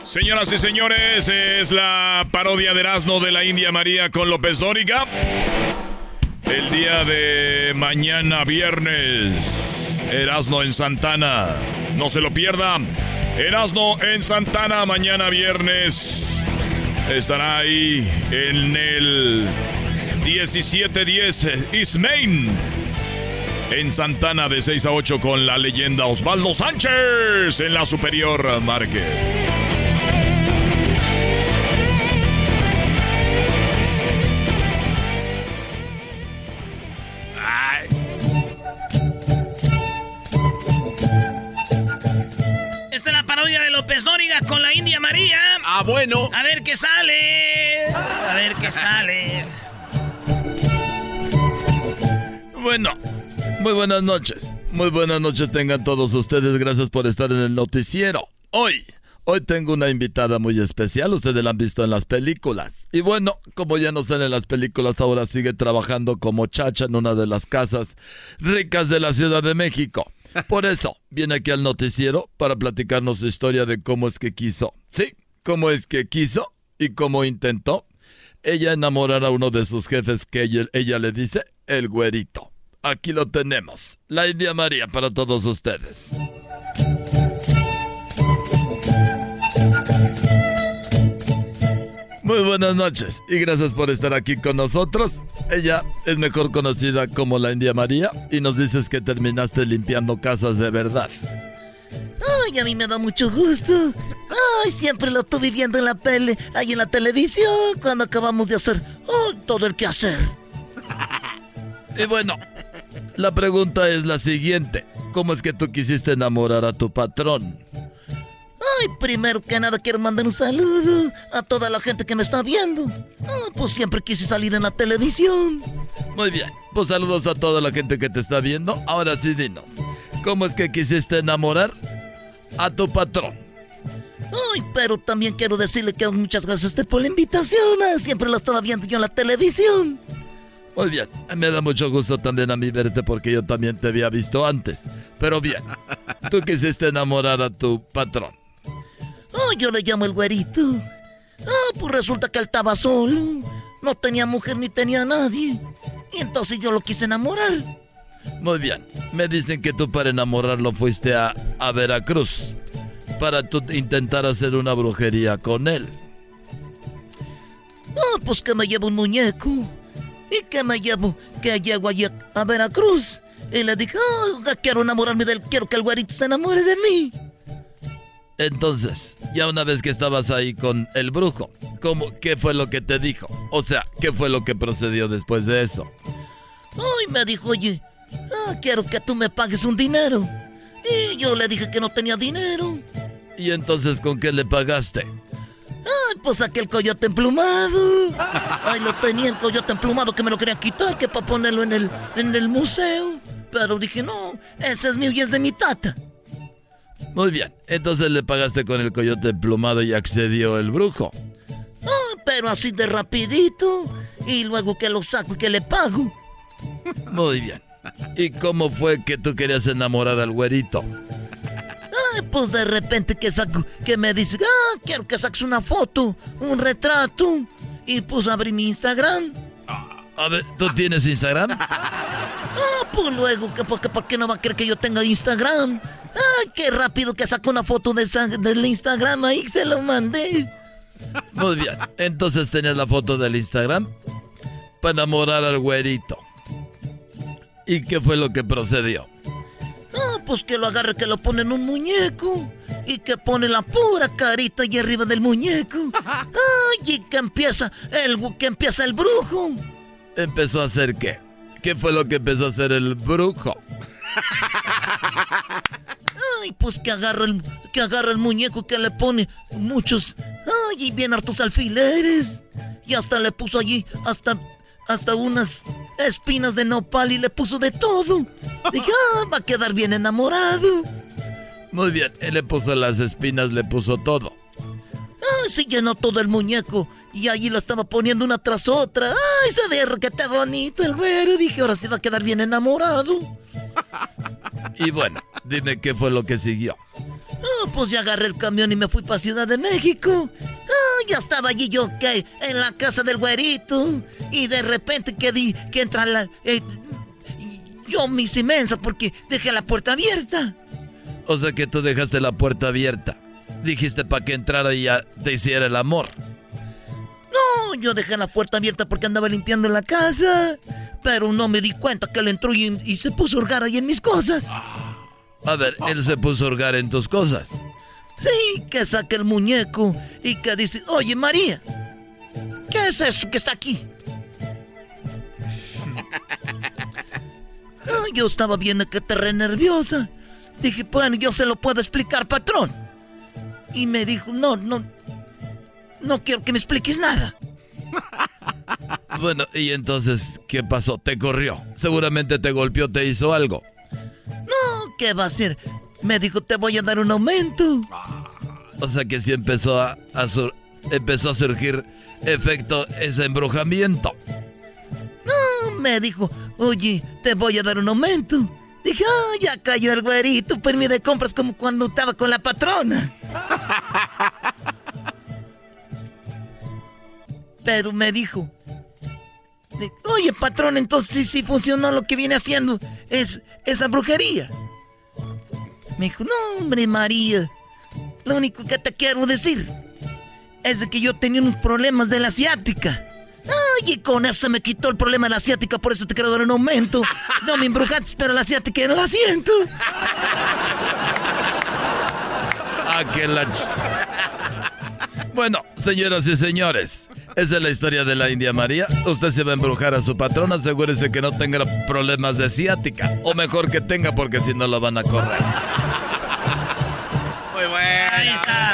Señoras y señores, es la parodia de Erasmo de la India María con López Dóriga. El día de mañana viernes, Erasmo en Santana. No se lo pierda. Erasmo en Santana mañana viernes. Estará ahí en el 1710 East Main. En Santana de 6 a 8 con la leyenda Osvaldo Sánchez en la Superior Market. López Dóriga con la India María. Ah, bueno. A ver qué sale. A ver qué sale. Bueno, muy buenas noches. Muy buenas noches tengan todos ustedes. Gracias por estar en el noticiero. Hoy, hoy tengo una invitada muy especial. Ustedes la han visto en las películas. Y bueno, como ya no sale en las películas, ahora sigue trabajando como chacha en una de las casas ricas de la Ciudad de México. Por eso, viene aquí al noticiero para platicarnos su historia de cómo es que quiso. Sí, cómo es que quiso y cómo intentó ella enamorar a uno de sus jefes que ella, le dice el güerito. Aquí lo tenemos. La India María para todos ustedes. Muy buenas noches y gracias por estar aquí con nosotros. Ella es mejor conocida como la India María y nos dices que terminaste limpiando casas de verdad. Ay, a mí me da mucho gusto. Ay, siempre lo estuve viendo en la pele, ahí en la televisión, cuando acabamos de hacer oh, todo el que hacer. Y bueno, la pregunta es la siguiente. ¿Cómo es que tú quisiste enamorar a tu patrón? Ay, primero que nada quiero mandar un saludo a toda la gente que me está viendo. Ah, pues siempre quise salir en la televisión. Muy bien, pues saludos a toda la gente que te está viendo. Ahora sí, dinos, ¿cómo es que quisiste enamorar a tu patrón? Ay, pero también quiero decirle que muchas gracias a usted por la invitación. Ah, siempre lo estaba viendo yo en la televisión. Muy bien, me da mucho gusto también a mí verte porque yo también te había visto antes. Pero bien, tú quisiste enamorar a tu patrón. Oh, yo le llamo el güerito. Ah, pues resulta que él estaba solo. No tenía mujer ni tenía nadie. Y entonces yo lo quise enamorar. Muy bien. Me dicen que tú para enamorarlo fuiste a, a Veracruz. Para tú intentar hacer una brujería con él. Ah, pues que me llevo un muñeco. Y que me llevo, que llego allí a Veracruz. Y le dije, ah, quiero enamorarme del, quiero que el güerito se enamore de mí. Entonces, ya una vez que estabas ahí con el brujo, ¿cómo, ¿qué fue lo que te dijo? O sea, ¿qué fue lo que procedió después de eso? Ay, me dijo, oye, ah, quiero que tú me pagues un dinero. Y yo le dije que no tenía dinero. ¿Y entonces con qué le pagaste? Ay, pues aquel coyote emplumado. Ay, lo tenía el coyote emplumado que me lo quería quitar, que para ponerlo en el, en el museo. Pero dije, no, ese es mío y es de mi tata. Muy bien, entonces le pagaste con el coyote plumado y accedió el brujo. Ah, pero así de rapidito. Y luego que lo saco y que le pago. Muy bien. ¿Y cómo fue que tú querías enamorar al güerito? Ay, pues de repente que saco, que me dice, ah, quiero que saques una foto, un retrato. Y pues abrí mi Instagram. A ver, ¿tú tienes Instagram? Ah, pues luego, ¿que, por, qué, ¿por qué no va a querer que yo tenga Instagram? ¡Ah, qué rápido que sacó una foto de del Instagram ahí se lo mandé! Muy bien, entonces tenías la foto del Instagram para enamorar al güerito. ¿Y qué fue lo que procedió? Ah, pues que lo agarre, que lo pone en un muñeco. Y que pone la pura carita ahí arriba del muñeco. ¡Ay! Y que empieza el, que empieza el brujo. ¿Empezó a hacer qué? ¿Qué fue lo que empezó a hacer el brujo? Ay, pues que agarra el, que agarra el muñeco que le pone muchos, ay, y bien hartos alfileres. Y hasta le puso allí, hasta, hasta unas espinas de nopal y le puso de todo. Dije, ah, va a quedar bien enamorado. Muy bien, él le puso las espinas, le puso todo. Sí llenó todo el muñeco. Y allí lo estaba poniendo una tras otra. ¡Ay, se ve que está bonito el güero! Dije, ahora sí va a quedar bien enamorado. Y bueno, dime qué fue lo que siguió. Ah, pues ya agarré el camión y me fui para Ciudad de México. Ah, ya estaba allí yo que en la casa del güerito. Y de repente que di que entra la. Eh, yo mis inmensa porque dejé la puerta abierta. O sea que tú dejaste la puerta abierta. Dijiste para que entrara y ya te hiciera el amor. No, yo dejé la puerta abierta porque andaba limpiando la casa. Pero no me di cuenta que él entró y, se puso a hurgar ahí en mis cosas. A ver, él se puso a hurgar en tus cosas. Sí, que saque el muñeco y que dice, oye María, ¿qué es eso que está aquí? yo estaba viendo que te re nerviosa. Dije, bueno, yo se lo puedo explicar, patrón. Y me dijo, no, no, no quiero que me expliques nada. Bueno, y entonces, ¿qué pasó? Te corrió. Seguramente te golpeó, te hizo algo. No, ¿qué va a hacer? Me dijo, te voy a dar un aumento. O sea que sí empezó a, empezó a surgir efecto ese embrujamiento. No, me dijo, oye, te voy a dar un aumento. Dije, ah, ya cayó el güerito, pues de compras como cuando estaba con la patrona. Pero me dijo, oye patrón, entonces sí, sí funcionó lo que viene haciendo, es esa brujería. Me dijo, no hombre María, lo único que te quiero decir es de que yo tenía unos problemas de la asiática. Ay, y con eso se me quitó el problema de la asiática, por eso te quiero dar un aumento. No me embrujaste, pero la asiática en el asiento. Ah, qué. Bueno, señoras y señores, esa es la historia de la India María. Usted se va a embrujar a su patrón, asegúrese que no tenga problemas de ciática. O mejor que tenga, porque si no lo van a correr. Muy buena. Ahí está.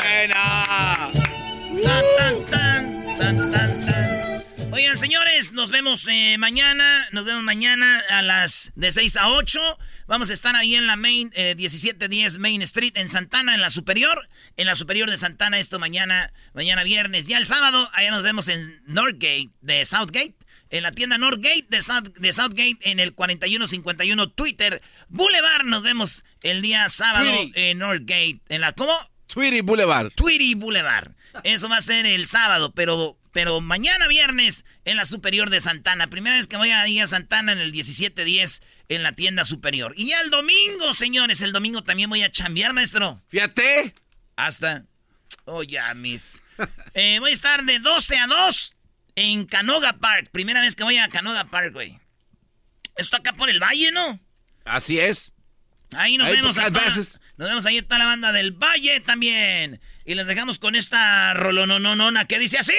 Oigan, señores, nos vemos eh, mañana. Nos vemos mañana a las de 6 a 8. Vamos a estar ahí en la Main, 1710 eh, Main Street en Santana, en la Superior. En la Superior de Santana, esto mañana, mañana viernes. Ya el sábado, allá nos vemos en Northgate de Southgate. En la tienda Northgate de, de Southgate en el 4151 Twitter Boulevard. Nos vemos el día sábado en Northgate. En la, ¿Cómo? Tweety Boulevard. Tweety Boulevard. Eso va a ser el sábado, pero, pero mañana viernes en la Superior de Santana. Primera vez que voy a ir a Santana en el 1710 en la tienda Superior. Y ya el domingo, señores, el domingo también voy a chambear, maestro. Fíjate. Hasta. Oh, ya, mis. Eh, voy a estar de 12 a 2 en Canoga Park. Primera vez que voy a Canoga Park, güey. Esto acá por el valle, ¿no? Así es. Ahí nos vemos. Nos vemos ahí está la banda del Valle también. Y les dejamos con esta rolononona que dice así.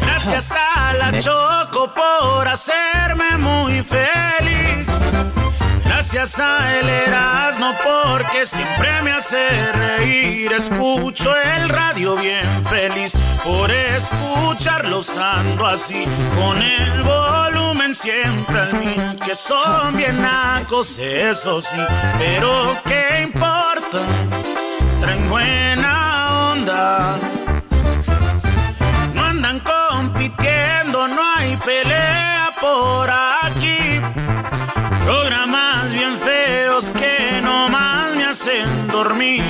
Gracias a la Choco por hacerme muy feliz. Gracias a el Erasmo porque siempre me hace reír. Escucho el radio bien feliz por escucharlos ando así con el volumen siempre al mí. Que son bien nacos, eso sí, pero ¿qué importa? Traen buena onda. No andan compitiendo, no hay pelea por aquí. Programas bien feos que no más me hacen dormir.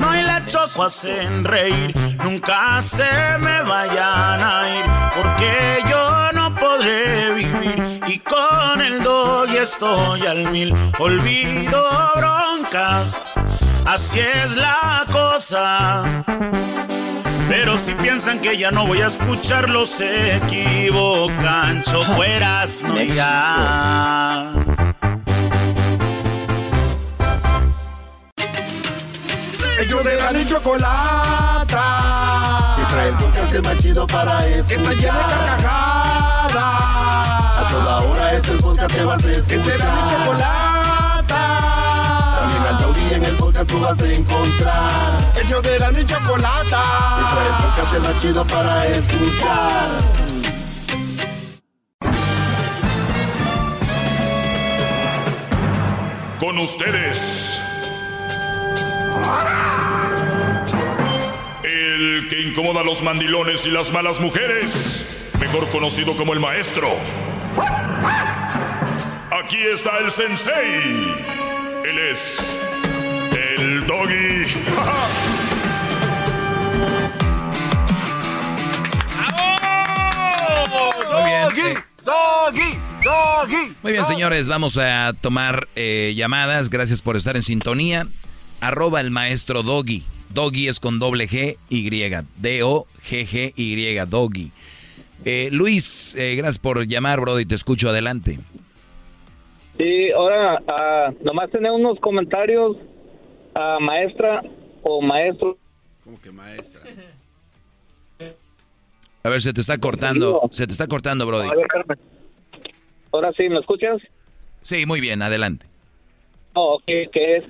no y la choco hacen reír. Nunca se me vayan a ir porque yo no podré vivir. Y con el y estoy al mil. Olvido broncas, así es la cosa. Pero si piensan que ya no voy a escucharlos, se equivocan. Chocueras, no ya. Ellos de la chocolata. Podcast más chido para escuchar. Que está llena de carcajadas. A toda hora es el podcast que vas a escuchar. Que será mi chocolata en el podcast tú vas a encontrar. El de la niña chocolata. Y trae el podcast más chido para escuchar. Con ustedes. Que incomoda a los mandilones y las malas mujeres. Mejor conocido como el maestro. Aquí está el sensei. Él es el doggy. Doggy, doggy, doggy. Muy bien, señores, vamos a tomar eh, llamadas. Gracias por estar en sintonía. Arroba el maestro Doggy. Doggy es con doble G, Y. D-O-G-G-Y, Doggy. Eh, Luis, eh, gracias por llamar, bro, y te escucho adelante. Sí, ahora, uh, nomás tener unos comentarios maestra o maestro. ¿Cómo que maestra? A ver, se te está cortando, se te está cortando, Brody. Ahora sí, ¿me escuchas? Sí, muy bien, adelante. Oh, ¿qué, es?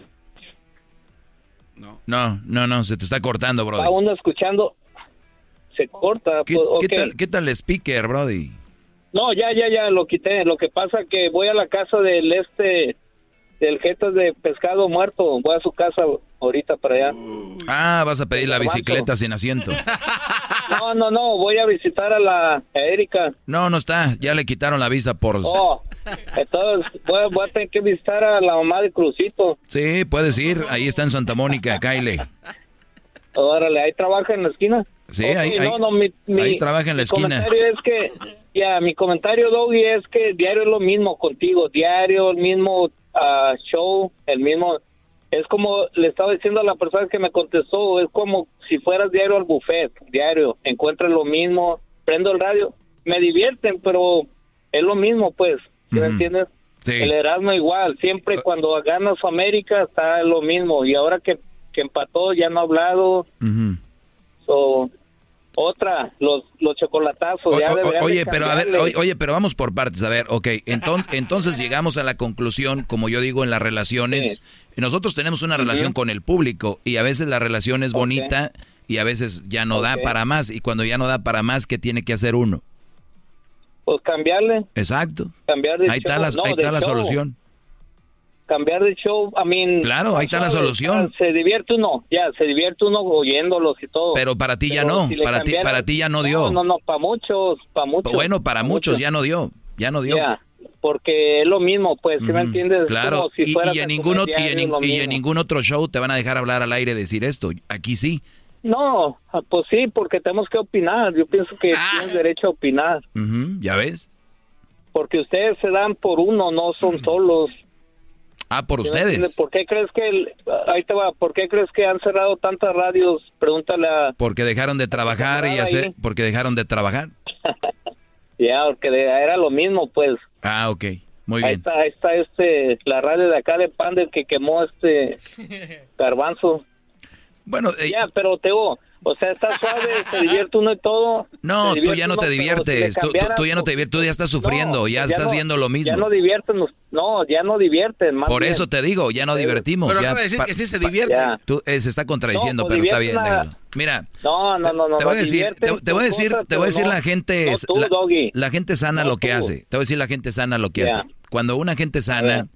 No. No, no, no, se te está cortando, Brody. Aún escuchando, se corta. ¿Qué, pues, tal, ¿Qué tal el speaker, Brody? No, ya, ya, ya, lo quité. Lo que pasa que voy a la casa del este del jetas de pescado muerto. Voy a su casa ahorita para allá. Ah, vas a pedir la bicicleta sin asiento. No, no, no, voy a visitar a la Erika. No, no está, ya le quitaron la visa por... Oh, entonces voy, a tener que visitar a la mamá de Crucito. Sí, puedes ir, ahí está en Santa Mónica, Kyle. Órale, ahí trabaja en la esquina. Sí, ahí, ahí, trabaja en la esquina. Mi comentario es que, ya, mi comentario, Doggy, es que diario es lo mismo contigo, diario el mismo show, el mismo, es como le estaba diciendo a la persona que me contestó, es como si fueras diario al buffet, diario, encuentras lo mismo, prendo el radio, me divierten, pero es lo mismo, pues, ¿sí ¿me entiendes? El Erasmo igual, siempre Uh. cuando gana su América está lo mismo, y ahora que, que empató ya no ha hablado, so, otra, los, los chocolatazos, ya O- oye, pero a ver, oye, pero vamos por partes. A ver, ok, enton- entonces llegamos a la conclusión, como yo digo en las relaciones, nosotros tenemos una relación con el público y a veces la relación es bonita y a veces ya no da para más y cuando ya no da para más, ¿qué tiene que hacer uno? Pues cambiarle, Exacto. cambiar de Ahí está show, la, no, ahí está la solución. cambiar de show, I mean, Claro, ahí está la solución. Se divierte uno, ya, se divierte uno oyéndolos y todo. Pero para ti ya Pero no, si para ti, para ti ya no dio. No, no, para muchos, para muchos. Bueno, para muchos ya no dio, ya no dio. Ya, porque es lo mismo, pues, ¿sí me entiendes? Es Claro, como si y, y en a ningún, y, en, y en ningún otro show te van a dejar hablar al aire decir esto. Aquí sí. No, ah, pues sí, porque tenemos que opinar. Yo pienso que Ah. tienes derecho a opinar. ¿Ya ves? Porque ustedes se dan por uno, no son solos. Ah, por ustedes. ¿Por qué crees que el- ahí te va? ¿Por qué crees que han cerrado tantas radios? Pregúntale a Porque dejaron de trabajar y ahí. hacer, porque dejaron de trabajar. ya, porque de- era lo mismo, pues. Ah, ok. Muy ahí bien. está, ahí está este la radio de acá de Pander que quemó este garbanzo. Bueno, eh, ya, pero Teo, o sea, está suave, se divierte uno y todo. No, tú ya no uno, te si diviertes. Tú, tú- cambiaran, tú ya no te diviertes, tú ya estás sufriendo, ya, ya estás no- viendo lo mismo. Ya no divierten, no, ya no divierten. Más Por bien. eso te digo, ya no divertimos. Pero ya acaba de decir pa- que sí se divierte. Tú, eh, se está contradiciendo, No, pero está bien. Mira, No, no, no, no. te voy a decir, te, te voy a decir, cosas, te voy a decir no- la gente, no es- tú, la, gente sana No lo que tú. hace. Te voy a decir la gente sana lo que hace. Cuando una gente sana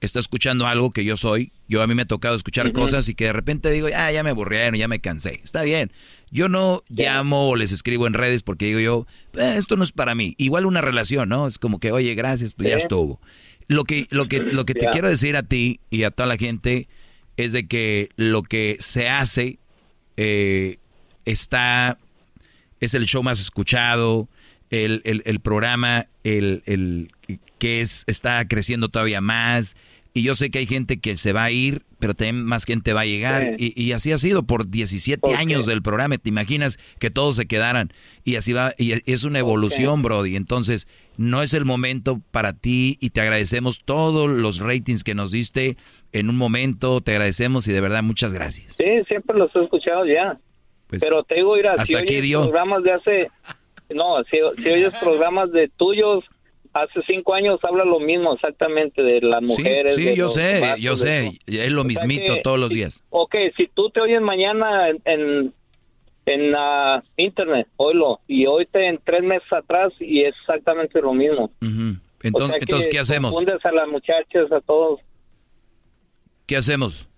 está escuchando algo que yo soy, yo a mí me ha tocado escuchar cosas y que de repente digo, ah, ya me aburrieron, ya me cansé. Está bien. Yo no llamo o les escribo en redes porque digo yo, "Eh, esto no es para mí. Igual una relación, ¿no? Es como que, oye, gracias, pues ya estuvo. Lo que, lo que, lo que te quiero decir a ti y a toda la gente es de que lo que se hace eh, está es el show más escuchado, el, el- el programa el, el que es, está creciendo todavía más. Y yo sé que hay gente que se va a ir, pero también más gente va a llegar. Sí. Y, y así ha sido por 17 ¿Por qué? años del programa. ¿Te imaginas que todos se quedaran? Y así va. Y es una evolución, Brody. Entonces, no es el momento para ti y te agradecemos todos los ratings que nos diste en un momento. Te agradecemos y de verdad muchas gracias. Sí, siempre los he escuchado ya. Pues, pero te digo, mira, si hasta aquí oyes dio. programas de hace... No, si, si oyes programas de tuyos, hace cinco años habla lo mismo exactamente de las Sí, mujeres. sí, de yo sé, yo sé. Es lo O sea mismito que- todos los días. Ok, si tú te oyes mañana en, en, en, ah, internet, oílo, y hoy te en tres meses atrás y es exactamente lo mismo. Ujú. O Entonces, sea que entonces ¿qué hacemos? Confundes a las muchachas, a todos. ¿Qué hacemos?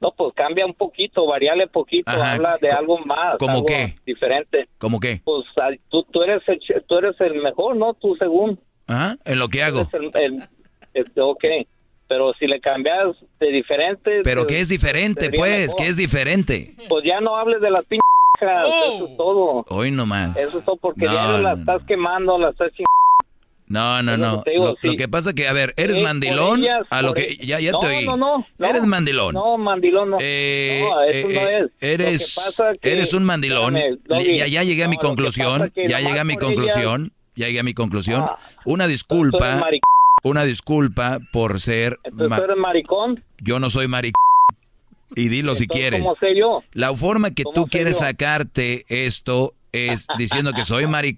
No, pues cambia un poquito, variale poquito, Ajá. habla de algo más. ¿Cómo algo qué? Diferente. ¿Cómo qué? Pues tú, tú, eres el, tú eres el mejor, ¿no? Tú según. Ajá, en lo que hago. El, el- el- ok, pero si le cambias de diferente... Pero ¿qué es diferente, pues? mejor. ¿Qué es diferente? Pues ya no hables de las pinches, eso es todo. Hoy nomás. Eso es todo porque No, ya la no, estás quemando, la estás chingando. No, no, no. digo, Lo, que pasa que, a ver, ¿eres mandilón? ellas, a lo que e- ya, ya no, te oí. No, no, no. ¿Eres mandilón? No, mandilón no. Eh, no, eso eh, no eh, es. Eres, Lo que pasa que- eres un mandilón. Espérame, Doggy. ya, ya llegué a mi conclusión. Ya llegué a mi conclusión. Ya llegué a mi conclusión. Ah, una disculpa. Una disculpa por ser. ¿tú eres maricón? Yo no soy maric. Y dilo si quieres. ¿Cómo sé yo? La forma que ¿Cómo tú quieres yo? sacarte esto es diciendo que soy maric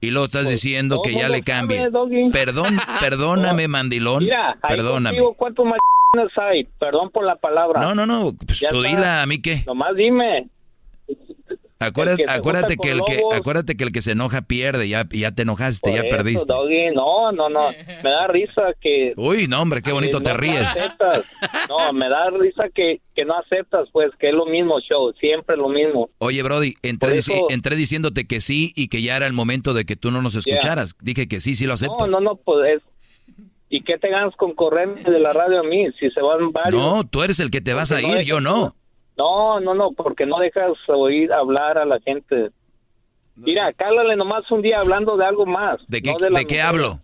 y luego estás diciendo que ya le cambie. sabe, Doggy. Perdón, perdóname, mandilón. Mira, ahí perdóname. contigo, ¿cuántos hay? Perdón por la palabra. No, no, no, pues Ya tú está. dila a mí qué. Nomás dime. Acuérdate, que acuérdate que el que acuérdate que el que se enoja pierde, ya, ya te enojaste, Por ya eso, perdiste. Doggy, no, no, no. Me da risa que... Uy, no, hombre, qué bonito te no ríes. aceptas. No, me da risa que, que no aceptas, pues, que es lo mismo show, siempre lo mismo. Oye, Brody, entré, eso- entré diciéndote que sí y que ya era el momento de que tú no nos escucharas. Dije que sí, sí lo acepto. No, no, no, pues es... ¿Y qué te ganas con correrme de la radio a mí? Si se van varios. No, tú eres el que te vas a no ir, yo no. No, no, no, porque no dejas oír hablar a la gente. Mira, cálale nomás un día hablando de algo más. ¿De qué, no de qué hablo?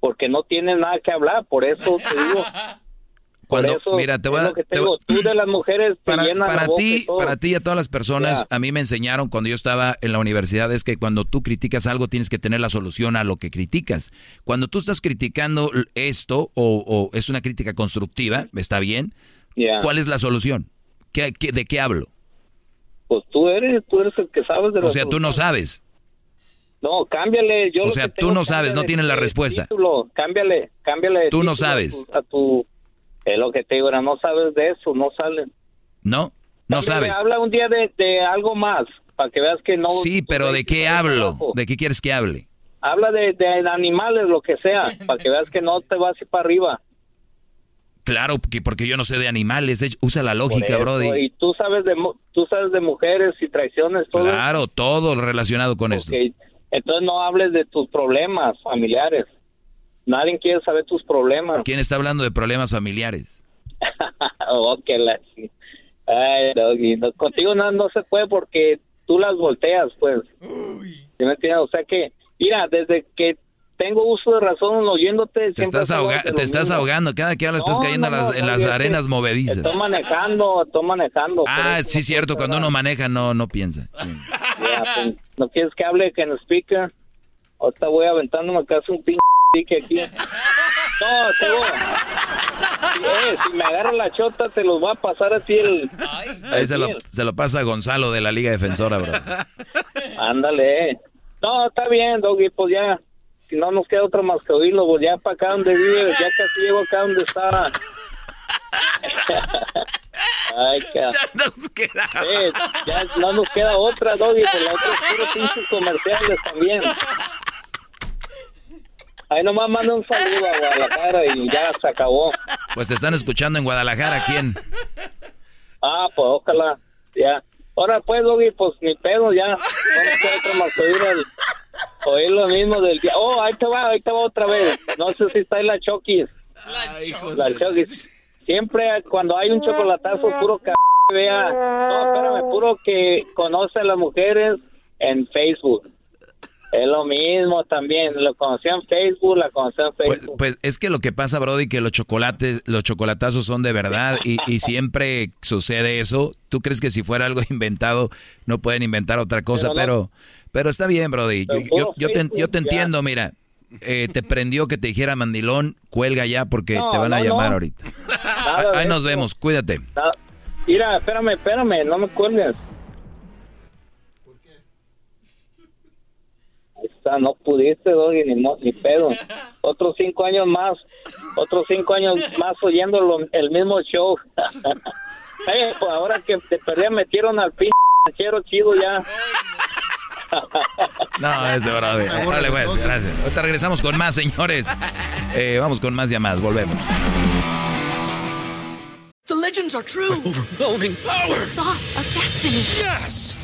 Porque no tienes nada que hablar, por eso te digo. cuando, mira, te voy a... tú de las mujeres te para, llenas para la boca y ti, todo. para ti y a todas las personas, a mí me enseñaron cuando yo estaba en la universidad es que cuando tú criticas algo tienes que tener la solución a lo que criticas. Cuando tú estás criticando esto o, o es una crítica constructiva, está bien. Ya. ¿Cuál es la solución? ¿Qué, qué- de qué hablo? Pues tú eres, tú eres el que sabes de O sea, tú no sabes. No, cámbiale. Yo O sea, tú no sabes, no tienes la respuesta. título, cámbiale, cámbiale. Tú no a sabes. tu- A tu, es lo que te digo, no sabes de eso, no salen. ¿No? No Cámbiale, sabes. Habla un día de, de algo más, para que veas que no. Sí, pero ¿de qué hablo? ¿De qué quieres que hable? Habla de, de animales, lo que sea, para que veas que no te vas así para arriba. Claro, que porque yo no sé de animales. de hecho, Usa la lógica, eso, Brody. Y tú sabes de tú sabes de mujeres y traiciones, todo. Claro, todo relacionado con esto. Ok, Entonces no hables de tus problemas familiares. Nadie quiere saber tus problemas. ¿Quién está hablando de problemas familiares? Oh, que la Ay, Doggy, no, contigo no, no se puede porque tú las volteas, pues. ¿Sí me entiendes? O sea que, mira, desde que tengo uso de razón oyéndote... Te estás, ahoga- te estás ahogando. Cada que hablas estás No, cayendo no, en las, no, en las arenas movedizas. Estoy manejando, estoy manejando. Ah, sí, cierto. Cuando uno maneja no, no piensa. pues, no quieres que hable que en speaker. Ahorita voy aventándome casi un pinche pique aquí. No, te voy. Eh, si me agarra la chota, te los va a pasar así el. Ahí se lo, se lo pasa a Gonzalo de la Liga Defensora, bro. Ándale. No, está bien, Doggy, pues ya. Si no nos queda otra más que oírlo, pues ya para acá donde vive, ya casi llego acá donde está. Ay, ca- Eh, ya no nos queda otra, Doggy, la otra es puro pinches comerciales también. Ahí nomás manda un saludo a Guadalajara y ya se acabó. Pues te están escuchando en Guadalajara. ¿Quién? Ah, pues ojalá, ya. Ahora pues, Doggy, pues ni pedo, ya. No nos queda otra más que oír, el- oír lo mismo del día. Oh, ahí te va, ahí te va otra vez. No sé si está ahí la Chokis. La Chokis. Siempre cuando hay un chocolatazo, puro c... vea. No, espérame, puro que conoce a las mujeres en Facebook. Es lo mismo también. Lo conocí en Facebook, la conocí en Facebook. Pues es que lo que pasa, Brody, que los chocolates, los chocolatazos son de verdad y, y siempre sucede eso. ¿Tú crees que si fuera algo inventado no pueden inventar otra cosa? Pero no. Pero, pero está bien, Brody. Yo, yo, yo te, yo te entiendo, mira. Eh, te prendió que te dijera mandilón, cuelga ya porque No, te van a no, llamar no. ahorita. Nada de Ahí nos eso. vemos, cuídate. Nada. Mira, espérame, espérame, no me cuelgues. Ahí está, no pudiste, Doggy, ni, mo- ni pedo. Otros cinco años más, otros cinco años más oyendo lo- el mismo show. Eh, pues ahora que te perdí, metieron al pinche chido ya. No, es de Brody. Vale, pues, gracias. Ahorita regresamos con más, señores. Eh, vamos con más llamadas, volvemos. The legends are true. overwhelming power! The sauce of destiny. Yes!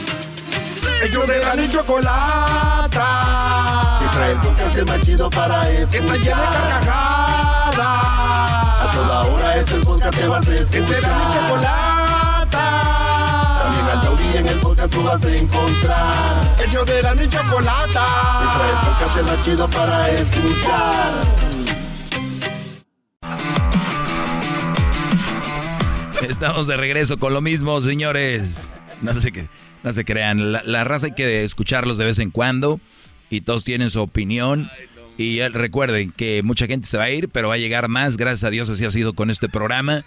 Ellos de la ni chocolata. Que trae el podcast más chido para escuchar. Que está llena de carcajadas. A toda hora es el podcast que vas a escuchar. Que será mi chocolata. También al taurí en el podcast tú vas a encontrar. Ellos de la ni chocolata. Que trae el podcast más chido para escuchar. Estamos de regreso con lo mismo, señores. No se, que- no se crean. La, la raza hay que escucharlos de vez en cuando. Y todos tienen su opinión. Y recuerden que mucha gente se va a ir, pero va a llegar más. Gracias a Dios así ha sido con este programa.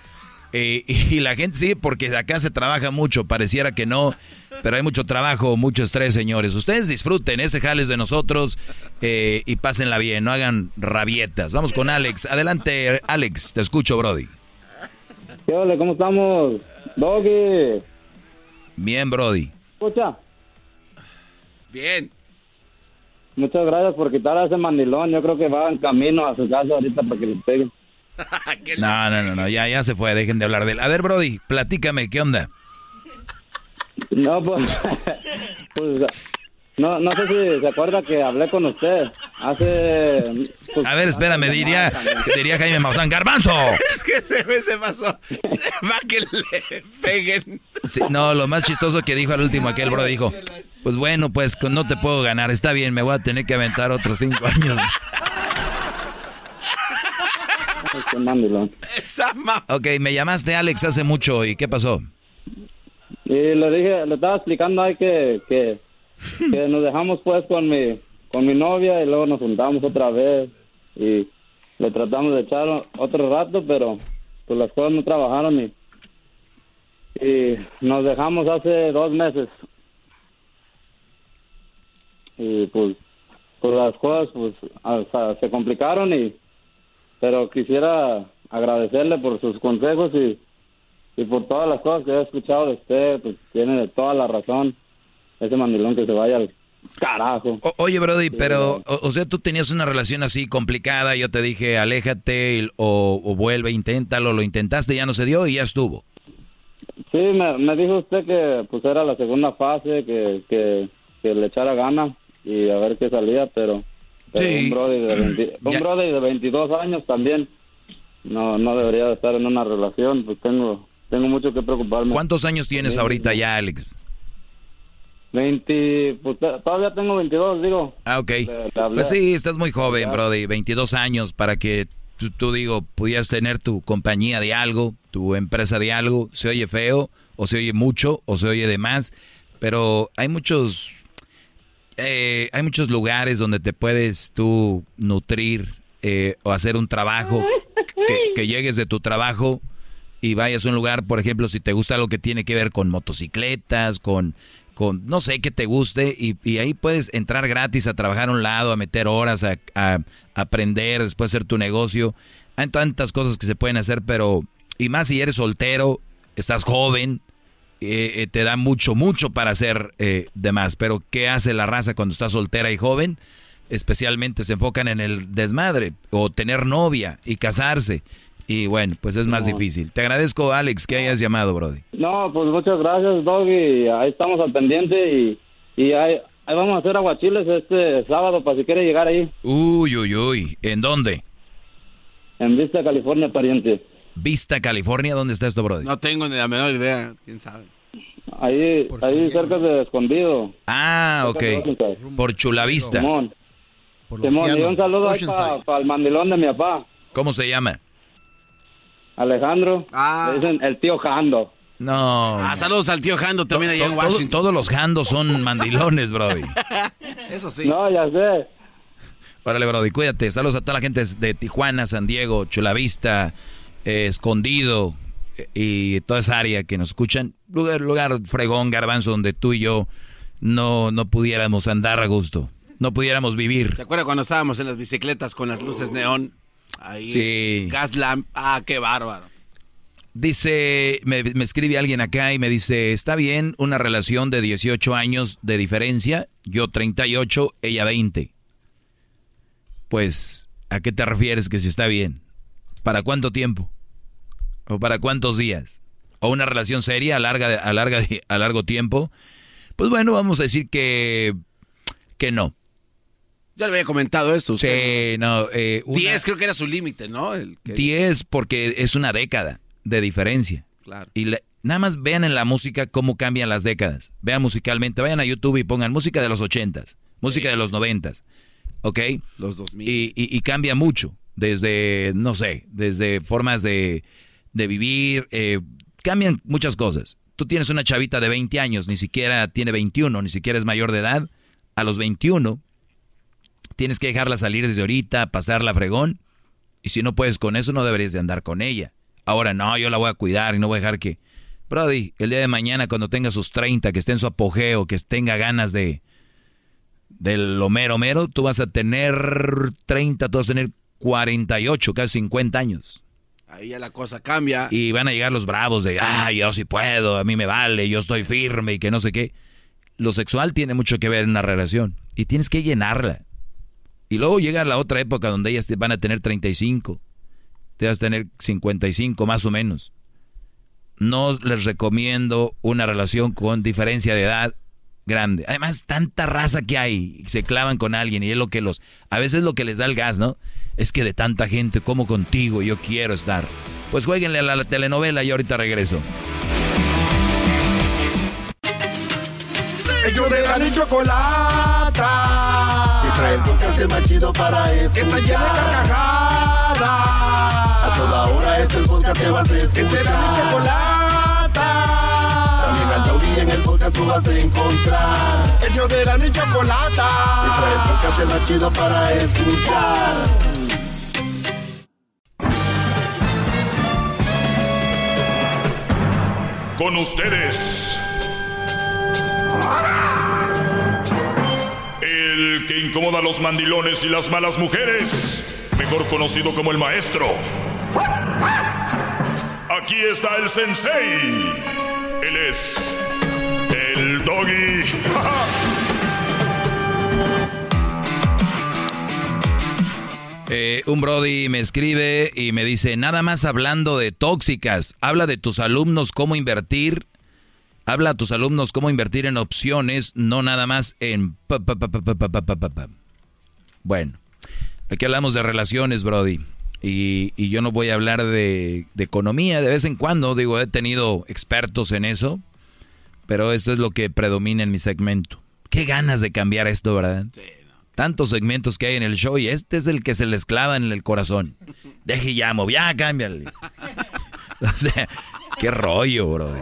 Eh, y la gente sí, porque acá se trabaja mucho. Pareciera que no, pero hay mucho trabajo, mucho estrés, señores. Ustedes disfruten ese jales de nosotros eh, y pásenla bien. No hagan rabietas. Vamos con Alex. Adelante, Alex. Te escucho, Brody. ¿Qué ole? ¿Cómo estamos? Doggy. Bien, Brody. Escucha. Bien. Muchas gracias por quitar a ese mandilón. Yo creo que va en camino a su casa ahorita para que le peguen. No, no, no, no, ya, ya se fue, dejen de hablar de él. A ver, Brody, platícame, ¿qué onda? No, pues, pues no, no sé si se acuerda que hablé con usted hace... pues, A ver, espérame, diría, diría Jaime Maussan, ¡Garbanzo! Es que se me se pasó. Va que le peguen. Sí, no, lo más chistoso que dijo al último aquel bro dijo, pues bueno, pues no te puedo ganar, está bien, me voy a tener que aventar otros cinco años. Ok, me llamaste Alex hace mucho, ¿y qué pasó? Y le dije, le estaba explicando ahí que, que, que nos dejamos pues con mi, con mi novia y luego nos juntamos otra vez y le tratamos de echar otro rato, pero pues las cosas no trabajaron y, y nos dejamos hace dos meses. Y pues, pues las cosas pues hasta se complicaron y pero quisiera agradecerle por sus consejos y y por todas las cosas que he escuchado de usted, pues tiene toda la razón. Ese mandilón que se vaya al carajo. O- oye, Brody, pero, o, o sea, tú tenías una relación así complicada, yo te dije, aléjate o, o vuelve, inténtalo, lo intentaste, ya no se dio y ya estuvo. Sí, me, me dijo usted que pues era la segunda fase, que, que, que le echara gana y a ver qué salía, pero, pero Sí. un, brody de 20 un brody de 22 años también no, no debería de estar en una relación, pues tengo, tengo mucho que preocuparme. ¿Cuántos años tienes ahorita ya, Alex? 20, pues todavía tengo 22, digo. Ah, ok. Le- le hablé. Pues sí, estás muy joven, Brody, 22 años para que tú, tú, digo, pudieras tener tu compañía de algo, tu empresa de algo. Se oye feo, o se oye mucho, o se oye de más, pero hay muchos, eh, hay muchos lugares donde te puedes tú nutrir eh, o hacer un trabajo, que, que llegues de tu trabajo y vayas a un lugar, por ejemplo, si te gusta algo que tiene que ver con motocicletas, con, con no sé qué te guste, y, ahí puedes entrar gratis a trabajar a un lado, a meter horas, a, a aprender, después hacer tu negocio. Hay tantas cosas que se pueden hacer, pero, y más si eres soltero, estás joven, eh, eh, te da mucho, mucho para hacer eh, demás. Pero, ¿qué hace la raza cuando está soltera y joven? Especialmente se enfocan en el desmadre, o tener novia y casarse. Y bueno, pues es más No. difícil. Te agradezco, Alex, que hayas llamado, Brody. No, pues muchas gracias, Doggy. Ahí estamos al pendiente y, y ahí, ahí vamos a hacer aguachiles este sábado para si quiere llegar ahí. Uy, uy, uy. ¿En dónde? En Vista, California, pariente. Vista, California. ¿Dónde está esto, Brody? No tengo ni la menor idea. ¿Quién sabe? Ahí, ahí cerca de Escondido. Ah, ok. Por Chulavista. Simón. Simón, y un saludo ahí para el mandilón de mi papá, ¿Cómo se llama? Alejandro. Le dicen el tío Jando. No. Ah, saludos al tío Jando también allá en Washington. todos los jandos son mandilones, Brody. Eso sí. No, ya sé. Órale, Brody, cuídate. Saludos a toda la gente de Tijuana, San Diego, Chulavista, eh, Escondido eh, y toda esa área que nos escuchan. Lugar, lugar fregón, garbanzo, donde tú y yo no, no pudiéramos andar a gusto. No pudiéramos vivir. ¿Se acuerda cuando estábamos en las bicicletas con las luces neón? Ahí. Sí. Gas lamp. Ah, qué bárbaro. Dice, me, me escribe alguien acá y me dice, está bien una relación de 18 años de diferencia, yo 38, ella 20. Pues, ¿a qué te refieres que si está bien? ¿Para cuánto tiempo? ¿O para cuántos días? ¿O una relación seria a, larga, a, larga, a largo tiempo? Pues bueno, vamos a decir que, que no. Ya le había comentado esto. Sí, no. Eh, una- 10 creo que era su límite, ¿no? El que- 10 porque es una década de diferencia. Claro. Y la- nada más vean en la música cómo cambian las décadas. Vean musicalmente, vayan a YouTube y pongan música de los ochentas, música de los noventas, ¿ok? Los 2000. Y, y- y cambia mucho, desde, no sé, desde formas de, de vivir, eh, cambian muchas cosas. Tú tienes una chavita de 20 años, ni siquiera tiene 21, ni siquiera es mayor de edad. A los 21 tienes que dejarla salir desde ahorita, pasarla fregón. Y si no puedes con eso, no deberías de andar con ella. Ahora no, yo la voy a cuidar y no voy a dejar que... Brody, el día de mañana cuando tenga sus 30, que esté en su apogeo, que tenga ganas de... Del Homero Homero, tú vas a tener 30, tú vas a tener 48, casi 50 años. Ahí ya la cosa cambia. Y van a llegar los bravos de, ah, yo sí puedo, a mí me vale, yo estoy firme y que no sé qué. Lo sexual tiene mucho que ver en una relación y tienes que llenarla. Y luego llega la otra época donde ellas te van a tener 35 te vas a tener 55 más o menos. No les recomiendo una relación con diferencia de edad grande. Además, tanta raza que hay, se clavan con alguien y es lo que los... A veces lo que les da el gas, ¿no? Es que de tanta gente como contigo yo quiero estar. Pues jueguenle a la telenovela y ahorita regreso. Ellos de la. Que trae el podcast más chido para escuchar. Que está llena de carcajadas. A toda hora es el podcast que vas a escuchar. Que será mi chocolata. También al taurí en el podcast tú vas a encontrar. Ellos de la ni chocolata. Que trae el podcast más chido para escuchar. Con ustedes. Que incomoda a los mandilones y las malas mujeres, mejor conocido como el maestro. Aquí está el sensei. Él es el doggy. Eh, un Brody me escribe y me dice, nada más hablando de tóxicas, habla de tus alumnos cómo invertir, habla a tus alumnos cómo invertir en opciones, no nada más en... Bueno, aquí hablamos de relaciones, Brody, y, y yo no voy a hablar de, de economía, de vez en cuando, digo, he tenido expertos en eso, pero esto es lo que predomina en mi segmento. Qué ganas de cambiar esto, ¿verdad? Tantos segmentos que hay en el show y este es el que se les clava en el corazón. Deje y llamo, ya cámbiale. o sea, qué rollo, bro.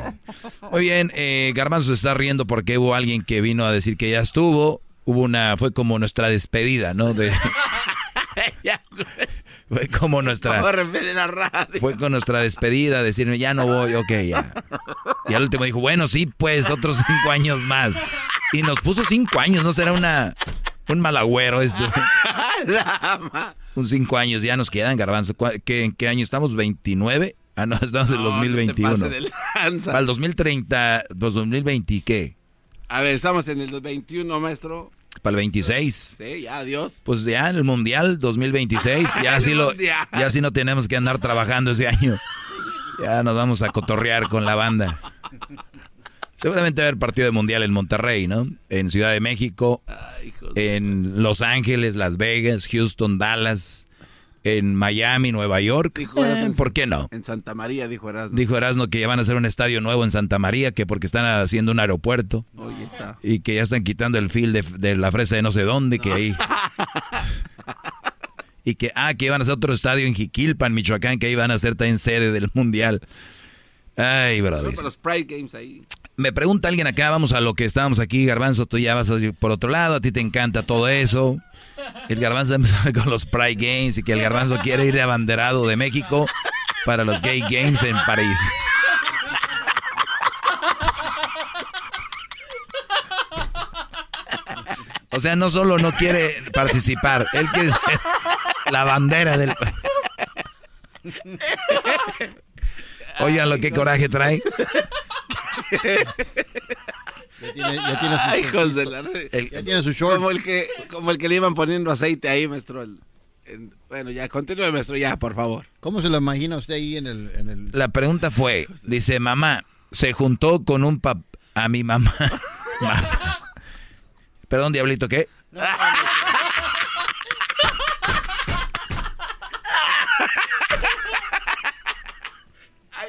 Muy bien, eh, Garbanzo se está riendo porque hubo alguien que vino a decir que ya estuvo. Hubo una, fue como nuestra despedida, ¿no? De, fue como nuestra, fue con nuestra despedida, decirme ya no voy, ok, ya. Y al último dijo, bueno, sí, pues otros cinco años más. Y nos puso cinco años, ¿no será una, un malagüero esto? Un cinco años, ya nos quedan, Garbanzo. ¿Cuá- ¿Qué, ¿En qué año estamos? ¿29? Ah, no, estamos en el No, no se 2021. pase de lanza. Para el 2030, pues 2020, ¿qué? A ver, estamos en el 21, maestro. Para el 26. Sí, ya, adiós. Pues ya el Mundial 2026, ya así, lo, Mundial. ya así no tenemos que andar trabajando ese año. Ya nos vamos a cotorrear con la banda. Seguramente va a haber partido de Mundial en Monterrey, ¿no? En Ciudad de México, en Los Ángeles, Las Vegas, Houston, Dallas, en Miami, Nueva York. Dijo Erasmo Eh, en- ¿Por qué no? En Santa María, dijo Erasmo. Dijo Erasmo que ya van a hacer un estadio nuevo en Santa María, que porque están haciendo un aeropuerto. Y que ya están quitando el fil de, de la fresa de no sé dónde, que ahí. y que, ah, que iban a hacer otro estadio en Jiquilpan, Michoacán, que ahí van a ser también sede del Mundial. Ay, brother. Los Pride Games ahí. Me pregunta alguien acá, vamos a lo que estábamos aquí, Garbanzo, tú ya vas a ir por otro lado, a ti te encanta todo eso. El Garbanzo empezó con los Pride Games y que el Garbanzo quiere ir de abanderado de México para los Gay Games en París. O sea, no solo no quiere participar, él quiere ser la bandera del... Oigan lo que coraje trae. Ya tiene, ya tiene sus hijos de la... El- ya tiene su short. Como el, que, como el que le iban poniendo aceite ahí, maestro. El- en- bueno, ya, continúe, maestro, ya, por favor. ¿Cómo se lo imagina usted ahí en el... En el... La pregunta fue, dice, mamá, se juntó con un pap... A mi mamá. Mamá. Perdón, diablito, ¿qué?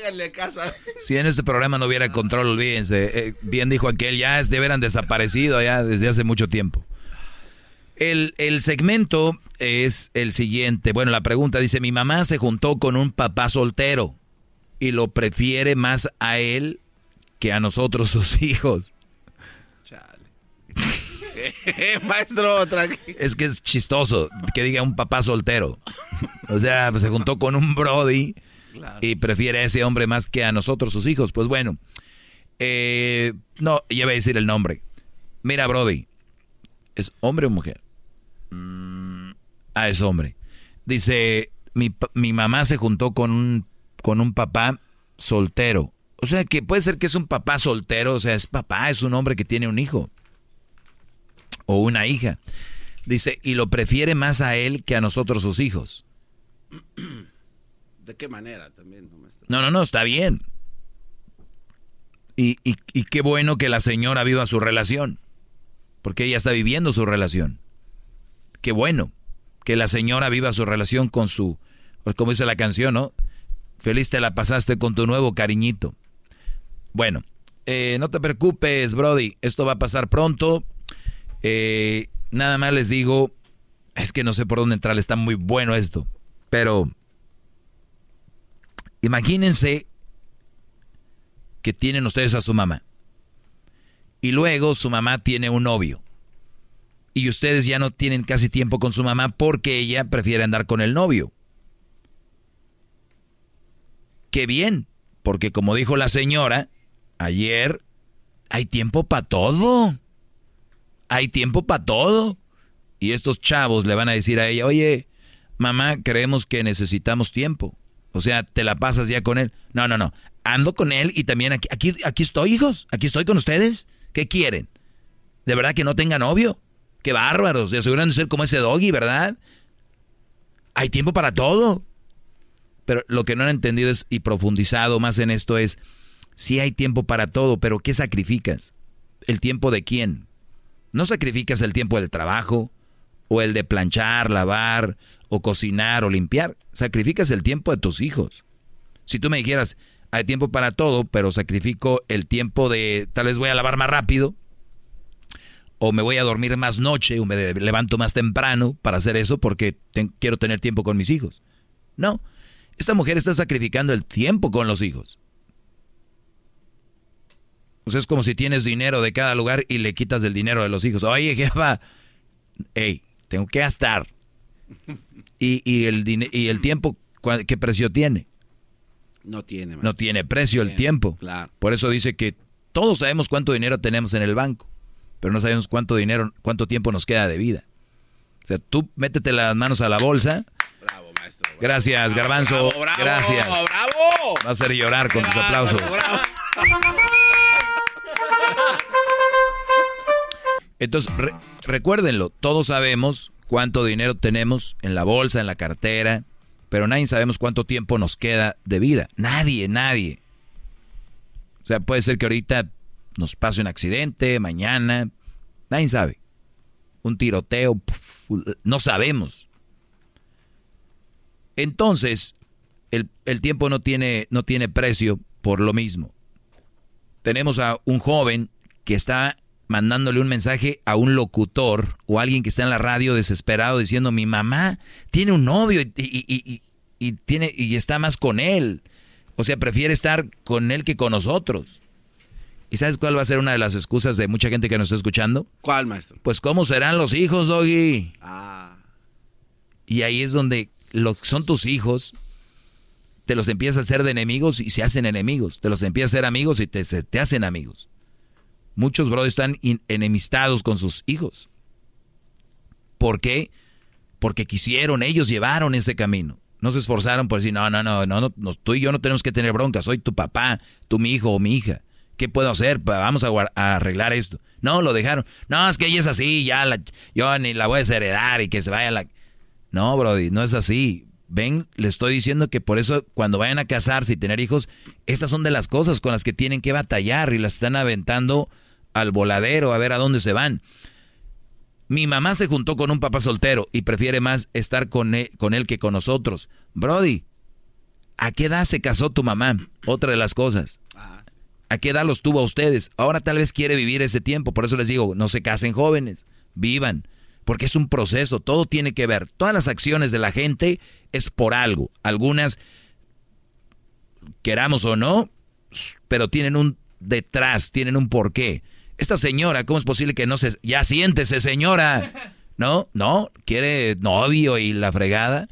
Háganle caso. a- Si en este programa no hubiera control, olvídense. Eh, bien dijo aquel, ya es de veran desaparecido ya desde hace mucho tiempo. El, el segmento es el siguiente. Bueno, la pregunta dice, mi mamá se juntó con un papá soltero y lo prefiere más a él que a nosotros sus hijos. maestro, tranquilo. Es que es chistoso que diga un papá soltero. O sea, pues, se juntó con un Brody y prefiere a ese hombre más que a nosotros, sus hijos. Pues bueno, eh, no, ya voy a decir el nombre. Mira, Brody, ¿es hombre o mujer? Mm, ah, es hombre. Dice, mi, mi mamá se juntó con un, con un papá soltero. O sea, que puede ser que es un papá soltero, o sea, es papá, es un hombre que tiene un hijo o una hija. Dice, y lo prefiere más a él que a nosotros sus hijos. ¿De qué manera también? No, no, no, está bien. Y, y, y qué bueno que la señora viva su relación. Porque ella está viviendo su relación. Qué bueno que la señora viva su relación con su, como dice la canción, ¿no? Feliz te la pasaste con tu nuevo cariñito. Bueno, eh, no te preocupes, Brody, esto va a pasar pronto. Eh, nada más les digo, es que no sé por dónde entrar, está muy bueno esto, pero imagínense que tienen ustedes a su mamá y luego su mamá tiene un novio y ustedes ya no tienen casi tiempo con su mamá porque ella prefiere andar con el novio. Qué bien, porque como dijo la señora ayer, hay tiempo para todo. Hay tiempo para todo. Y estos chavos le van a decir a ella, oye, mamá, creemos que necesitamos tiempo. O sea, te la pasas ya con él. No, no, no. Ando con él y también aquí, aquí, aquí estoy, hijos. Aquí estoy con ustedes. ¿Qué quieren? ¿De verdad que no tenga novio? Qué bárbaros, de aseguran de ser como ese doggy, ¿verdad? Hay tiempo para todo. Pero lo que no han entendido es, y profundizado más en esto es, sí hay tiempo para todo, pero ¿qué sacrificas? ¿El tiempo de quién? No sacrificas el tiempo del trabajo, o el de planchar, lavar, o cocinar, o limpiar. Sacrificas el tiempo de tus hijos. Si tú me dijeras, hay tiempo para todo, pero sacrifico el tiempo de, tal vez voy a lavar más rápido, o me voy a dormir más noche, o me levanto más temprano para hacer eso porque quiero tener tiempo con mis hijos. No, esta mujer está sacrificando el tiempo con los hijos. O sea, es como si tienes dinero de cada lugar y le quitas el dinero de los hijos. Oye, jefa, hey, tengo que gastar. Y, y, el, y el tiempo, ¿qué precio tiene? No tiene. No tiene precio el tiempo. Claro. Por eso dice que todos sabemos cuánto dinero tenemos en el banco pero no sabemos cuánto dinero, cuánto tiempo nos queda de vida. O sea, tú métete las manos a la bolsa. Bravo, maestro. Gracias, Garbanzo. Bravo, Gracias. Bravo. Va a hacer llorar con tus aplausos. Entonces, recuérdenlo, todos sabemos cuánto dinero tenemos en la bolsa, en la cartera, pero nadie sabemos cuánto tiempo nos queda de vida. Nadie, nadie. O sea, puede ser que ahorita nos pase un accidente, mañana, nadie sabe. Un tiroteo, no sabemos. Entonces, el, tiempo no tiene, no tiene precio por lo mismo. Tenemos a un joven que está mandándole un mensaje a un locutor o alguien que está en la radio desesperado diciendo mi mamá tiene un novio y, y, y, tiene, y está más con él. O sea, prefiere estar con él que con nosotros. ¿Y sabes cuál va a ser una de las excusas de mucha gente que nos está escuchando? ¿Cuál, maestro? Pues cómo serán los hijos, Doggy. Ah. Y ahí es donde lo que son tus hijos, te los empiezas a hacer de enemigos y se hacen enemigos. Te los empiezas a hacer amigos y te, te hacen amigos. Muchos brothers están enemistados con sus hijos. ¿Por qué? Porque quisieron, ellos llevaron ese camino. No se esforzaron por decir, no, no, no, no, no, tú y yo no tenemos que tener bronca, soy tu papá, tú mi hijo o mi hija. ¿Qué puedo hacer? Vamos a, arreglar esto. No, lo dejaron. No, es que ella es así, ya la, yo ni la voy a desheredar y que se vaya la... No, Brody, no es así. Ven, le estoy diciendo que por eso cuando vayan a casarse y tener hijos, estas son de las cosas con las que tienen que batallar y las están aventando al voladero a ver a dónde se van. Mi mamá se juntó con un papá soltero y prefiere más estar con él, con él que con nosotros. Brody, ¿a qué edad se casó tu mamá? Otra de las cosas. ¿A qué edad los tuvo a ustedes? Ahora tal vez quiere vivir ese tiempo. Por eso les digo, no se casen jóvenes, vivan. Porque es un proceso, todo tiene que ver. Todas las acciones de la gente es por algo. Algunas, queramos o no, pero tienen un detrás, tienen un porqué. Esta señora, ¿cómo es posible que no se... Ya siéntese, señora. ¿No? No, quiere novio y la fregada.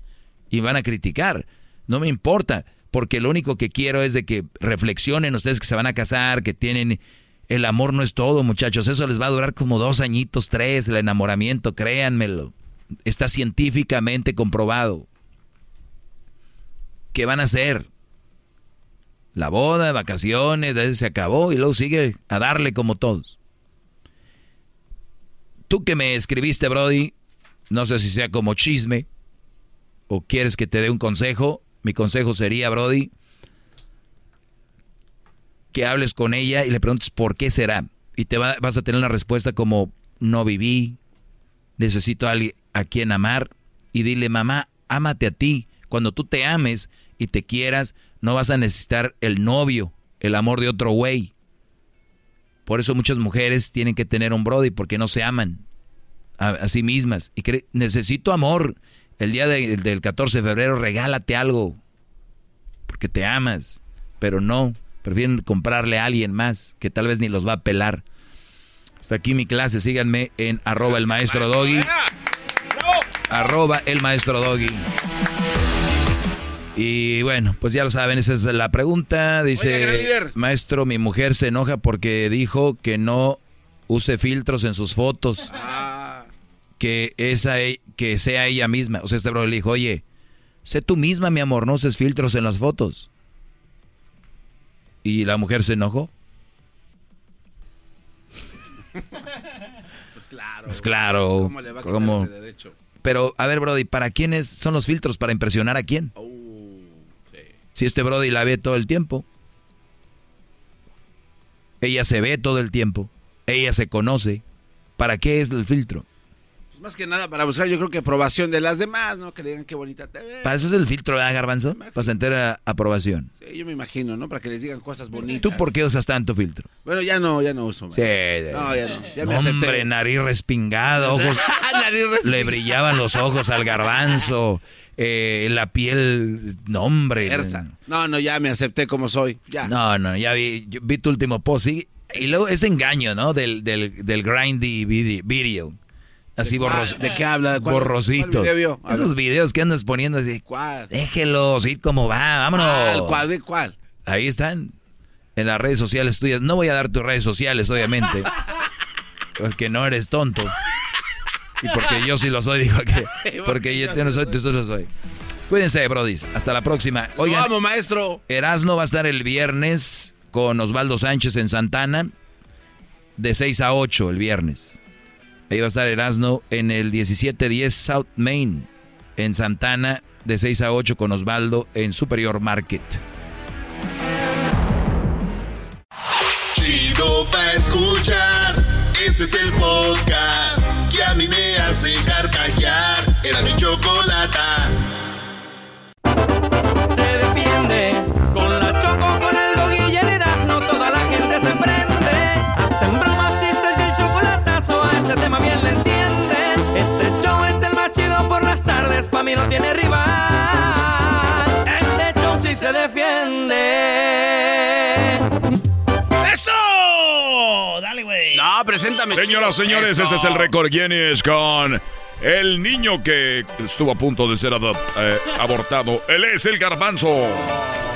Y van a criticar. No me importa porque lo único que quiero es de que reflexionen ustedes que se van a casar, que tienen... El amor no es todo, muchachos. Eso les va a durar como dos añitos, tres, el enamoramiento, créanmelo. Está científicamente comprobado. ¿Qué van a hacer? La boda, vacaciones, se acabó y luego sigue a darle como todos. Tú que me escribiste, Brody, no sé si sea como chisme o quieres que te dé un consejo, Mi consejo sería, Brody, que hables con ella y le preguntes por qué será. Y te vas a tener una respuesta como, no viví, necesito a alguien a quien amar. Y dile, mamá, ámate a ti. Cuando tú te ames y te quieras, no vas a necesitar el novio, el amor de otro güey. Por eso muchas mujeres tienen que tener un Brody porque no se aman a, sí mismas. Y necesito amor. El día del 14 de febrero regálate algo. Porque te amas. Pero no. Prefieren comprarle a alguien más que tal vez ni los va a pelar. Hasta aquí mi clase. Síganme en arroba el maestro doggy. Arroba el maestro doggy. Y bueno, pues ya lo saben, esa es la pregunta. Dice, maestro, mi mujer se enoja porque dijo que no use filtros en sus fotos. Ah. Que, esa, e, que sea ella misma. O sea, este bro le dijo, oye, sé tú misma, mi amor, no uses filtros en las fotos. Y la mujer se enojó. Pues claro. Pues claro. ¿Cómo le va a quitar ese derecho? Pero, a ver, Brody, ¿para quiénes son los filtros? ¿Para impresionar a quién? Oh, si este Brody la ve todo el tiempo. Ella se ve todo el tiempo. Ella se conoce. ¿Para qué es el filtro? Más que nada para buscar, yo creo que aprobación de las demás, ¿no? Que le digan qué bonita te ves. ¿Para eso es el filtro, ¿verdad, Garbanzo? Para sentir aprobación. Sí, yo me imagino, ¿no? Para que les digan cosas bonitas. ¿Tú por qué usas tanto filtro? Bueno, ya no, ya no uso. Sí. No, ya no. Ya me Hombre, nariz respingada, ojos. nariz respingada. Le brillaban los ojos al Garbanzo. Eh, la piel, no, hombre. No, no, ya me acepté como soy. Ya. No, no, ya vi, vi tu último post, sí. Y luego ese engaño, ¿no? Del, del, del grindy video. Así borroso. ¿De qué habla? Borrositos. Esos videos que andas poniendo así. ¿Cuál? Déjelos ir como va, vámonos. ¿Cuál? ¿De cuál? Ahí están. En las redes sociales tuyas. No voy a dar tus redes sociales, obviamente. porque no eres tonto. Y porque yo sí lo soy, digo que. Porque yo no soy, tú lo soy. Cuídense, brodis. Hasta la próxima. Oigan, Vamos, maestro. Erasno va a estar el viernes con Osvaldo Sánchez en Santana. De 6 a 8 el viernes. Ahí va a estar Erasno en el 1710 South Main, en Santana, de 6 a 8 con Osvaldo en Superior Market. Chido pa' escuchar, este es el podcast que a mí me hace carcajear. Era mi chocolate. Mí no tiene rival. Este show sí se defiende. ¡Eso! Dale, güey. No, preséntame. Señoras, señores, Eso. ese es el récord Guinness con el niño que estuvo a punto de ser eh, abortado. Él es el garbanzo.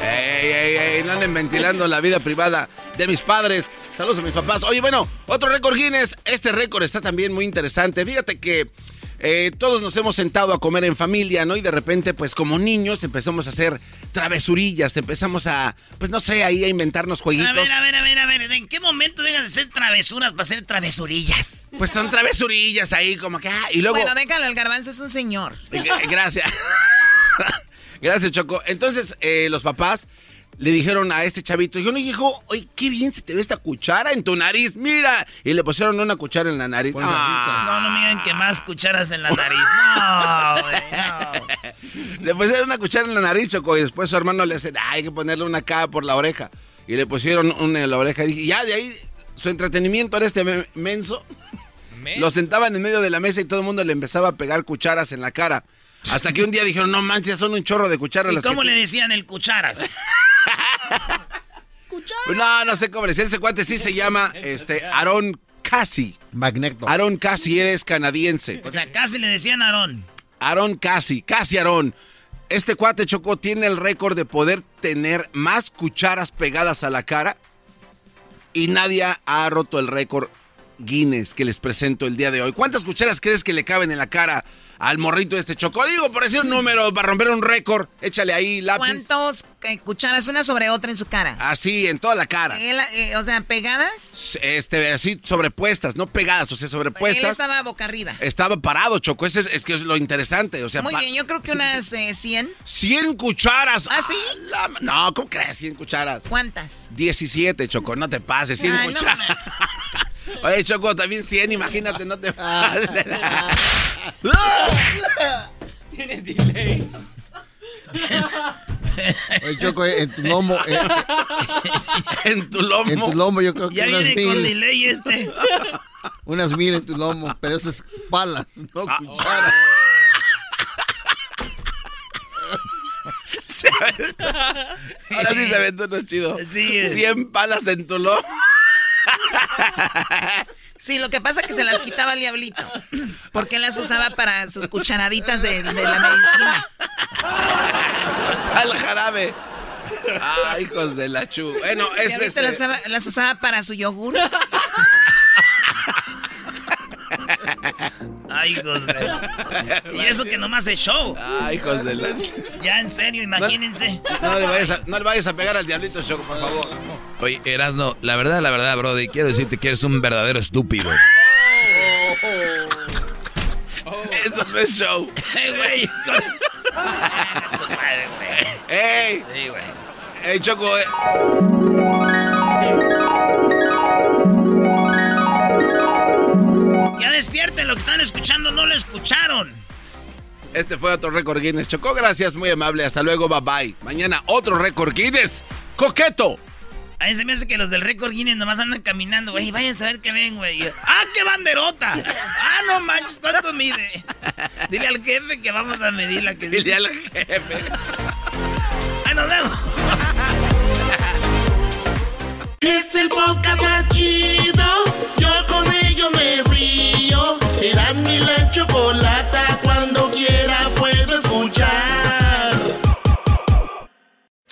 Ey, ey, ey, no anden ventilando la vida privada de mis padres. Saludos a mis papás. Oye, bueno, otro récord Guinness. Este récord está también muy interesante. Fíjate que eh, todos nos hemos sentado a comer en familia, ¿no? Y de repente, pues como niños empezamos a hacer travesurillas, empezamos a, pues no sé, ahí a inventarnos jueguitos. A ver, a ver, a ver, a ver. ¿En qué momento dejas de ser travesuras para ser travesurillas? Pues son travesurillas ahí, como que, ah, y luego... Bueno, déjalo, el garbanzo es un señor. Gracias. Gracias, Choco. Entonces, eh, los papás le dijeron a este chavito, yo no hijo, oye, qué bien se te ve esta cuchara en tu nariz, mira. Y le pusieron una cuchara en la nariz. Ah. No, no digan que más cucharas en la nariz. No, güey, no. Le pusieron una cuchara en la nariz, Choco, y después su hermano le dice, "Ah, hay que ponerle una acá por la oreja. Y le pusieron una en la oreja. Y dije, ya de ahí, su entretenimiento era este me- menso. Lo sentaban en medio de la mesa y todo el mundo le empezaba a pegar cucharas en la cara. Hasta que un día dijeron, no manches, son un chorro de cucharas. ¿Y las cómo tú-". le decían el cucharas? No, no sé cómo le decía. Ese cuate sí se llama este, Aaron Cassie. Magneto. Aaron Cassie eres canadiense. O sea, casi le decían a Aarón. Aaron Cassie, Cassie Aaron. Este cuate Choco tiene el récord de poder tener más cucharas pegadas a la cara y nadie ha roto el récord Guinness que les presento el día de hoy. ¿Cuántas cucharas crees que le caben en la cara al morrito de este choco? Digo, por decir un número, para romper un récord, échale ahí lápiz. ¿Cuántos eh, cucharas una sobre otra en su cara? Así, en toda la cara. Él, eh, o sea, pegadas. Este, así, sobrepuestas, no pegadas, o sea, sobrepuestas. Él estaba boca arriba. Estaba parado, Choco. Ese es, es que es lo interesante. O sea, Muy bien, yo creo que unas eh, 100. 100 cucharas. ¿Ah, sí? la- no, ¿cómo crees? 100 cucharas. ¿Cuántas? 17, Choco, no te pases, 100 Ay, no cucharas. Oye, Choco, también 100, imagínate, no te pases. Tiene delay. Oye, Choco, en tu lomo. eh, en tu lomo. En tu lomo, yo creo que Ya unas viene con delay este. Unas mil en tu lomo, pero eso es palas, no Ah. cucharas. Ahora sí se aventó uno chido. Sí. 100 palas en tu lomo. Sí, lo que pasa es que se las quitaba el diablito. Porque él las usaba para sus cucharaditas de, de la medicina. Al jarabe. Ay, hijos de la chu. Bueno, este diablito es. las usaba, las usaba para su yogur. Ay, hijos de... Y eso que nomás es show. Ay, hijos de la. Ya, en serio, imagínense. No le, vayas a, no le vayas a pegar al diablito, Choco, por favor. Oye, Erasno, la verdad, la verdad, Brody, quiero decirte que eres un verdadero estúpido. Eso no es show. Ey, güey. ¡Ey! Sí, güey. ¡Ey, Choco! eh. Ya despierten, lo que están escuchando no lo escucharon. Este fue otro récord Guinness. Choco, gracias, muy amable. Hasta luego, bye bye. Mañana otro récord Guinness. ¡Coqueto! A mí se me hace que los del récord Guinness nomás andan caminando, güey. Vayan a saber qué ven, güey. ¡Ah, qué banderota! ¡Ah, no manches! ¿Cuánto mide? Dile al jefe que vamos a medir la que Dile al jefe. ¡Ahí nos vemos! Es el podcast más chido. Yo con ello me río. Eras mi la chocolata.